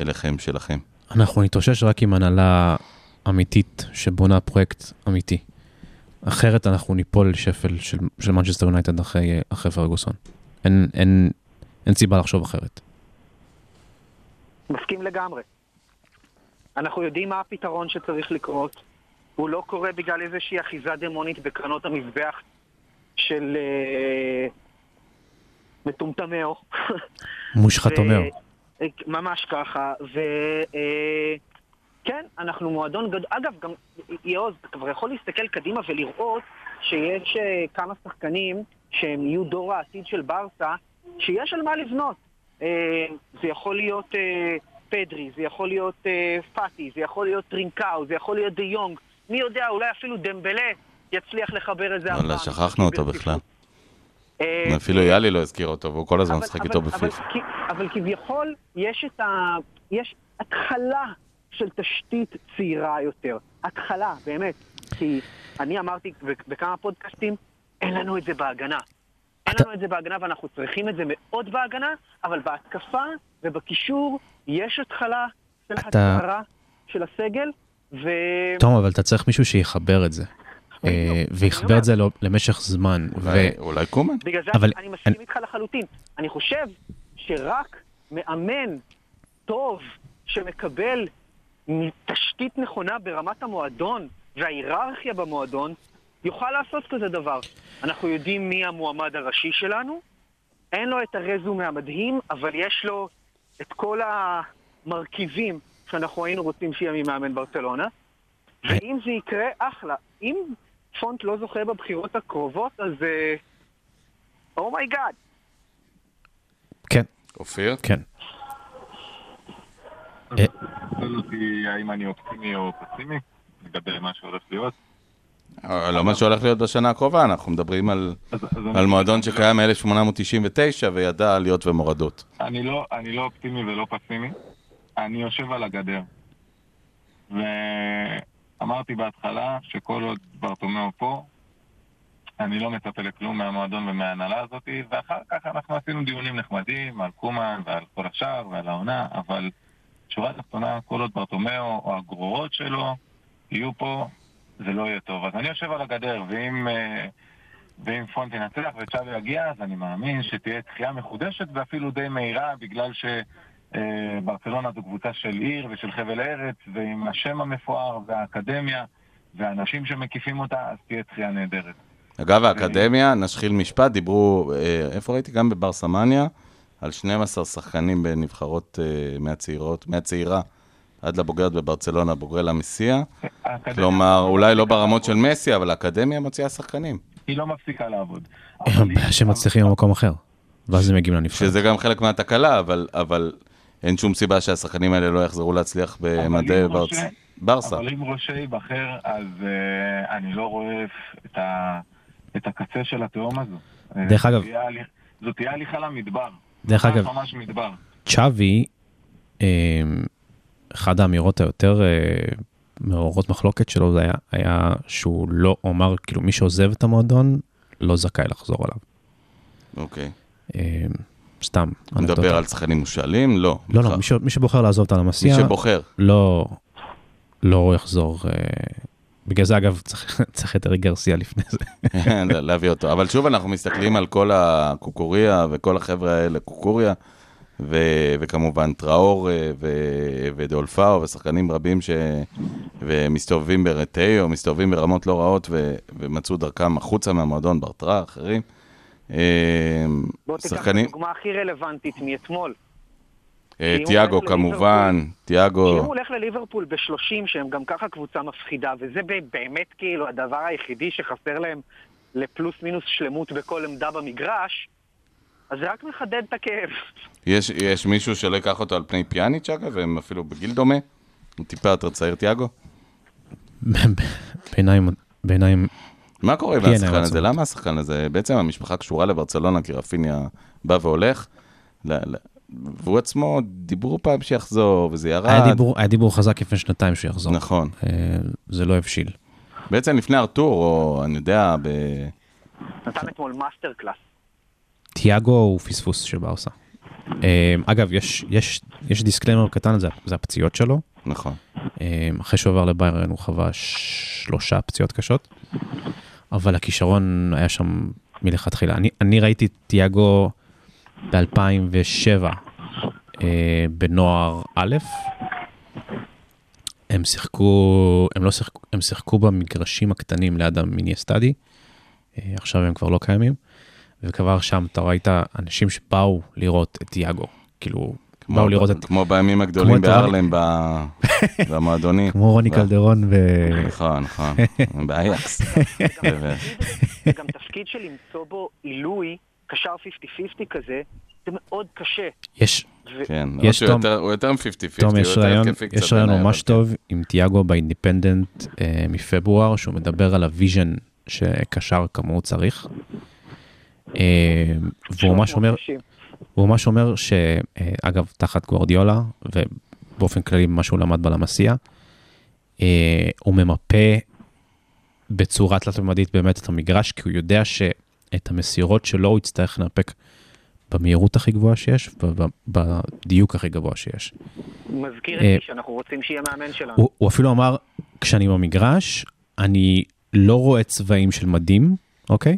אליכם שלכם. אנחנו נתאושש רק עם הנהלה אמיתית שבונה פרויקט אמיתי. אחרת אנחנו ניפול לשפל של, של מנצ'סטר יונייטד אחרי, אחרי פרגוסון. אין, אין, אין סיבה לחשוב אחרת. מסכים לגמרי. אנחנו יודעים מה הפתרון שצריך לקרות. הוא לא קורה בגלל איזושהי אחיזה דמונית בקרנות המזבח של אה, מטומטמיאו. מושחת ו- אומר. אה, ממש ככה, וכן, אנחנו מועדון גדול. אגב, גם יעוז, אתה כבר יכול להסתכל קדימה ולראות שיש אה, כמה שחקנים שהם יהיו דור העתיד של ברסה, שיש על מה לבנות. אה, זה יכול להיות אה, פדרי, זה יכול להיות פאטי, זה יכול להיות טרינקאו, זה יכול להיות דה יונג. מי יודע, אולי אפילו דמבלה יצליח לחבר איזה וואלה, שכחנו אותו בכלל. אפילו יאלי לא הזכיר אותו, והוא כל הזמן משחק איתו אבל- בפיפ"א. כי- אבל כביכול יש את ה... יש התחלה של תשתית צעירה יותר. התחלה, באמת. כי אני אמרתי בכמה פודקאסטים, אין לנו את זה בהגנה. אין לנו את זה בהגנה ואנחנו צריכים את זה מאוד בהגנה, אבל בהתקפה ובקישור יש התחלה של אתה- הצהרה של הסגל, ו... תום, אבל אתה צריך מישהו שיחבר את זה. אה, אני ויחבר. את זה לא- למשך זמן. אולי- קומן? בגלל זה אני מסכים איתך לחלוטין. אני חושב שרק מאמן טוב שמקבל תשתית נכונה ברמת המועדון וההיררכיה במועדון, יוכל לעשות כזה דבר. אנחנו יודעים מי המועמד הראשי שלנו, אין לו את הרזומה המדהים, אבל יש לו את כל המרכיבים שאנחנו היינו רוצים שיהיה ממאמן ברצלונה. ואם זה יקרה, אחלה. אם פונט לא זוכה בבחירות הקרובות, אז... אה, oh my god. כן, אופיר? כן. שואל אותי האם אני אופטימי או פסימי לגבי מה שהולך להיות. אה, לא מה שהולך להיות בשנה הקרובה, אנחנו מדברים על, אז, אז על אני, מועדון שקיים מ-1899 וידע עליות ומורדות. אני, לא, אני לא אופטימי ולא פסימי, אני יושב על הגדר. ואמרתי בהתחלה שכל עוד ברטומיאו פה, אני לא מצפה לכלום מהמועדון ומההנהלה הזאת, ואחר כך אנחנו עשינו דיונים נחמדים על קומן ועל כל השאר ועל העונה, אבל שורה תחתונה, כל עוד ברטומיאו או הגרורות שלו יהיו פה, זה לא יהיה טוב. אז אני יושב על הגדר, ואם, אה, ואם פונט ינצח וצ'אבי יגיע, אז אני מאמין שתהיה תחייה מחודשת ואפילו די מהירה, בגלל ש... אה, זו קבוצה של עיר ושל חבל ארץ, ועם השם המפואר והאקדמיה והאנשים שמקיפים אותה, אז תהיה תחייה נהדרת. אגב, האקדמיה, נשחיל משפט, דיברו, אה, איפה ראיתי? גם בברסמניה, על 12 שחקנים בנבחרות אה, מהצעירות, מהצעירה עד לבוגרת בברצלונה, בוגרי למסיע. כלומר, אולי לא ברמות של מסי, אבל האקדמיה מוציאה שחקנים. היא לא מפסיקה לעבוד. הבעיה שהם מצליחים במקום אחר. ואז הם מגיעים לנבחרת. שזה גם חלק מהתקלה, אבל, אבל אין שום סיבה שהשחקנים האלה לא יחזרו להצליח במדי אם ברצ... ברסה. אבל אם ראשי ייבחר, אז uh, אני לא רואה את, ה, את הקצה של התהום הזו. דרך אגב- זו תהיה הליכה למדבר. דרך אגב, ממש מדבר. צ'אבי, אה, אחת האמירות היותר אה, מעוררות מחלוקת שלו זה היה, היה שהוא לא הוא אמר, כאילו מי שעוזב את המועדון לא זכאי לחזור אליו. אוקיי. אה, סתם. מדבר. על שחקנים מושאלים? לא. לא, לא, מי, ש, מי שבוחר לעזוב את מי הלמסיע, שבוחר. לא, לא יחזור. בגלל זה אגב צריך, *laughs* צריך את אריק גרסיה לפני זה. להביא אותו. אבל שוב, אנחנו מסתכלים על כל הקוקוריה וכל החבר'ה האלה, קוקוריה, ו- וכמובן טראור אה, ו- ודולפאו ושחקנים רבים ש... ומסתובבים ברטאו, מסתובבים ברמות לא רעות ו- ומצאו דרכם החוצה מהמועדון, ברטרה, אחרים. אה, בוא תיקח את הדוגמה הכי רלוונטית מאתמול. אם תיאגו כמובן, תיאגו, הוא הולך לליברפול ב-30, שהם גם ככה קבוצה מפחידה, וזה באמת כאילו הדבר היחידי שחסר להם לפלוס מינוס שלמות בכל עמדה במגרש, אז זה רק מחדד את הכאב. יש, יש מישהו שלא ייקח אותו על פני פיאניץ' אגב, והם אפילו בגיל דומה? הוא טיפה יותר צעיר, תיאגו? בעיניים, בעיניים, מה קורה עם כן, השחקן הזה? למה השחקן הזה? בעצם המשפחה קשורה לברצלונה, כי רפיניה בא והולך. והוא עצמו, דיברו פעם שיחזור, וזה ירד. היה דיבור, היה דיבור חזק לפני שנתיים שיחזור. נכון. אה, זה לא הבשיל. בעצם לפני ארתור, או אני יודע, ב... נתן אתמול master class. תיאגו הוא פספוס של ברסה. אה, אגב, יש, יש, יש disclaimer קטן, זה, זה הפציעות שלו. נכון. אה, אחרי שהוא עבר לביירן הוא חווה שלושה פציעות קשות, אבל הכישרון היה שם מלכתחילה. אני, אני ראיתי את תיאגו ב-2007 אה, בנוער א', הם שיחקו, הם לא שיחקו, הם שיחקו במגרשים הקטנים ליד המיני אסטדי, אה, עכשיו הם כבר לא קיימים, וכבר שם אתה ראית אנשים שבאו לראות את תיאגו, כאילו, כמו באו לראות את, כמו בימים הגדולים כמו את בהרלם, ב- במועדונים. *laughs* כמו רוני קלדרון ו... נכון, נכון, *laughs* באייקס. זה גם תפקיד של למצוא בו עילוי, קשר 50-50 כזה, זה מאוד קשה. יש, ו- כן, יש תום- יותר, הוא יותר מ-50-50, תום, הוא יש יותר ריאיון, יש ריאיון ממש טוב עם תיאגו באינדיפנדנט אה, מפברואר, שהוא מדבר על ה vision שקשר כמוהו צריך. אה, והוא ממש אומר, 360. הוא ממש אומר שאגב, תחת גוורדיולה, ובאופן כללי ממה שהוא למד בלמסיע, אה, הוא ממפה בצורה תלת-ממדית באמת את המגרש, כי הוא יודע שאת המסירות שלו הוא יצטרך לנפק במהירות הכי גבוהה שיש, וב- בדיוק הכי גבוה שיש. מזכיר אה, לי שאנחנו רוצים שיהיה מאמן שלנו. הוא, הוא אפילו אמר, כשאני במגרש, אני לא רואה צבעים של מדים, אוקיי?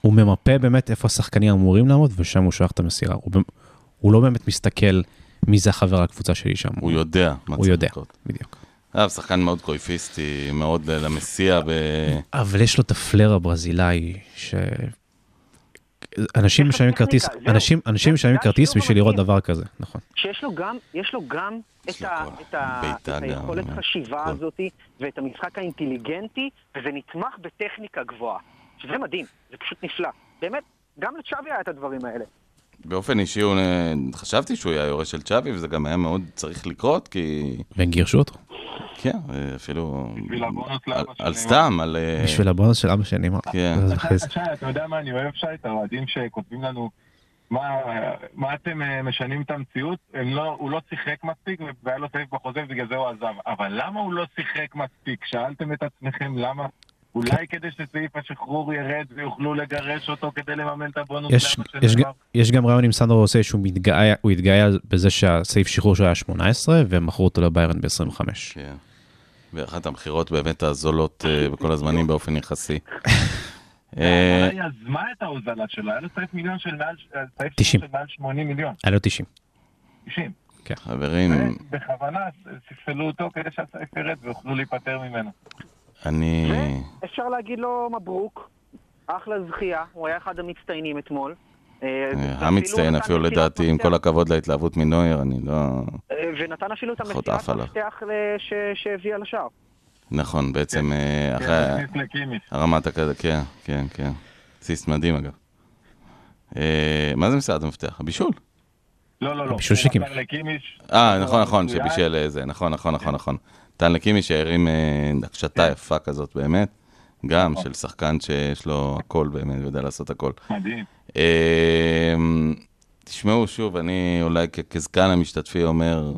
הוא ממפה באמת איפה השחקנים אמורים לעמוד, ושם הוא שולח את המסירה. הוא, הוא לא באמת מסתכל מי זה החבר הקבוצה שלי שם. הוא יודע הוא יודע. בדיוק. אגב, שחקן מאוד קרויפיסטי, מאוד למסיע ב... אבל יש לו את הפלר הברזילאי, ש... אנשים משלמים כרטיס. אנשים, אנשים משלמים כרטיס השילוב בשביל לראות. דבר כזה, נכון. שיש לו גם, יש לו גם יש את, ה. את, ה, את היכולת אה, חשיבה. הזאת ואת המשחק האינטליגנטי, וזה נתמך בטכניקה גבוהה. שזה מדהים, זה פשוט נפלא. באמת, גם לצ'אבי היה את הדברים האלה. באופן אישי, הוא, אה, חשבתי שהוא יהיה היורש של צ'אבי, וזה גם היה מאוד צריך לקרות, כי... והם גירשו אותו. כן, אה, אפילו... בשביל הבונוס על- לאבא על שלי. סתם, על... אה, בשביל הבונוס של אבא שלי? כן. שי, אתה יודע מה אני אוהב, שי? את האוהדים שכותבים לנו, מה, מה אתם משנים את המציאות? לא, הוא לא שיחק מספיק והיה לו סעיף בחוזה ובגלל זה הוא עזב. אבל למה הוא לא שיחק מספיק? שאלתם את עצמכם למה? אולי כדי שסעיף השחרור ירד ויוכלו לגרש אותו כדי לממן את הבונוס יש, יש, של ג- יש גם רעיון עם סנדרו עושה שהוא מתגאה, הוא התגאה בזה שהסעיף שחרור שלו היה 18 והם מכרו אותו לביירן ב-25. כן. ואחת המכירות באמת הזולות אה, בכל הזמנים באופן יחסי. *laughs* אה, היא יזמה את ההוזלה שלו, היה לו סעיף מיליון של מעל, סעיף 90. של מעל 80 מיליון, היה לו 90. 90. חברים, ובכוונה ספסלו אותו כדי שהסעיף ירד ויוכלו להיפטר ממנו. אני... אפשר להגיד לו מברוק, אחלה זכייה, הוא היה אחד המצטיינים אתמול. אה, ואפילו המצטיין אפילו לדעתי, עם כל הכבוד להתלהבות מנויר, אני לא... אה, ונתן אפילו את המסירת עף עליו. מפתח ל- ש- שהביאה לשער. נכון, בעצם אה, כן, אחרי לקימיש. הרמת הכזה, כן, כן, כן. סיסט מדהים אגב. אה, מה זה מסירת המפתח? הבישול. לא, לא, לא. בישול של הוא קימיש. מסר לקימיש. אה, נכון, נכון. שבישל אה, זה, נכון, נכון, נכון, נכון. נתן לקימי שהרים אה, הקשתה כן. יפה כזאת באמת. גם של שחקן שיש לו הכל באמת, ויודע לעשות הכל. מדהים. אה, תשמעו, שוב, אני אולי כ- כזקן המשתתפי אומר,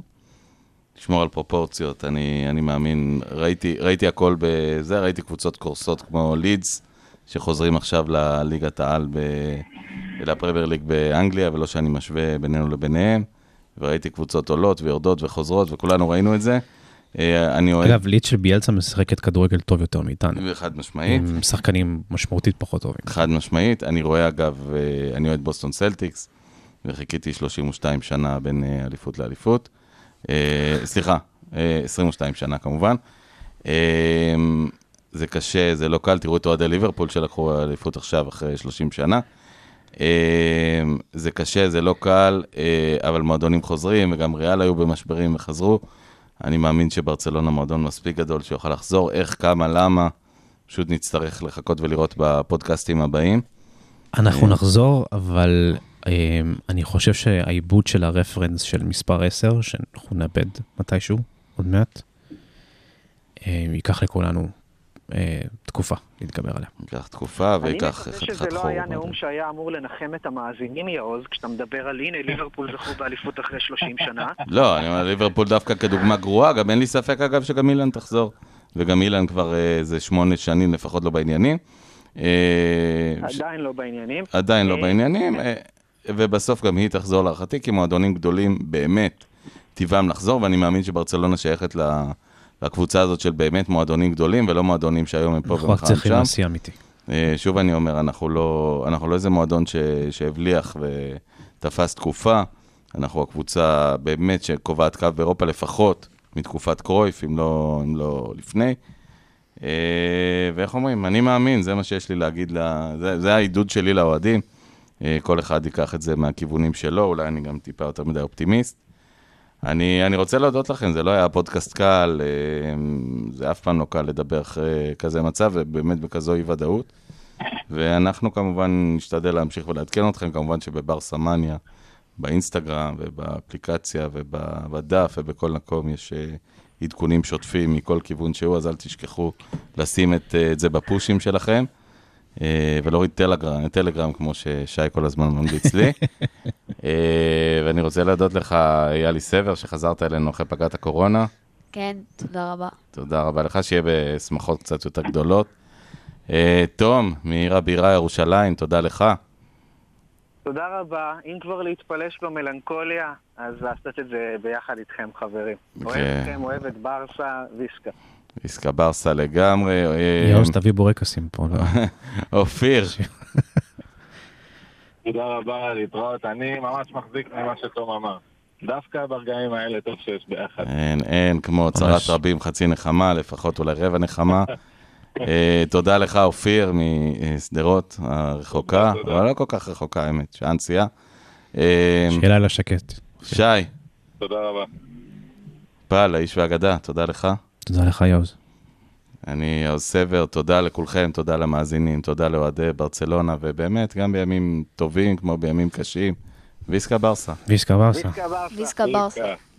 לשמור על פרופורציות, אני, אני מאמין, ראיתי, ראיתי הכל בזה, ראיתי קבוצות קורסות כמו לידס, שחוזרים עכשיו לליגת העל, ב... לפרמייר ליג באנגליה, ולא שאני משווה בינינו לביניהם, וראיתי קבוצות עולות ויורדות וחוזרות, וכולנו ראינו את זה. אה, אני אוהב, אגב, ליץ של ביאלצה משחקת כדורגל טוב יותר מאיתנו. חד משמעית. עם שחקנים משמעותית פחות טובים. חד משמעית, אני רואה אגב, אה, אני אוהד בוסטון סלטיקס, וחיכיתי 32 שנה בין אה, אליפות לאליפות. סליחה, אה, 22 שנה כמובן. זה קשה, זה לא קל, תראו את אוהדי ליברפול שלקחו אליפות עכשיו אחרי 30 שנה. זה קשה, זה לא קל, אבל מועדונים חוזרים, וגם ריאל היו במשברים וחזרו. אני מאמין שברצלונה מועדון מספיק גדול שיוכל לחזור, איך, כמה, למה. פשוט נצטרך לחכות ולראות בפודקאסטים הבאים. אנחנו נחזור, אבל אה, אני חושב שהעיבוד של הרפרנס של מספר 10, שאנחנו נאבד מתישהו, עוד מעט, אה, ייקח לכולנו אה, תקופה להתגבר עליה. ייקח תקופה אני וייקח מקווה חתיכת שזה לא חור. היה נאום שהיה אמור לנחם את המאזינים, יעוז, כשאתה מדבר על הנה, ליברפול זכו באליפות אחרי 30 שנה. *laughs* לא, אני אומר ליברפול דווקא כדוגמה גרועה, גם אין לי ספק אגב שגם אילן תחזור. וגם אילן כבר אה, איזה שמונה שנים לפחות לא בעניינים. אה, עדיין לא בעניינים. עדיין לא אה, בעניינים, ובסוף גם היא תחזור להערכתי, כי מועדונים גדולים באמת טבעם לחזור, ואני מאמין שברצלונה שייכת ל- לקבוצה הזאת של באמת מועדונים גדולים, ולא מועדונים שהיום הם פה אנחנו רק ומחר הם צריכים שם. נשיא אמיתי. אה, שוב אני אומר, אנחנו לא, אנחנו לא איזה מועדון ש, שהבליח ותפס תקופה, אנחנו הקבוצה באמת שקובעת קו באירופה לפחות מתקופת קרויף, אם לא, אם לא לפני. אה, ואיך אומרים, אני מאמין, זה מה שיש לי להגיד, לה, זה, זה העידוד שלי לאוהדים. אה, כל אחד ייקח את זה מהכיוונים שלו, אולי אני גם טיפה יותר מדי אופטימיסט. אני, אני רוצה להודות לכם, זה לא היה פודקאסט קל, אה, זה אף פעם לא קל לדבר אחרי כזה מצב, ובאמת בכזו אי-ודאות. ואנחנו כמובן נשתדל להמשיך ולעדכן אתכם, כמובן שבבר סמניה, באינסטגרם ובאפליקציה ובדף ובכל מקום יש אה, עדכונים שוטפים מכל כיוון שהוא, אז אל תשכחו לשים את, אה, את זה בפושים שלכם. אה, ולהוריד טלגרם, טלגרם, כמו ששי כל הזמן ממליץ לי. *laughs* אה, ואני רוצה להודות לך, יאלי סבר, שחזרת אלינו אחרי פגרת הקורונה. כן, תודה רבה. תודה רבה לך, שיהיה בשמחות קצת יותר גדולות. אה, תום, מעיר הבירה ירושלים, תודה לך. תודה רבה. אם כבר להתפלש במלנכוליה, אז לעשות את זה ביחד איתכם, חברים. אוהב כן. אתכם, אוהב את ברסה, ויסקה. איסקה ברסה לגמרי. אה, יאוס, תביא בורקסים פה. לא? *laughs* אופיר, תודה רבה, להתראות. אני ממש מחזיק ממה שתום אמר. דווקא ברגעים האלה טוב שיש ביחד. אין, אין, כמו צרת. רבים, חצי נחמה, לפחות אולי רבע נחמה. *laughs* אה, תודה לך, אופיר, משדרות הרחוקה. אבל לא כל כך רחוקה, האמת, שעה נסיעה. אה, שיהיה לילה שקט. שי, תודה רבה. פעל, האיש והאגדה, תודה לך. תודה לך, יאוז. אני עוז סבר, תודה לכולכם, תודה למאזינים, תודה לאוהדי ברצלונה, ובאמת, גם בימים טובים כמו בימים קשים, ויסקה ברסה. ויסקה ברסה. ויסקה ברסה. ויסקה ברסה. ויסקה.